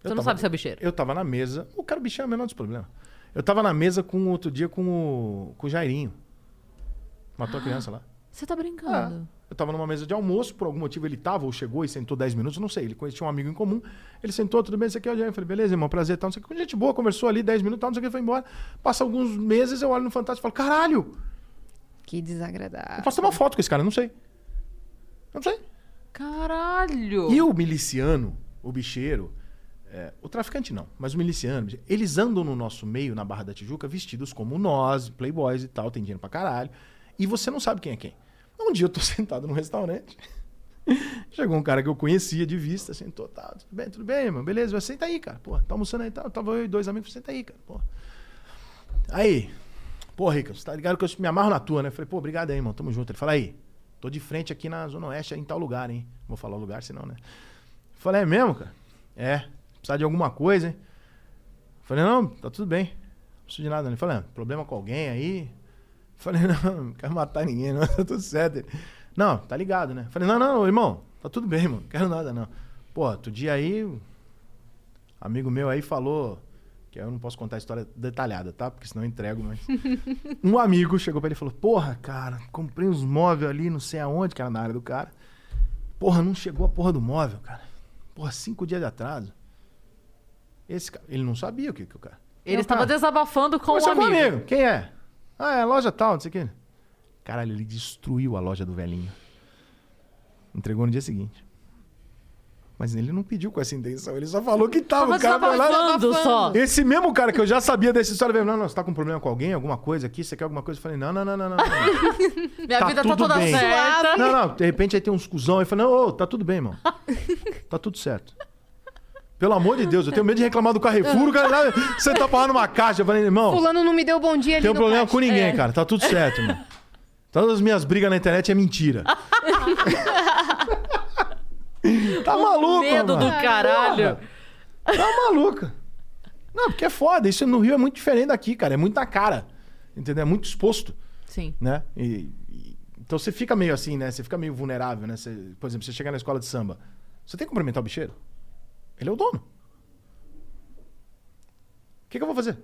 Você não sabe se é bicheiro. Eu tava na mesa. O cara bicheiro é o menor dos problemas. Eu tava na mesa com outro dia com o, com o Jairinho. Matou a criança lá. Você tá brincando. Eu tava numa mesa de almoço, por algum motivo ele tava, ou chegou e sentou 10 minutos, não sei. Ele conhecia um amigo em comum. Ele sentou, tudo bem, isso aqui é o Jairinho. Eu falei, beleza, irmão, prazer, tal, não sei o que. Gente boa, conversou ali 10 minutos, tal, não sei o que, foi embora. Passa alguns meses, eu olho no Fantástico e falo, caralho, Que desagradável. eu posso uma foto com esse cara, eu não sei. Eu não sei. Caralho! E o miliciano, o bicheiro, é, o traficante não, mas o miliciano, eles andam no nosso meio, na Barra da Tijuca, vestidos como nós, playboys e tal, tem dinheiro pra caralho. E você não sabe quem é quem. Um dia eu tô [laughs] sentado num restaurante. Chegou um cara que eu conhecia de vista, sentou, tá, tudo bem, tudo bem, mano, beleza, senta aí, cara. Pô, tá almoçando aí, tá, tava eu e dois amigos, senta aí, cara. Pô. Aí, pô, Ricardo, você tá ligado que eu me amarro na tua, né? Falei, pô, obrigado aí, irmão, tamo junto. Ele fala, aí, tô de frente aqui na Zona Oeste, em tal lugar, hein? Vou falar o lugar, senão, né? Falei, é mesmo, cara? É, precisar de alguma coisa, hein? Falei, não, tá tudo bem. Não preciso de nada. Ele falou, é, problema com alguém aí? Falei, [laughs] não, não quero matar ninguém, não, [laughs] tá tudo certo. Ele, não, tá ligado, né? Falei, não, não, irmão, tá tudo bem, irmão, não quero nada, não. Pô, outro dia aí, amigo meu aí falou, que eu não posso contar a história detalhada, tá? Porque senão eu entrego, mas... [laughs] um amigo chegou pra ele e falou, porra, cara, comprei uns móveis ali, não sei aonde, que era na área do cara. Porra, não chegou a porra do móvel, cara. Porra, cinco dias de atraso. Esse cara, ele não sabia o que que o cara. Ele estava desabafando com o Conversar amigo. comigo. Quem é? Ah, é a loja tal, não sei o quê. Caralho, ele destruiu a loja do velhinho. Entregou no dia seguinte. Mas ele não pediu com essa intenção, ele só falou que tava. Tava o cara desabafando só. Esse mesmo cara que eu já sabia dessa história veio, não, não, você tá com problema com alguém, alguma coisa aqui, você quer alguma coisa? Eu falei, não, não, não, não, não. não. [laughs] Minha Tá vida tá toda bem. certa. Não, não, de repente aí tem uns cuzão aí falando, ô, tá tudo bem, irmão. Tá tudo certo. Pelo amor de Deus, eu tenho medo de reclamar do Carrefour, cara você tá pagando uma caixa. Eu falei, irmão, Fulano não me deu bom dia ali tem um problema caixa. com ninguém, É. cara. Tá tudo certo, irmão. Todas as minhas brigas na internet é mentira. [laughs] [laughs] tá maluco, Medo mano. do caralho. Tá maluca. Não, porque é foda. Isso no Rio é muito diferente daqui, cara. É muito na cara. Entendeu? É muito exposto Sim. né? E, e Então você fica meio assim, né? Você fica meio vulnerável, né? Você, por exemplo, você chega na escola de samba. Você tem que cumprimentar o bicheiro? Ele é o dono. O que, que eu vou fazer?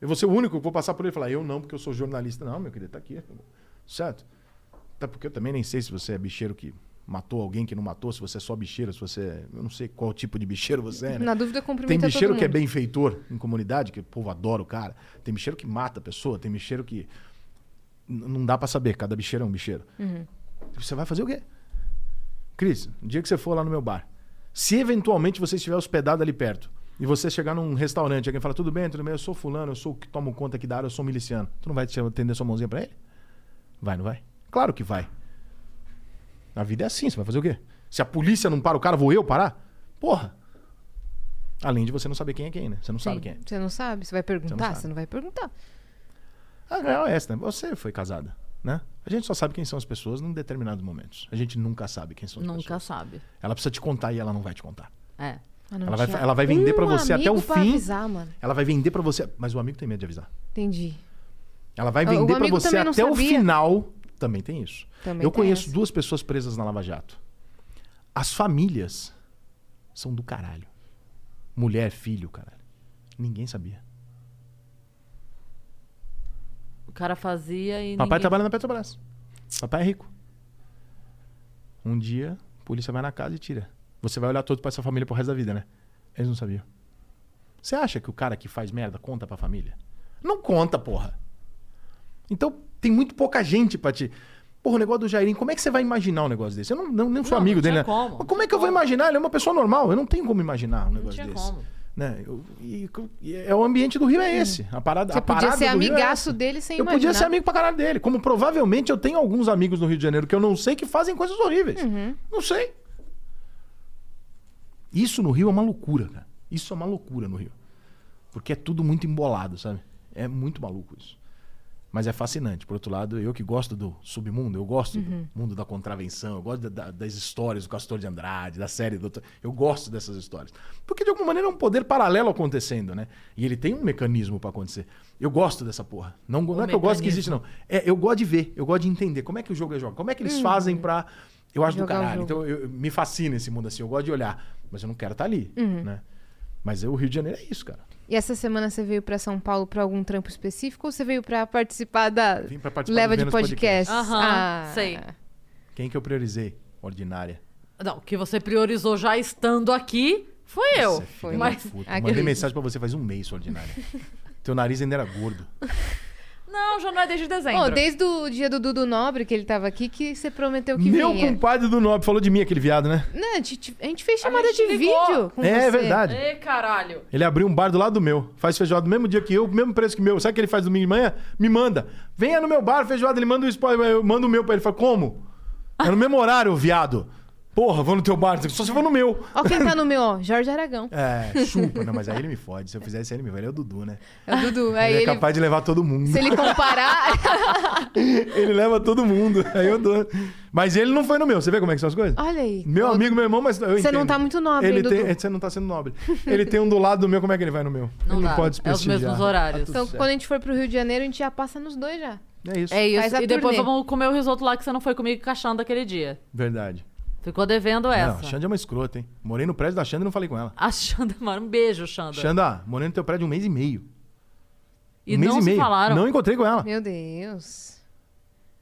Eu vou ser o único que vou passar por ele e falar, eu não, porque eu sou jornalista. Não, meu querido, tá aqui. Certo? Até porque eu também nem sei se você é bicheiro que matou alguém que não matou, se você é só bicheiro, se você. é- Eu não sei qual tipo de bicheiro você é, né? Na dúvida, Tem cumprimenta bicheiro todo que é benfeitor em comunidade, que o povo adora o cara. Tem bicheiro que mata a pessoa, tem bicheiro que. N- Não dá pra saber, cada bicheiro é um bicheiro. Uhum. Você vai fazer o quê? Cris, no dia que você for lá no meu bar, se eventualmente você estiver hospedado ali perto e você chegar num restaurante, alguém fala, tudo bem, tudo bem, eu sou fulano, eu sou o que tomo conta aqui da área, eu sou miliciano. Tu não vai te atender sua mãozinha pra ele? Vai, não vai? Claro que vai. A vida é assim, você vai fazer o quê? Se a polícia não para o cara, vou eu parar? Porra! Além de você não saber quem é quem, né? Você não sabe Sim. quem é. Você não sabe? Você vai perguntar? sabe. Você não vai perguntar. A real é essa, né? Você foi casada, né? A gente só sabe quem são as pessoas em determinados momentos. A gente nunca sabe quem são as Nunca pessoas. sabe. Ela precisa te contar e ela não vai te contar. É. Ah, não Ela vai- ela vai vender pra um você até o fim. avisar, mano. Ela vai vender pra você, mas o amigo tem medo de avisar. Entendi. Ela vai o vender pra amigo você não até o sabia. final. Também tem isso. Também Eu tem conheço essa. duas pessoas presas na Lava Jato. As famílias são do caralho. Mulher, filho, caralho. Ninguém sabia. O cara fazia e. Papai ninguém... trabalha na Petrobras. Papai é rico. Um dia, a polícia vai na casa e tira. Você vai olhar todo pra essa família pro resto da vida, né? Eles não sabiam. Você acha que o cara que faz merda conta pra família? Não conta, porra. Então, tem muito pouca gente pra te. Porra, o negócio do Jairinho, como é que você vai imaginar um negócio desse? Eu não, não, nem sou Não, amigo não dele, né? como, Mas como é que eu vou como. imaginar? Ele é uma pessoa normal. Eu não tenho como imaginar um negócio tinha desse. como. Né? Eu- e, e é o ambiente do Rio é esse. A parada, Você a podia parada ser do Rio é amigaço essa. dele sem Eu imaginar. podia ser amigo pra caralho dele. Como provavelmente eu tenho alguns amigos no Rio de Janeiro que eu não sei que fazem coisas horríveis. Uhum. Não sei. Isso no Rio é uma loucura, cara. Isso é uma loucura no Rio. Porque é tudo muito embolado, sabe? É muito maluco isso. Mas é fascinante. Por outro lado, eu que gosto do submundo, eu gosto Uhum. do mundo da contravenção, eu gosto da- da- das histórias do Castor de Andrade, da série do. Eu gosto dessas histórias. Porque de alguma maneira é um poder paralelo acontecendo, né? E ele tem um mecanismo pra acontecer. Eu gosto dessa porra. Não, não é que eu gosto que existe, não. É, eu gosto de ver, eu gosto de entender como é que o jogo é jogado, como é que eles fazem pra. Eu acho do Uhum. Jogar o caralho. Então eu- eu- me fascina esse mundo assim, eu gosto de olhar. Mas eu não quero estar ali, Uhum. né? Mas eu, o Rio de Janeiro é isso, cara. E essa semana você veio pra São Paulo pra algum trampo específico ou você veio pra participar da Vim pra participar leva de Vênus podcast? Aham, Ah, sei. Quem que eu priorizei? Ordinária. Não, o que você priorizou já estando aqui foi eu. Nossa, filha Mas. da puta. Acredito. Mandei mensagem pra você faz um mês, ordinária. [laughs] Teu nariz ainda era gordo. Não, já não é desde dezembro. Ô, desde o dia do Dudu Nobre que ele tava aqui, que você prometeu que Meu vinha. compadre do Nobre falou de mim, aquele viado, né? Não, a gente, a gente fez chamada gente de ligou. vídeo com é você. verdade. Ê, caralho. Ele abriu um bar do lado do meu. Faz feijoada no mesmo dia que eu, mesmo preço que meu. Sabe o que ele faz domingo de manhã? Me manda. Venha no meu bar, feijoada. Ele manda o spoiler, eu mando o meu pra ele. Fala, como? É no mesmo horário, viado. Porra, vou no teu bar. Só se for no meu. Ó quem tá no meu, ó, Jorge Aragão. É, chupa. Não, mas aí ele me fode. Se eu fizesse ele me fode. Ele é o Dudu, né? É o Dudu. Aí ele é ele, capaz de levar todo mundo. se ele comparar... [laughs] Ele leva todo mundo. Aí eu dou. Mas ele não foi no meu. Você vê como é que são as coisas? Olha aí. Meu Ô, amigo, meu irmão, mas eu Você não entendo. tá muito nobre, ele hein, tem, Dudu? Você não tá sendo nobre. Ele tem um do lado do meu, como é que ele vai no meu? Não ele dá. não pode É os mesmos horários. Tá Então, certo. quando a gente for pro Rio de Janeiro, a gente já passa nos dois já. É isso. É isso. Faz a E depois turnê. vamos comer o risoto lá que você não foi comigo caixando aquele dia. Verdade. Ficou devendo Não, essa. Xande é uma escrota, hein? Morei no prédio da Xanda e não falei com ela. A Xanda, [laughs] mano, um beijo, Xanda. Xanda, morei no teu prédio um mês e meio. E um mês não e meio. falaram. Não encontrei com ela. Meu Deus.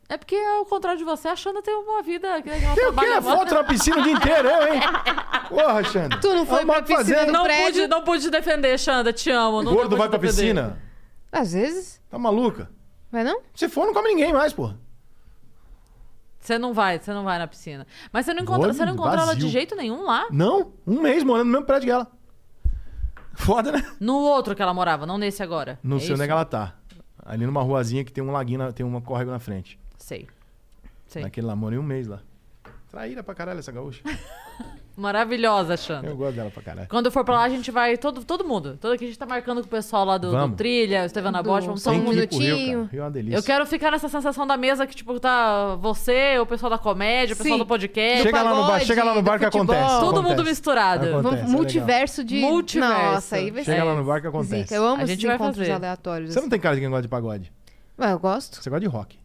É porque, ao contrário de você, a Xanda tem uma vida que ela Tem o quê? trabalha Foto na piscina o dia inteiro, eu, hein? [laughs] Porra, Xanda. Tu não foi pra piscina fazendo. do Não prédio? pude, não pude te defender, Xanda. Te amo. Não Gordo pude vai pra defender. piscina. Às vezes. Tá maluca? Vai não? Se for, não come ninguém mais, porra. Você não vai, você não vai na piscina. Mas você não encontra, Gordo, você não encontrou ela de jeito nenhum lá? Não, um mês morando no mesmo prédio que ela. Foda, né? No outro que ela morava, não nesse agora. Não É sei onde é que ela tá. Ali numa ruazinha que tem um laguinho, na- tem uma córrego na frente. Sei. Sei. Naquele lá, morei um mês lá. Traíra pra caralho essa gaúcha. [laughs] Maravilhosa, Xanda. Eu gosto dela pra caralho. Quando eu for pra lá, a gente vai, todo, todo mundo. Todo aqui a gente tá marcando com o pessoal lá do, do Vamos. Trilha, o Estevão na Bosch, vamos Só todo um mundo. Tem que ir pro Rio, minutinho. cara. Rio é uma delícia. Eu quero ficar nessa sensação da mesa que, tipo, tá você, o pessoal da comédia, o pessoal Sim. do podcast. Chega lá no bar, pagode, chega lá no bar do que futebol. acontece. Todo acontece. mundo misturado. Acontece, Vamos é multiverso de. Multiverso. Nossa, aí vai Chega ser. lá no bar que acontece. Zica. Eu amo A esses gente vai encontros fazer. aleatórios. Você não tem cara de quem gosta de pagode. Ah, eu gosto. Você gosta de rock.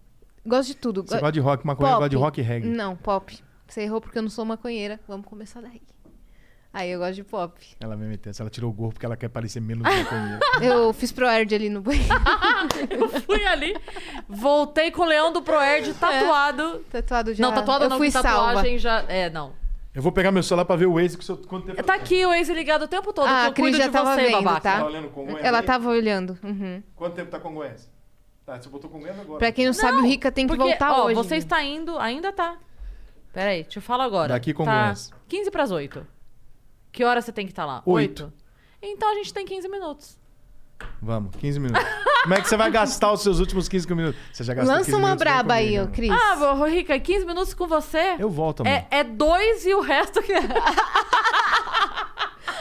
Gosto de tudo. Você Go- gosta de rock, maconha, gosta de rock e reggae. Não, pop. Você errou porque eu não sou maconheira. Vamos começar daí. Aí eu gosto de pop. Ela meter essa. Ela tirou o gorro porque ela quer parecer menos maconheira. [laughs] Eu fiz pro Erd ali no banheiro. [laughs] Eu fui ali, voltei com o leão do Proerd tatuado. Tatuado já. Não, tatuado eu não, fui que salva. tatuagem já... É, não. Eu vou pegar meu celular pra ver o Waze, que seu... quanto tempo... Tá aqui o Waze ligado o tempo todo, Ah, que a Cris já tava você, vendo, babaca. tá? Tá olhando Ela tava olhando. Uhum. Quanto tempo tá com? Tá, você botou com agora. Pra quem não, sabe, o Rica tem que Porque, voltar ó, hoje. você está indo, ainda tá. Peraí, te falo agora. Daqui com tá Goiás. 15 pras 8. Que hora você tem que estar lá? Oito. Oito. Então a gente tem 15 minutos. Vamos, 15 minutos. Como é que você vai gastar os seus últimos 15 minutos? Você já gastou Lança 15 uma braba aí, comigo, ô. Cris. Ah, ô, Rica, 15 minutos com você? Eu volto, amor. É, é dois e o resto que. [laughs]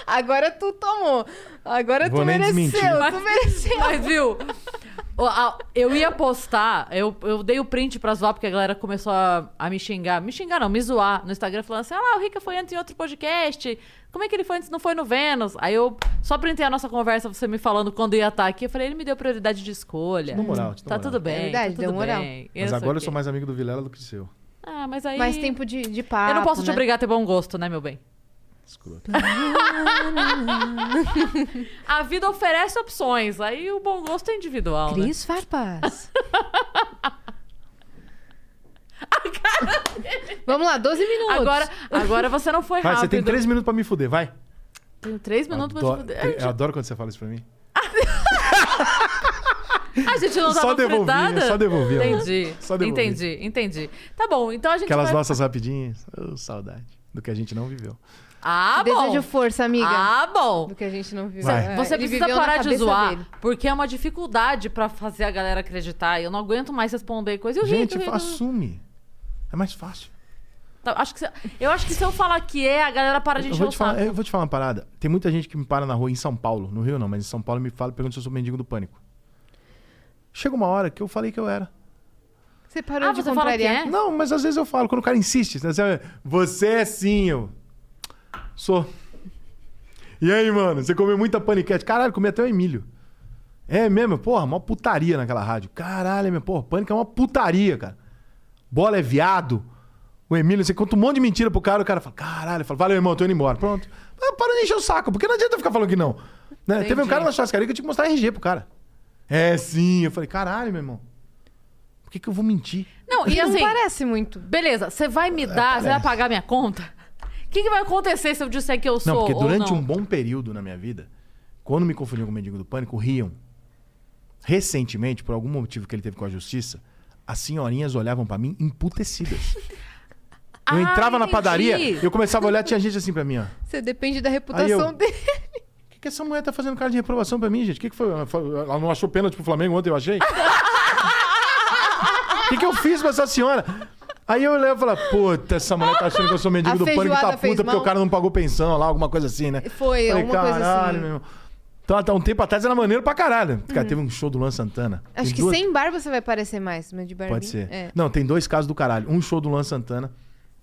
Agora tu tomou. Agora Vou tu nem mereceu. desmentir. Tu mereceu. Mas viu? Eu ia postar, eu, eu dei o print pra zoar, porque a galera começou a, a me xingar. Me xingar, não, me zoar no Instagram, falando assim: ah lá, o Rica foi antes em outro podcast. Como é que ele foi antes? Não foi no Vênus? Aí eu só printei a nossa conversa, você me falando quando ia estar aqui. Eu falei: ele me deu prioridade de escolha. Te dou moral, te dou Tá moral. tudo bem. É verdade, tá deu tudo moral. bem. Mas agora eu sou mais amigo do Vilela do que o seu. Ah, mas aí. Mais tempo de, de papo, Eu não posso te né? obrigar a ter bom gosto, né, meu bem? Escroto. [laughs] A vida oferece opções, aí o bom gosto é individual. né? Cris Farpas. [laughs] Vamos lá, 12 minutos. Agora, agora você não foi Vai, rápido. você tem 3 minutos pra me fuder, vai. Tenho três minutos pra te Adoro- fuder. Eu adoro quando você fala isso pra mim. [laughs] A gente não Só tava devolvi, fritada? só devolvi, amor. Entendi. Só devolvi. Entendi, entendi. Tá bom, então a gente Aquelas vai... nossas rapidinhas. Ô, saudade. Do que a gente não viveu. Ah, bom. Desejo força, amiga. Ah, bom. Do que a gente não viu. Vai. É, Você ele precisa parar de zoar, dele. porque é uma dificuldade pra fazer a galera acreditar. Eu não aguento mais responder coisa. E o Gente, Rico, o Rico- assume. É mais fácil. Tá, acho que se- eu acho que se eu falar que é, a galera para de Eu encher o saco. eu vou te falar uma parada. Tem muita gente que me para na rua em São Paulo, no Rio não, mas em São Paulo me fala, pergunta se eu sou mendigo do pânico. Chega uma hora que eu falei que eu era. Você parou Ah, de você fala que contrariar. é? Não, mas às vezes eu falo, quando o cara insiste, né, você, você é sim, eu. Sou. E aí, mano, você comeu muita paniquete? Caralho, comi até o Emílio. É mesmo? Porra, uma putaria naquela rádio. Caralho, meu, porra, pânico é uma putaria, cara. Bola é viado. O Emílio, você conta um monte de mentira pro cara, o cara fala, caralho, fala, valeu, irmão, tô indo embora. Pronto. Ah, Para de encher o saco, porque não adianta eu ficar falando que não. Né? Teve um cara na churrascaria que eu tinha que mostrar RG pro cara. É, sim. Eu falei, caralho, meu irmão. Por que, que eu vou mentir? Não, e não assim, parece muito. beleza, você vai me dar, você vai pagar minha conta? O que, que vai acontecer se eu disser que eu sou Não, porque ou durante não? um bom período na minha vida, quando me confundiam com o mendigo do pânico, riam. Recentemente, por algum motivo que ele teve com a justiça, as senhorinhas olhavam pra mim emputecidas. [laughs] Eu Ah, entrava na entendi. padaria, eu começava a olhar, tinha gente assim pra mim, ó. Você depende da reputação eu- dele. O que, que essa mulher tá fazendo cara de reprovação pra mim, gente? O que, que foi? Ela não achou pênalti pro Flamengo ontem, eu achei? O [laughs] que, que eu fiz pra essa senhora? Aí eu levo e falo, puta, essa mulher tá achando que eu sou mendigo A do pânico e tá feijoada fez puta porque mal? o cara não pagou pensão lá, alguma coisa assim, né? Foi, Falei, alguma coisa caralho, assim. meu irmão. Então, até um tempo atrás era maneiro pra caralho. Cara, teve um show do Luan Santana. Acho Tem que duas- sem barba você vai parecer mais, mas de barbinha. Pode ser. É. Não, tem dois casos do caralho. Um show do Luan Santana.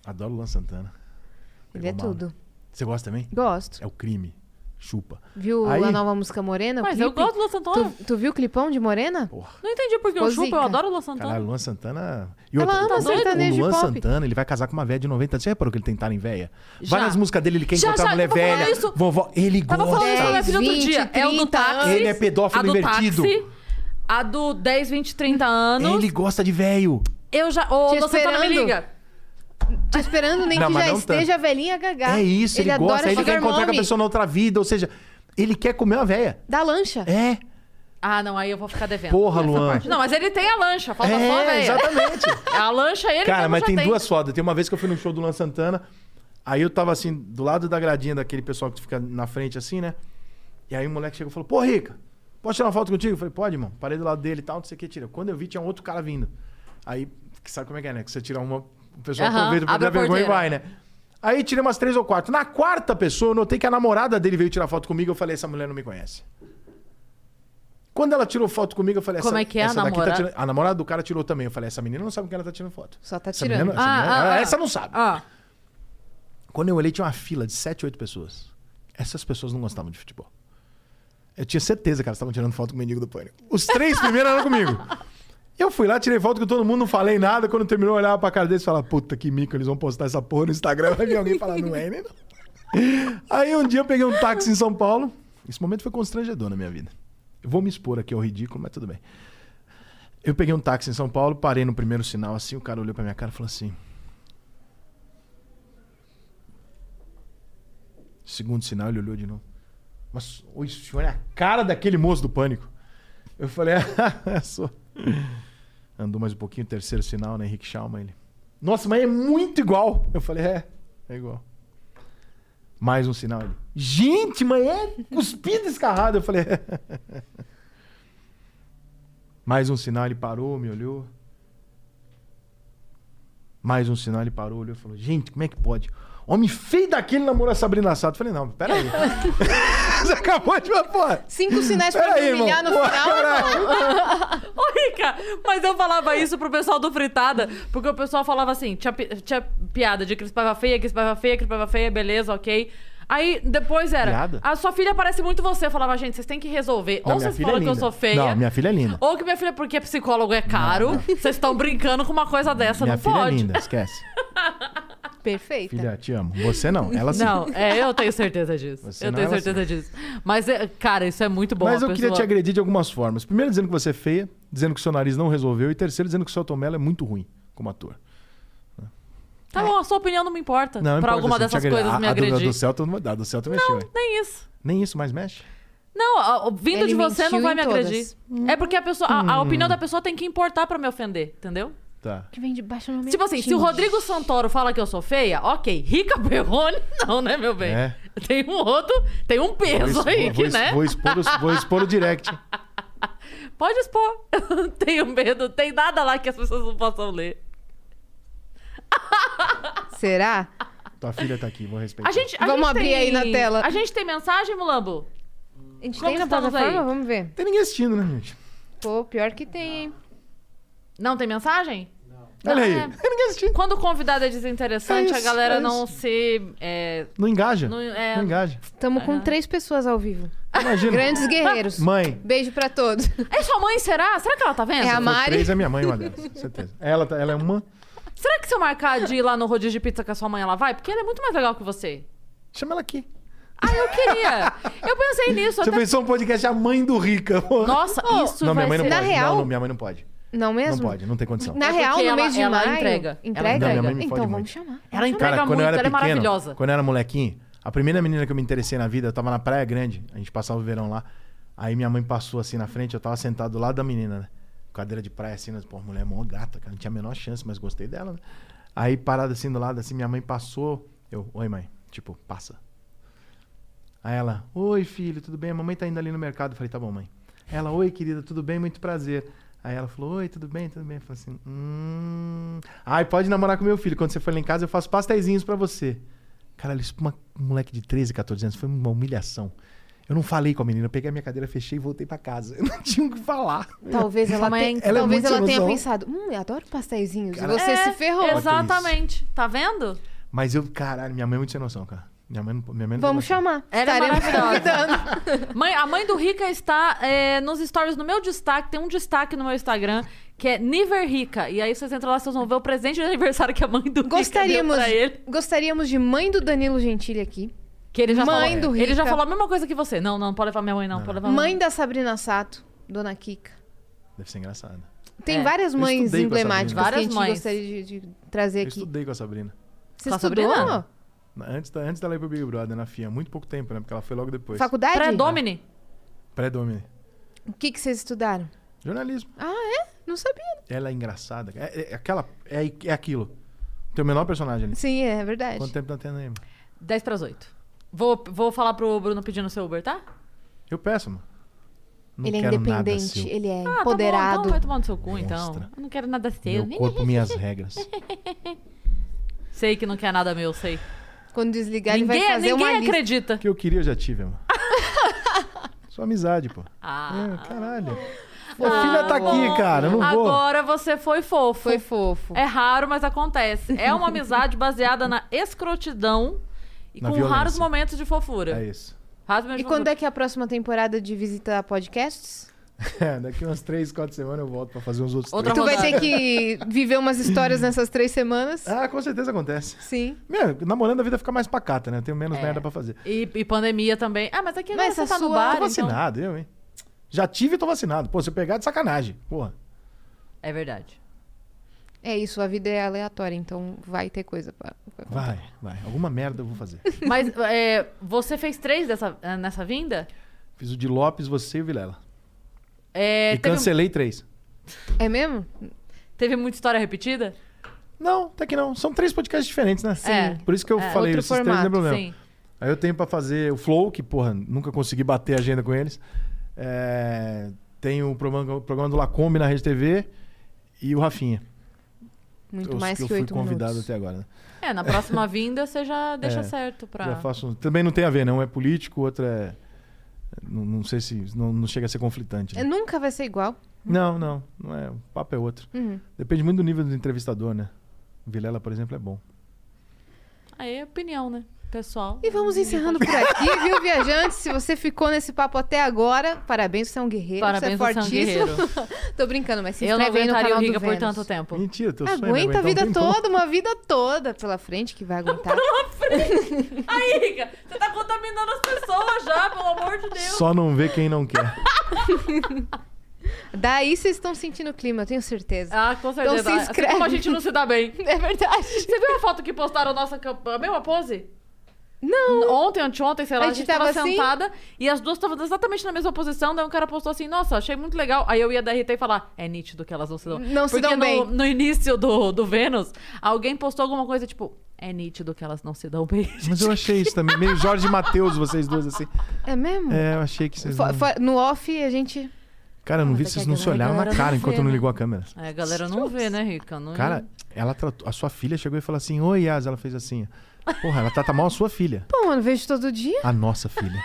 Adoro o Luan Santana. Ele é Pegou mal, tudo. né? Você gosta também? Gosto. É o crime. Chupa. Viu Aí- a nova música Morena? o Mas eu clipe? gosto do Luan Santana. Tu, tu viu o clipão de Morena? Porra. Não entendi porque eu Ficou chupo, eu zica. adoro o Luan Santana. Caralho, Luan Santana. E Ela ama o- sertanejo o Luan pop. Santana, ele vai casar com uma velha de 90 anos. Você reparou que ele tem em velha? Já. Várias músicas dele, ele quer Já, encontrar já, mulher tava falando velha. isso. Vovó, ele Tava gosta. falando isso com a minha filha outro 20, dia. É o do 30 táxi. Ele é pedófilo a do invertido. Táxi, a do 10, 20, 30 anos. Ele gosta de velho. Eu já. Ô, Te Luan Santana, me esperando. liga. Tô esperando nem Não, que mas já não tanto. esteja velhinha gagá. É isso, ele, adora gosta. Ele quer encontrar com a pessoa na outra vida. Ou seja, ele quer comer uma velha. Da lancha. É. Ah, não, aí eu vou ficar devendo. Porra, Luan. parte. Não, mas ele tem a lancha, falta só a É, véia. exatamente. [laughs] A lancha ele Cara, mesmo mas já tem, tem duas fotos. Tem uma vez que eu fui no show do Luan Santana. Aí eu tava assim, do lado da gradinha daquele pessoal que fica na frente assim, né? E aí o moleque chegou e falou: Pô, Rica, posso tirar uma foto contigo? Eu falei: Pode, irmão. Parei do lado dele e tal, não sei o que, tira. Quando eu vi, tinha um outro cara vindo. Aí, que sabe como é que é, né? Que você tira uma, o pessoal Aham, aproveita pra abre dar a vergonha e porteira. vai, né? Aí tirei umas três ou quatro. Na quarta pessoa, eu notei que a namorada dele veio tirar foto comigo. Eu falei: Essa mulher não me conhece. Quando ela tirou foto comigo, eu falei: Como essa, é que é a essa daqui tá namorada? tirando... A namorada do cara tirou também. Eu falei: Essa menina não sabe com quem ela tá tirando foto. Só tá Essa tirando. menina- essa Ah, menina- ah, ela- ah. essa não sabe. Ah, Quando eu olhei, tinha uma fila de 7, 8 pessoas. Essas pessoas não gostavam de futebol. Eu tinha certeza que elas estavam tirando foto com o mendigo do pânico. Os três primeiros eram comigo. Eu fui lá, tirei foto com todo mundo, não falei nada. Quando terminou, eu olhava pra cara deles e falava, puta que mico, eles vão postar essa porra no Instagram. Vai [laughs] vir alguém falar, não é, né? Aí um dia eu peguei um táxi em São Paulo. Esse momento foi constrangedor na minha vida. Eu vou me expor aqui ao ridículo, mas tudo bem. Eu peguei um táxi em São Paulo, parei no primeiro sinal assim, o cara olhou pra minha cara e falou assim. Segundo sinal, ele olhou de novo. Mas o senhor é a cara daquele moço do pânico. Eu falei, é, [laughs] sou. Andou mais um pouquinho, terceiro sinal, né? Henrique Schalman, ele. Nossa, mas é muito igual. Eu falei, é, é igual. Mais um sinal. Gente, mas é cuspido escarrado. Eu falei, é. [laughs] Mais um sinal, ele parou, me olhou. Mais um sinal, ele parou, olhou e falou: Gente, como é que pode? Homem feio daquele namorou a Sabrina Sato. Eu falei: Não, peraí. [laughs] Você acabou de. Porra. Cinco sinais pra me irmão. humilhar no Porra, final, caralho. irmão. [laughs] Ô, Rica, mas eu falava isso pro pessoal do Fritada, porque o pessoal falava assim, tinha, pi- tinha piada de Cris Paiva feia, Cris Paiva feia, Cris Paiva feia, beleza, ok. Aí depois era, Piada? a sua filha parece muito você. Eu falava, gente, vocês têm que resolver. Não, ou vocês filha falam é que eu sou feia, Não, minha filha é linda. ou que minha filha, porque psicólogo é caro, vocês estão brincando com uma coisa dessa, Minha não filha pode. é linda, esquece. [laughs] Perfeita. Filha, te amo. Você não, ela sim. Não, é, eu tenho certeza disso. Você eu não, tenho ela certeza disso. Mas, é, cara, isso é muito bom. Mas eu queria pessoa- te agredir de algumas formas. Primeiro, dizendo que você é feia, dizendo que o seu nariz não resolveu, e terceiro, dizendo que o seu Tomelo é muito ruim como ator. Tá bom, a sua opinião não me importa. Não, pra importa alguma te dessas agredir. coisas a, me a do, a agredir. do Celta, não- a do Celta mexeu, hein? Nem isso. Nem isso mais mexe? Não, a- a- vindo Ele de você não vai me todas. agredir. É porque a pessoa, a, a opinião da pessoa tem que importar pra me ofender, entendeu? Tá. Que vem de baixo no Tipo assim, se o Rodrigo Santoro fala que eu sou feia, ok. Rica Perrone, [laughs] não, né, meu bem? É. Tem um outro, tem um peso Vou, aí que, vou, né? vou expor, o- vou expor o direct. [laughs] Pode expor. Eu [laughs] não tenho medo, tem nada lá que as pessoas não possam ler. Será? Tua filha tá aqui, vou respeitar. A gente, a Vamos gente abrir tem- aí na tela. A gente tem mensagem, Mulambo? A gente Como tem na plataforma? aí? Vamos ver. Não tem ninguém assistindo, né, gente? Pô, pior que tem, hein? Não tem mensagem? Olha aí. é. Não tem ninguém assistindo. Quando o convidado é desinteressante, É a isso, galera é não se. é, Não engaja. Não- Não, é- engaja. Estamos com três pessoas ao vivo. Imagina. Grandes guerreiros. [laughs] Mãe. Beijo pra todos. [laughs] É sua mãe, será? Será que ela tá vendo? É a Mari. três, é minha mãe uma delas. Certeza. Ela, tá- ela é uma. Será que se eu marcar de ir lá no rodízio de pizza com a sua mãe, ela vai? Porque ela é muito mais legal que você. Chama ela aqui. Ah, eu queria. eu pensei nisso. Você Até... pensou um podcast A Mãe do Rica. Nossa, isso não, minha vai mãe não ser... Na pode. real- Não, não, minha mãe não pode. Não mesmo? Não pode, não tem condição. Na É real, no ela- mês de ela maio... entrega. Entrega? Não, minha mãe me fode então muito. vamos chamar. Ela entrega Cara, quando muito, eu era ela é pequeno, maravilhosa. quando eu era molequinho, a primeira menina que eu me interessei na vida, eu tava na Praia Grande, a gente passava o verão lá. Aí minha mãe passou assim na frente, eu tava sentado do lado da menina, né? Cadeira de praia assim, né? pô, mulher mó gata, cara, não tinha a menor chance, mas gostei dela, né? Aí parada assim do lado, assim, minha mãe passou, eu, oi mãe, tipo, passa. Aí ela, oi filho, tudo bem? A mamãe tá indo ali no mercado. Eu falei, tá bom, mãe. Ela, oi querida, tudo bem? Muito prazer. Aí ela falou, oi, tudo bem, tudo bem? Eu falei assim, hum. Ai, pode namorar com meu filho. Quando você for lá em casa, eu faço pastéisinhos pra você. Cara, isso pra uma- um moleque de 13, 14 anos foi uma humilhação. Eu não falei com a menina, eu peguei a minha cadeira, fechei e voltei pra casa. [laughs] Eu não tinha o que falar. Talvez ela, Mãe, ela é talvez muito ela tenha pensado, hum, eu adoro pastéisinhos. Cara, e você É, se ferrou. Exatamente. Tá vendo? Mas eu, caralho, minha mãe é muito sem noção, cara. Minha mãe, não- minha mãe não Vamos chamar. Estaremos maravilhosa. [laughs] Mãe, a mãe do Rica está é, nos stories, no meu destaque, tem um destaque no meu Instagram, que é Niver Rica. E aí vocês entram lá, vocês vão ver o presente de aniversário que a mãe do Gostaríamos, Rica deu pra ele. gostaríamos de mãe do Danilo Gentili aqui. Que ele já Mãe falou, do Ele já Rica. falou a mesma coisa que você. Não, não, pode levar minha mãe, não. Pode levar minha Mãe da Sabrina Sato, Dona Kika. Deve ser engraçado. Tem É. várias Eu mães estudei com essa emblemáticas que a gente Várias mães. gostaria de, de trazer Eu aqui. estudei com a Sabrina. Você Com a estudou? Sabrina? Antes, da, antes dela ir pro Big Brother, na FIA. Muito pouco tempo, né? Porque ela foi logo depois. Faculdade? Pré-Domini. Pré-Domini. O que, que vocês estudaram? Jornalismo. Ah, é? Não sabia. Ela é engraçada. É, é aquela. É, é aquilo. Tem o menor personagem ali. Sim, é verdade. Quanto tempo tá tendo aí, mano? 10 pras 8. Vou, vou falar pro Bruno pedindo seu Uber, tá? Eu peço, mano. Não ele é independente, seu. ele é Ah, tá bom, empoderado. então vai tomar no seu cu, então. Eu não quero nada seu. Meu corpo, [laughs] minhas regras. Sei que não quer nada meu, sei. Quando desligar, ele ninguém vai fazer ninguém uma lista. acredita. O que eu queria, eu já tive, mano. [laughs] Só amizade, pô. Ah. É, caralho. A filha tá aqui, cara. Não vou. Agora você foi fofo. Foi fofo. É raro, mas acontece. É uma [laughs] amizade baseada na escrotidão e Na com violência. raros momentos de fofura. É isso. Raros momentos E quando fofura. é que é a próxima temporada de Visita Podcasts? [laughs] É, daqui umas três, quatro semanas eu volto pra fazer uns outros Outra três. Tu vai ter que viver umas histórias nessas três semanas. Ah, com certeza acontece. Sim. Meu, namorando a vida fica mais pacata, né? Eu tenho menos É. merda pra fazer. E, e pandemia também. Ah, mas aqui agora Mas você tá no sua- bar, Tô então... vacinado, eu, hein? Já tive e tô vacinado. Pô, se eu pegar é de sacanagem. Porra. É verdade. É isso, a vida é aleatória, então vai ter coisa pra. pra. Vai, vai. Alguma merda eu vou fazer. Mas é, você fez três dessa, nessa vinda? Fiz o de Lopes, você e o Vilela. É, e teve, cancelei três. É mesmo? teve muita história repetida? Não, até que não. São três podcasts diferentes, né? Sim. É. Por isso que eu É. falei esses três, não formato, tem problema. Sim. Aí eu tenho pra fazer o Flow, que, porra, nunca consegui bater a agenda com eles. É, Tenho o programa, o programa do Lacombe na Rede TV e o Rafinha. Muito os mais que que eu fui convidado minutos. até agora. Né? É, na próxima vinda você já deixa É, certo pra... Já faço. Também não tem a ver, não. Um é político, o outro é. Não, não sei se. Não, não chega a ser conflitante. né? É, Nunca vai ser igual. Não, não. Não é. O papo é outro. Uhum. Depende muito do nível do entrevistador, né? Vilela, por exemplo, é bom. Aí é opinião, né? Pessoal. E vamos encerrando por aqui, viu, viajantes? Se você ficou nesse papo até agora, parabéns, você é um guerreiro. Parabéns, você é você é um fortíssimo. guerreiro. [laughs] Tô brincando, mas se Eu não inscreve aí no aguentaria canal o Riga do por Vênus. tanto tempo. Mentira, é Aguenta a um vida toda, uma vida toda pela frente que vai aguentar. [laughs] Aí, Riga, você tá contaminando as pessoas já, pelo amor de Deus. Só não vê quem não quer. [laughs] Daí vocês estão sentindo o clima, eu tenho certeza. Ah, com certeza. Então se Assim inscreve. como a gente não se dá bem. É verdade. Você viu a foto que postaram nossa a mesma pose? Não. Ontem, anteontem, sei lá, A a gente gente tava, tava assim? sentada e as duas estavam exatamente na mesma posição. Daí um cara postou assim: Nossa, achei muito legal. Aí eu ia dar RT e falar: É nítido que elas não se dão. Não se Porque dão no, bem. no início do, do Vênus, alguém postou alguma coisa tipo: É nítido que elas não se dão bem. [laughs] Mas eu achei isso também. Meio Jorge e Matheus, vocês duas, assim. É mesmo? É, eu achei que vocês. Fo- Não... fo- no off, a gente. Cara, eu não Ah, vi é vocês não se olharam na cara enquanto vê, não né? ligou a câmera. Aí a galera não vê, né, Rica? Não... Cara, ela tratou. A sua filha chegou e falou assim: Oi, Yas. Ela fez assim. Porra, ela trata mal a sua filha. Pô, mano, vejo todo dia. A nossa filha.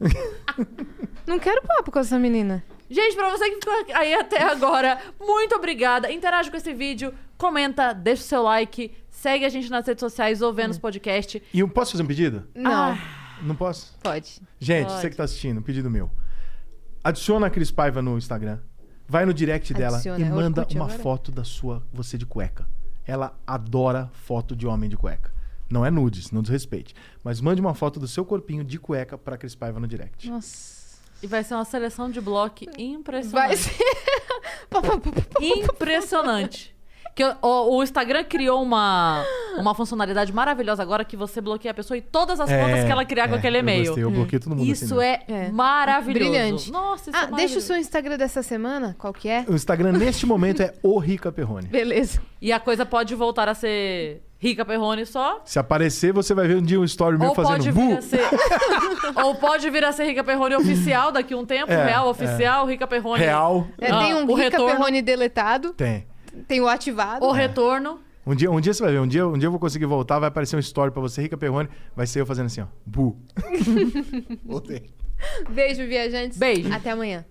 [laughs] Não quero papo com essa menina. Gente, pra você que ficou aí até agora, muito obrigada. Interage com esse vídeo, comenta, deixa o seu like, segue a gente nas redes sociais ou Vênus Podcast. E eu posso fazer um pedido? Não, Ah. Não posso? pode. Gente, Pode. você que tá assistindo, pedido meu. Adiciona a Cris Paiva no Instagram. Vai no direct dela Adiciona, e manda uma agora? foto da sua, você de cueca. Ela adora foto de homem de cueca. Não é nudes, não desrespeite. Mas mande uma foto do seu corpinho de cueca pra Cris Paiva no direct. Nossa. E vai ser uma seleção de bloco impressionante. Vai ser. [laughs] Impressionante. Que o, o- Instagram criou uma, uma funcionalidade maravilhosa agora que você bloqueia a pessoa e todas as contas que ela criar com é, aquele Eu, e-mail. gostei, eu bloqueio todo mundo Isso assim, né? é, É. maravilhoso. Brilhante. Nossa, isso Ah, é deixa o seu Instagram dessa semana, qual que é? O Instagram neste momento é o Rica Perrone. Beleza. E a coisa pode voltar a ser Rica Perrone só. Se aparecer, você vai ver um dia um story meu Ou pode, fazendo vir bu. a ser, [laughs] ou pode vir a ser Rica Perrone oficial daqui a um tempo. É, real, é. oficial, Rica Perrone. Real. É, Ah, tem um o Rica retorno. Perrone deletado, Tem. tem o ativado. O retorno. Um dia, um dia você vai ver, um dia, um dia eu vou conseguir voltar, vai aparecer um story pra você, Rica Perrone, vai ser eu fazendo assim, ó. Bu. [laughs] Voltei. Beijo, viajantes. Beijo. Até amanhã.